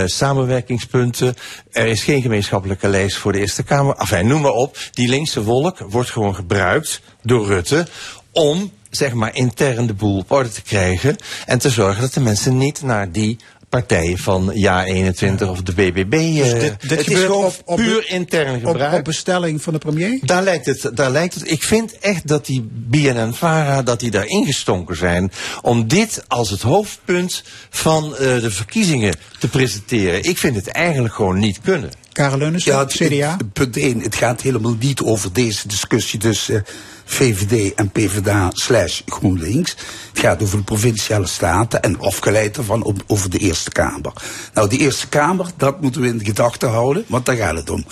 samenwerkingspunten. Er is geen gemeenschappelijke lijst voor de Eerste Kamer. Enfin, noem maar op. Die linkse wolk wordt gewoon gebruikt door Rutte om zeg maar intern de boel op orde te krijgen en te zorgen dat de mensen niet naar die partijen van Ja 21 of de BBB. eh, Dus dit, dit het is gewoon op, op, puur intern op, gebruik. op bestelling van de premier? Daar lijkt, het, daar lijkt het. Ik vind echt dat die BNN-Vara, dat die daar ingestonken zijn om dit als het hoofdpunt van eh, de verkiezingen te presenteren. Ik vind het eigenlijk gewoon niet kunnen. Karel Leunis, Ja, het, CDA? het- punt 1, het gaat helemaal niet over deze discussie tussen eh, VVD en PvdA slash GroenLinks. Het gaat over de provinciale staten en afgeleid daarvan over de Eerste Kamer. Nou, de Eerste Kamer, dat moeten we in gedachten houden, want daar gaat het om.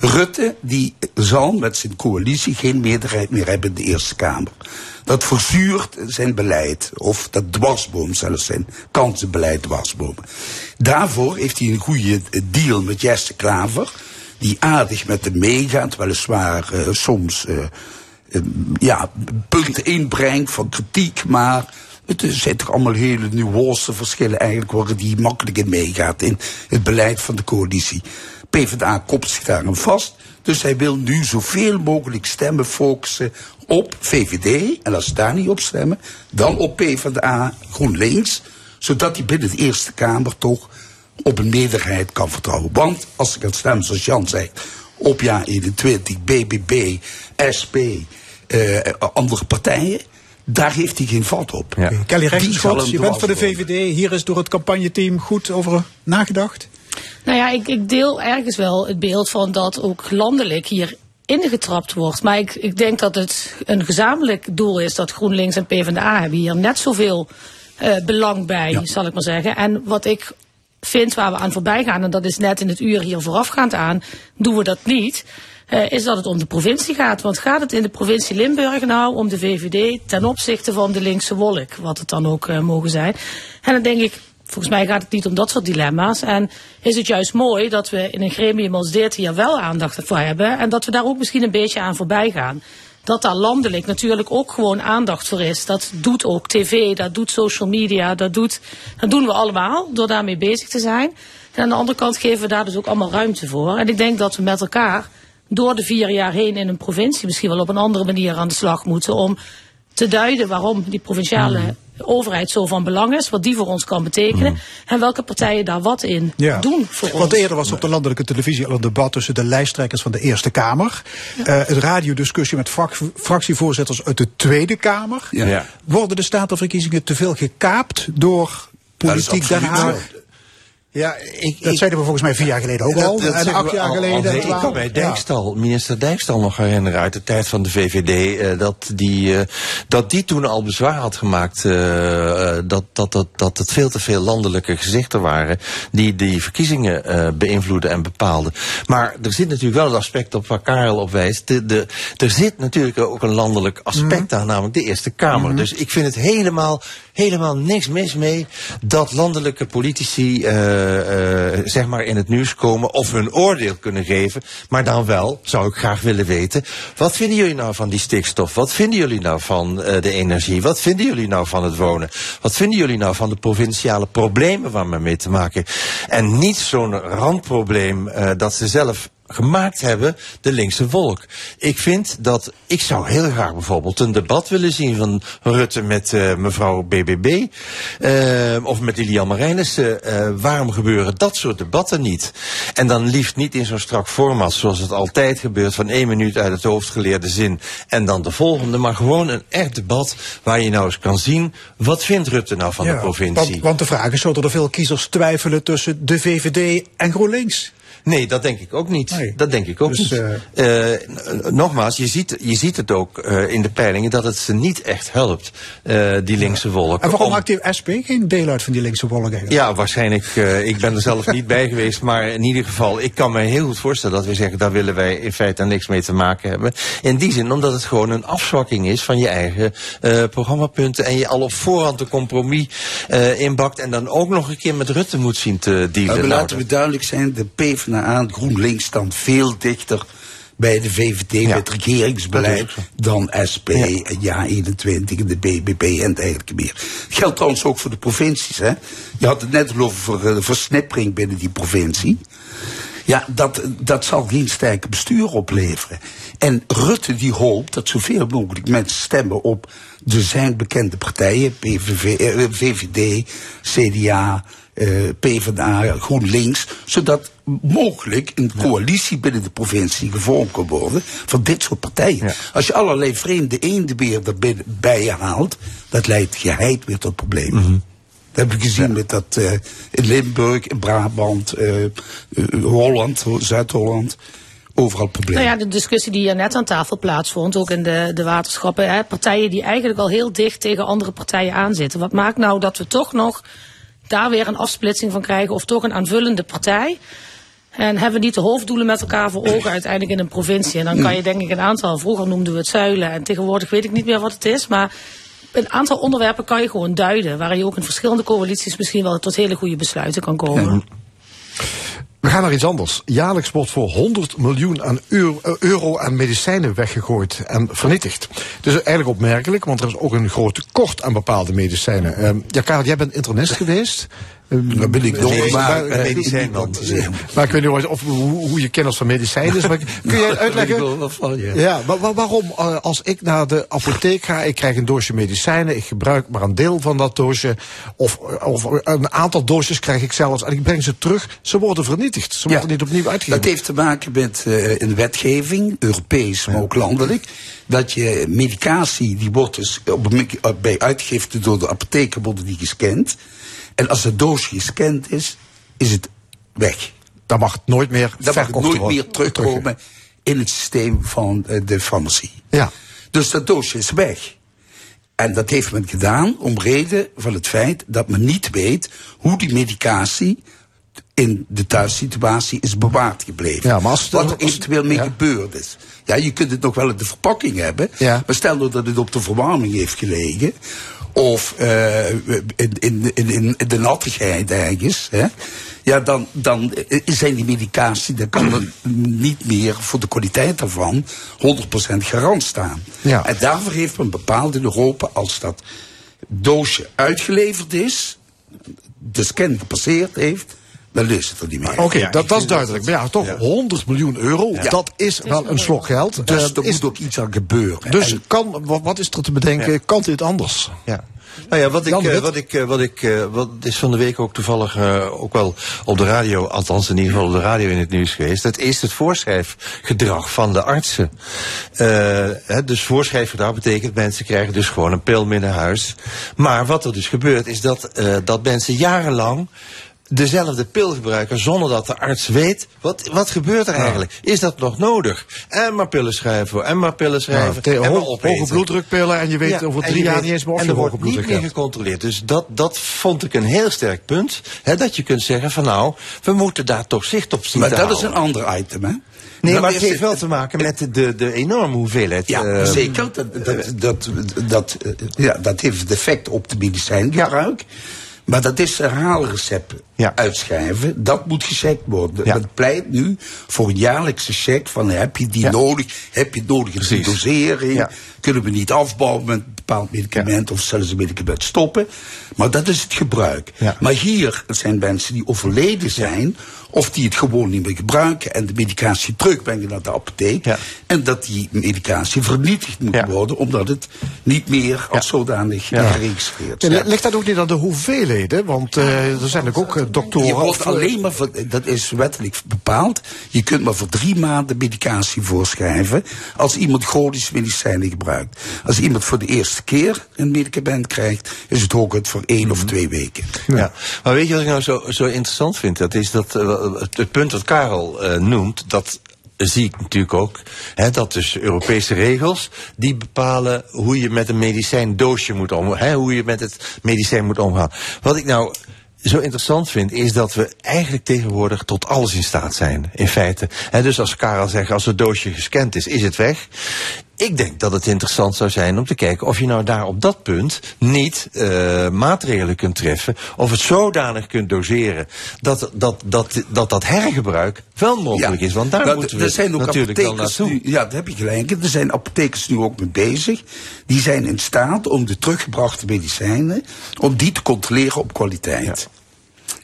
Rutte, die zal met zijn coalitie geen meerderheid meer hebben in de Eerste Kamer. Dat verzuurt zijn beleid, of dat dwarsboom zelfs zijn kansenbeleid dwarsbomen. Daarvoor heeft hij een goede deal met Jesse Klaver, die aardig met hem meegaat, weliswaar eh, soms eh, ja, punten inbrengt van kritiek, maar het zijn toch allemaal hele nuanceverschillen eigenlijk waar die makkelijk in meegaat in het beleid van de coalitie. PvdA kopt zich daarom vast. Dus hij wil nu zoveel mogelijk stemmen focussen op VVD. En als ze daar niet op stemmen, dan op PvdA GroenLinks. Zodat hij binnen de Eerste Kamer toch op een meerderheid kan vertrouwen. Want als ik kan stemmen, zoals Jan zei, op ja 21, BBB, SP, eh, andere partijen, daar heeft hij geen vat op. Kelly Rechtschots, hem je bent voor de. VVD. Hier is door het campagneteam goed over nagedacht. Nou ja, ik, ik deel ergens wel het beeld van dat ook landelijk hier ingetrapt wordt. Maar ik, ik denk dat het een gezamenlijk doel is dat GroenLinks en PvdA hebben hier net zoveel eh, belang bij, zal ik maar zeggen. En wat ik vind waar we aan voorbij gaan, en dat is net in het uur hier voorafgaand aan, doen we dat niet. eh, is dat het om de provincie gaat. Want gaat het in de provincie Limburg nou om de VVD ten opzichte van de linkse wolk, wat het dan ook eh, mogen zijn. En dan denk ik, Volgens mij gaat het niet om dat soort dilemma's. En is het juist mooi dat we in een gremium als dit hier wel aandacht voor hebben. En dat we daar ook misschien een beetje aan voorbij gaan. Dat daar landelijk natuurlijk ook gewoon aandacht voor is. Dat doet ook tv, dat doet social media, dat, doet, dat doen we allemaal door daarmee bezig te zijn. En aan de andere kant geven we daar dus ook allemaal ruimte voor. En ik denk dat we met elkaar door de vier jaar heen in een provincie misschien wel op een andere manier aan de slag moeten. Om te duiden waarom die provinciale overheid zo van belang is, wat die voor ons kan betekenen en welke partijen daar wat in Ja. doen voor Want ons. eerder was op de landelijke televisie al een debat tussen de lijsttrekkers van de Eerste Kamer. Eh een radiodiscussie met frak- fractievoorzitters uit de Tweede Kamer. Ja. Ja. Worden de statenverkiezingen te veel gekaapt door politiek Den Haag? Ja, ik, Dat ik- zeiden we volgens mij vier jaar geleden ook Dat- al. dat en acht jaar al- geleden. al- Ik kan Ja. Dijkstal, minister Dijkstal nog herinneren uit de tijd van de VVD. eh, dat, die, eh, dat die toen al bezwaar had gemaakt eh, dat, dat, dat, dat het veel te veel landelijke gezichten waren. die die verkiezingen beïnvloeden en bepaalden. Maar er zit natuurlijk wel het aspect op waar Karel op wijst. De, de, er zit natuurlijk ook een landelijk aspect aan, namelijk de Eerste Kamer. Dus ik vind het helemaal, helemaal niks mis mee dat landelijke politici zeg maar in het nieuws komen of hun oordeel kunnen geven. Maar dan wel, zou ik graag willen weten, wat vinden jullie nou van die stikstof? Wat vinden jullie nou van eh, de energie? Wat vinden jullie nou van het wonen? Wat vinden jullie nou van de provinciale problemen waar men mee te maken En niet zo'n randprobleem eh, dat ze zelf gemaakt hebben, de linkse wolk. Ik vind dat, ik zou heel graag bijvoorbeeld een debat willen zien van Rutte met eh, mevrouw BBB, eh, of met Lilian Marijnissen. Eh, waarom gebeuren dat soort debatten niet? En dan liefst niet in zo'n strak format, zoals het altijd gebeurt, van één minuut uit het hoofd geleerde zin en dan de volgende, maar gewoon een echt debat waar je nou eens kan zien, wat vindt Rutte nou van de provincie? Want, want de vraag is, zullen er veel kiezers twijfelen tussen de VVD en GroenLinks? Nee, dat denk ik ook niet. Dat denk ik ook Dus, niet. Eh, n- nogmaals, je ziet, je ziet het ook eh, in de peilingen dat het ze niet echt helpt, eh, die linkse wolk. En waarom Om- maakt die SP geen deel uit van die linkse wolk eigenlijk? ja, waarschijnlijk. eh, ik ben er zelf niet bij geweest. Maar in ieder geval, ik kan me heel goed voorstellen dat we zeggen... daar willen wij in feite niks mee te maken hebben. In die zin, omdat het gewoon een afzwakking is van je eigen eh, programmapunten... en je al op voorhand een compromis eh, inbakt... en dan ook nog een keer met Rutte moet zien te dealen. Maar Nou, laten we duidelijk zijn, de PvdA en GroenLinks staan veel dichter bij de VVD met regeringsbeleid dan SP, en ja 21 en de BBB en dergelijke meer. Dat geldt trouwens ook voor de provincies. Hè? Je had het net over uh, versnippering binnen die provincie. Ja, dat, dat zal geen sterke bestuur opleveren. En Rutte die hoopt dat zoveel mogelijk mensen stemmen op de zijn bekende partijen, PVV, eh, VVD, CDA, eh, PvdA, GroenLinks, zodat mogelijk een coalitie binnen de provincie gevormd kan worden van dit soort partijen. Als je allerlei vreemde eenden weer erbij je haalt, dat leidt geheid weer tot problemen. Dat heb ik gezien met dat eh, in Limburg, in Brabant, eh, eh, Holland, Zuid-Holland. Overal problemen. Nou ja, de discussie die hier net aan tafel plaatsvond, ook in de, de waterschappen. Hè, partijen die eigenlijk al heel dicht tegen andere partijen aanzitten. Wat maakt nou dat we toch nog daar weer een afsplitsing van krijgen of toch een aanvullende partij? En hebben we niet de hoofddoelen met elkaar voor ogen uiteindelijk in een provincie? En dan kan je denk ik een aantal, vroeger noemden we het zuilen en tegenwoordig weet ik niet meer wat het is. Maar een aantal onderwerpen kan je gewoon duiden. Waar je ook in verschillende coalities misschien wel tot hele goede besluiten kan komen. We gaan naar iets anders. Jaarlijks wordt voor 100 miljoen aan euro, eh, euro aan medicijnen weggegooid en vernietigd. Dus eigenlijk opmerkelijk, want er is ook een groot tekort aan bepaalde medicijnen. Ehm, ja, Karel, jij bent internist geweest. Daar ben ik nog, Nee, maar, maar, eh, eh, medicijn dan. Maar ik weet niet of, hoe, hoe je kennis van medicijnen is. Maar kun jij uitleggen? Wel van, ja. Ja, maar wa- waarom eh, als ik naar de apotheek ga, ik krijg een doosje medicijnen, ik gebruik maar een deel van dat doosje, of, of een aantal doosjes krijg ik zelfs, en ik breng ze terug, ze worden vernietigd. Ze worden niet opnieuw uitgegeven. Dat heeft te maken met eh, een wetgeving, Europees, maar ook landelijk. Dat je medicatie, die wordt dus op, bij uitgifte door de apotheker worden die gescand. En als het doosje gescand is, is het weg. Dan mag het nooit meer Dan mag het nooit meer terugkomen in het systeem van eh, de farmacie. Ja. Dus dat doosje is weg. En dat heeft men gedaan om reden van het feit dat men niet weet hoe die medicatie in de thuissituatie is bewaard gebleven. Ja, maar als- Wat er eventueel mee ja. gebeurd is. Ja, je kunt het nog wel in de verpakking hebben. Ja. Maar stel nou dat het op de verwarming heeft gelegen. Of eh, in, in, in, in de nattigheid ergens. Hè? Ja, dan, dan zijn die medicatie, dan kan er niet meer voor de kwaliteit daarvan 100% garant staan. Ja. En daarvoor heeft men bepaald in Europa, als dat doosje uitgeleverd is, de scan gepasseerd heeft, dan is het er niet meer. Oké, dat, dat is duidelijk. Maar ja, toch 100 miljoen euro, dat is wel een slok geld. Dus Eh, er is, moet ook iets aan gebeuren. dus En- kan, wat, wat is er te bedenken, kan dit anders? Ja. Nou ja, wat ik, Jan eh, wat ik, eh, wat ik, eh, wat is van de week ook toevallig eh, ook wel op de radio, althans in ieder geval op de radio in het nieuws geweest. Dat is het voorschrijfgedrag van de artsen. Eh, hè, dus voorschrijfgedrag betekent mensen krijgen dus gewoon een pil mee naar huis. Maar wat er dus gebeurt is dat, eh, dat mensen jarenlang dezelfde pil gebruiken zonder dat de arts weet wat, wat gebeurt er eigenlijk. Is dat nog nodig? En maar pillen schrijven en maar pillen schrijven. Ja, en maar hoge bloeddrukpillen en je weet over en drie jaar weet- niet eens meer of en je er hoge wordt niet bloeddruk meer hebt. gecontroleerd. Dus dat, dat vond ik een heel sterk punt. Hè, dat je kunt zeggen van nou, we moeten daar toch zicht op zien maar dat houden. is een ander item, hè? Nee, maar het heeft wel te maken met de, de, enorme hoeveelheid. Ja, eh, zeker. Dat, dat, dat, dat, eh, ja, dat heeft het effect op de medicijngebruik. Maar dat is herhaalrecept uitschrijven. Dat moet gecheckt worden. Dat pleit nu voor een jaarlijkse check van heb je die nodig? Heb je het nodig in dosering? Kunnen we niet afbouwen met bepaald medicament of zelfs een medicament stoppen? Maar dat is het gebruik. Maar hier zijn mensen die overleden zijn of die het gewoon niet meer gebruiken en de medicatie terugbrengen naar de apotheek. En dat die medicatie vernietigd moet worden omdat het niet meer als zodanig Ja. geregistreerd is. Ligt dat ook niet aan de hoeveelheden? Want eh, er zijn natuurlijk ook eh, doktoren... Je wordt of, alleen maar, voor, dat is wettelijk bepaald, je kunt maar voor drie maanden medicatie voorschrijven als iemand chronische medicijnen gebruikt. Als iemand voor de eerste keer een medicament krijgt, is het hooguit voor één of twee weken. Ja. Maar weet je wat ik nou zo, zo interessant vind? Dat is dat eh, het, het punt dat Karel eh, noemt, dat zie ik natuurlijk ook. Hè, dat dus Europese regels die bepalen hoe je met een medicijndoosje moet omgaan. Hè, hoe je met het medicijn moet omgaan. Wat ik nou zo interessant vind, is dat we eigenlijk tegenwoordig tot alles in staat zijn. In feite. Hè, dus als Karel zegt, als het doosje gescand is, is het weg. Ik denk dat het interessant zou zijn om te kijken of je nou daar op dat punt niet eh, maatregelen kunt treffen. Of het zodanig kunt doseren dat dat, dat, dat, dat hergebruik wel mogelijk is. Want daar Nou, moeten we er zijn ook natuurlijk apothekers nu, ja, daar heb je gelijk. Er zijn apothekers nu ook mee bezig. Die zijn in staat om de teruggebrachte medicijnen, om die te controleren op kwaliteit.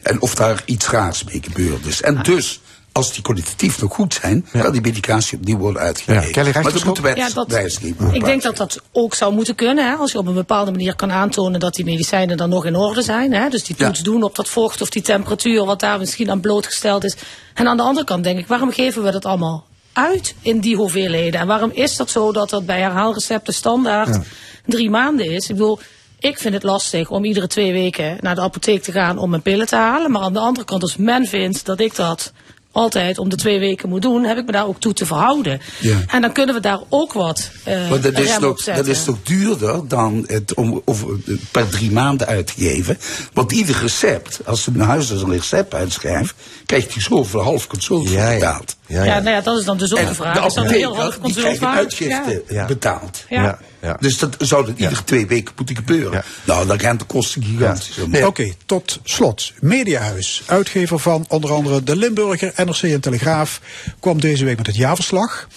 En of daar iets raars mee gebeurd is. En dus, als die kwalitatief nog goed zijn, kan die medicatie opnieuw worden uitgegeven. Kelly maar dat moeten wij Ja, dat- wijsnemen. Ik denk dat dat ook zou moeten kunnen. Hè? Als je op een bepaalde manier kan aantonen dat die medicijnen dan nog in orde zijn. Hè? Dus die Ja. toets doen op dat vocht of die temperatuur, wat daar misschien aan blootgesteld is. En aan de andere kant denk ik, waarom geven we dat allemaal uit in die hoeveelheden? En waarom is dat zo dat dat bij herhaalrecepten standaard drie maanden is? Ik bedoel, ik vind het lastig om iedere twee weken naar de apotheek te gaan om mijn pillen te halen. Maar aan de andere kant, als men vindt dat ik dat altijd om de twee weken moet doen, heb ik me daar ook toe te verhouden. Ja. En dan kunnen we daar ook wat eh Maar dat is, toch, zetten. dat is toch duurder dan het om over, per drie maanden uit te geven. Want ieder recept, als een huisarts een recept uitschrijft, krijgt hij zoveel half consult voor betaald. Ja, nou ja, dat is dan dus ook En de vraag. de is dat een apotheker, heel half die consult krijgt uitgifte Ja. betaald. Ja. Dus dat zou dat iedere twee weken moeten gebeuren. Nou, dan gaan de kosten gigantisch om. Oké, tot slot. Mediahuis, uitgever van onder andere De Limburger, NRC en Telegraaf, kwam deze week met het jaarverslag.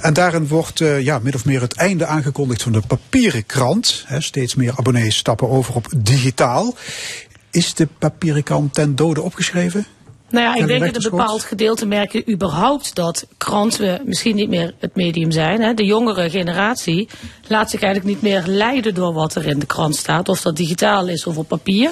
En daarin wordt eh, ja, min of meer het einde aangekondigd van de papieren krant. Steeds meer abonnees stappen over op digitaal. Is de papieren krant ten dode opgeschreven? Nou ja, ik En denk dat een bepaald gedeelte merken überhaupt dat kranten misschien niet meer het medium zijn. Hè. De jongere generatie laat zich eigenlijk niet meer leiden door wat er in de krant staat. Of dat digitaal is of op papier.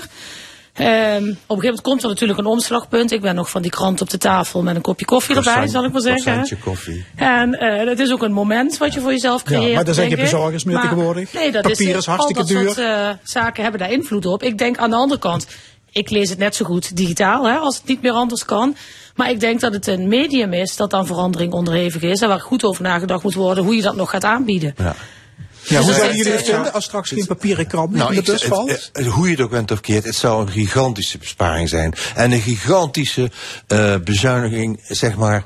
Ehm, op een gegeven moment komt er natuurlijk een omslagpunt. Ik ben nog van die krant op de tafel met een kopje koffie erbij, zal ik maar zeggen. croissantje koffie. En eh dat is ook een moment wat je voor jezelf creëert. Ja, maar daar zijn geen bezorgers meer tegenwoordig. Nee, dat Papier is, is hartstikke duur. soort eh, zaken hebben daar invloed op. Ik denk aan de andere kant, ik lees het net zo goed digitaal, hè, als het niet meer anders kan. Maar ik denk dat het een medium is dat aan verandering onderhevig is. En waar goed over nagedacht moet worden hoe je dat nog gaat aanbieden. Ja, Dus hoe zouden jullie het eh, vinden als straks geen papieren krant meer Nou, in de bus valt? het- het- hoe je het ook bent of keert, het zou een gigantische besparing zijn. En een gigantische eh, bezuiniging, zeg maar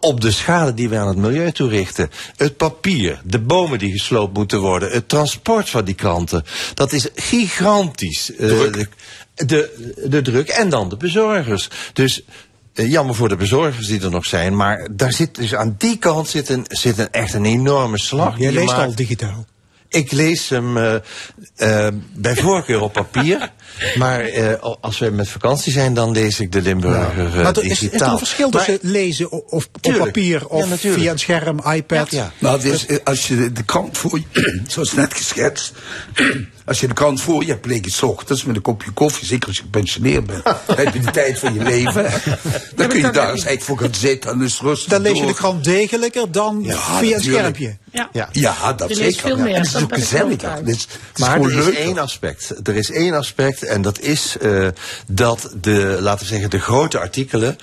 op de schade die we aan het milieu toerichten. Het papier, de bomen die gesloopt moeten worden, het transport van die kranten. Dat is gigantisch. Eh, de, de druk en dan de bezorgers. Dus eh, jammer voor de bezorgers die er nog zijn, maar daar zit dus aan die kant zit een, zit een echt een enorme slag. Jij leest maakt. al digitaal. Ik lees hem eh, bij voorkeur op papier. Maar eh, als we met vakantie zijn, dan lees ik de Limburger eh, maar er is, is er digitaal. een verschil Maar- tussen lezen of op papier of Ja, via een scherm, iPad? Nou, dus, als je de, krant voor je, zoals net geschetst, als je de krant voor je hebt liggen, 's ochtends met een kopje koffie, zeker als je gepensioneerd bent, dan heb je de tijd van je leven. Dan kun je daar eens echt voor gaan zitten en dus rustig Dan lees je door. de krant degelijker dan Ja, via een natuurlijk. schermpje. Ja. Ja. Ja, dat leest zeker. veel Ja. meer, En het is dat ook gezelliger. Het is, het is Maar er is één aspect. Er is één aspect en dat is eh, dat de, laten we zeggen, de grote artikelen,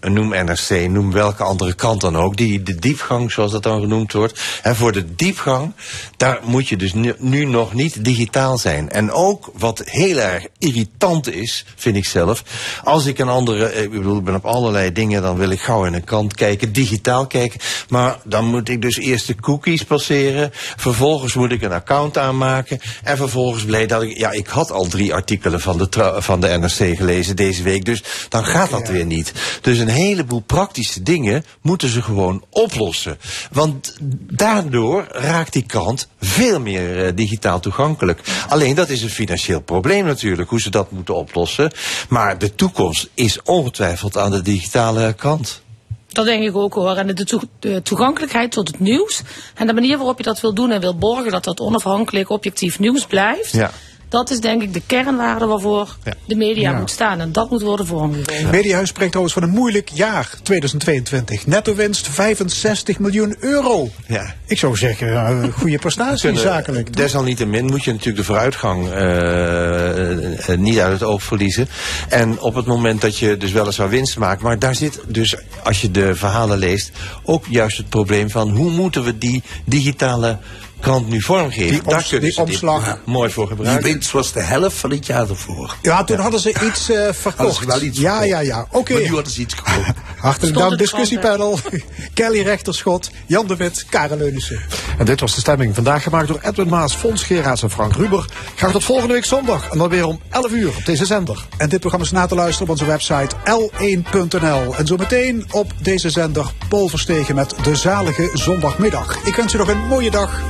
noem NRC, noem welke andere krant dan ook, die de diepgang, zoals dat dan genoemd wordt. En voor de diepgang, daar moet je dus nu, nu nog niet digitaal zijn. En ook wat heel erg irritant is, vind ik zelf, als ik een andere, eh, ik bedoel, ik ben op allerlei dingen, dan wil ik gauw in een krant kijken, digitaal kijken. Maar dan moet ik dus eerst de cookies passeren, vervolgens moet ik een account aanmaken en vervolgens bleek dat ik, ja, ik had al drie artikelen van de, van de NRC gelezen deze week, dus dan gaat dat weer niet. Dus een heleboel praktische dingen moeten ze gewoon oplossen. Want daardoor raakt die krant veel meer eh, digitaal toegankelijk. Alleen dat is een financieel probleem natuurlijk, hoe ze dat moeten oplossen. Maar de toekomst is ongetwijfeld aan de digitale kant. Dat denk ik ook hoor. En de toegankelijkheid tot het nieuws. En de manier waarop je dat wil doen en wil borgen dat dat onafhankelijk, objectief nieuws blijft. Ja. Dat is denk ik de kernwaarde waarvoor de media Ja. moet staan. En dat moet worden vormgegeven. Mediahuis spreekt trouwens van een moeilijk jaar 2022. Netto winst 65 miljoen euro. Ja. Ik zou zeggen, eh, goede prestatie Kunnen- zakelijk. Desalniettemin moet je natuurlijk de vooruitgang eh, eh, niet uit het oog verliezen. En op het moment dat je dus weliswaar winst maakt, maar daar zit dus, als je de verhalen leest, ook juist het probleem van hoe moeten we die digitale krant nu vormgeven. Die daar die ze dit omslag. mooi voor Die gebruiken. winst was de helft van het jaar ervoor. Ja, toen hadden ze iets eh, Hadden verkocht. ze wel iets ja, verkocht. ja, ja. Oké. Maar nu hadden ze iets gekocht. Hartelijk dank, discussiepanel. Kelly Rechterschot, Jan de Wit, Karen Leunissen. En dit was de stemming. Vandaag gemaakt door Edwin Maas, Fons Geraerts en Frank Ruber. Graag tot volgende week zondag. En dan weer om 11 uur op deze zender. En dit programma is na te luisteren op onze website l1.nl. En zometeen op deze zender Paul Verstegen met de zalige zondagmiddag. Ik wens u nog een mooie dag.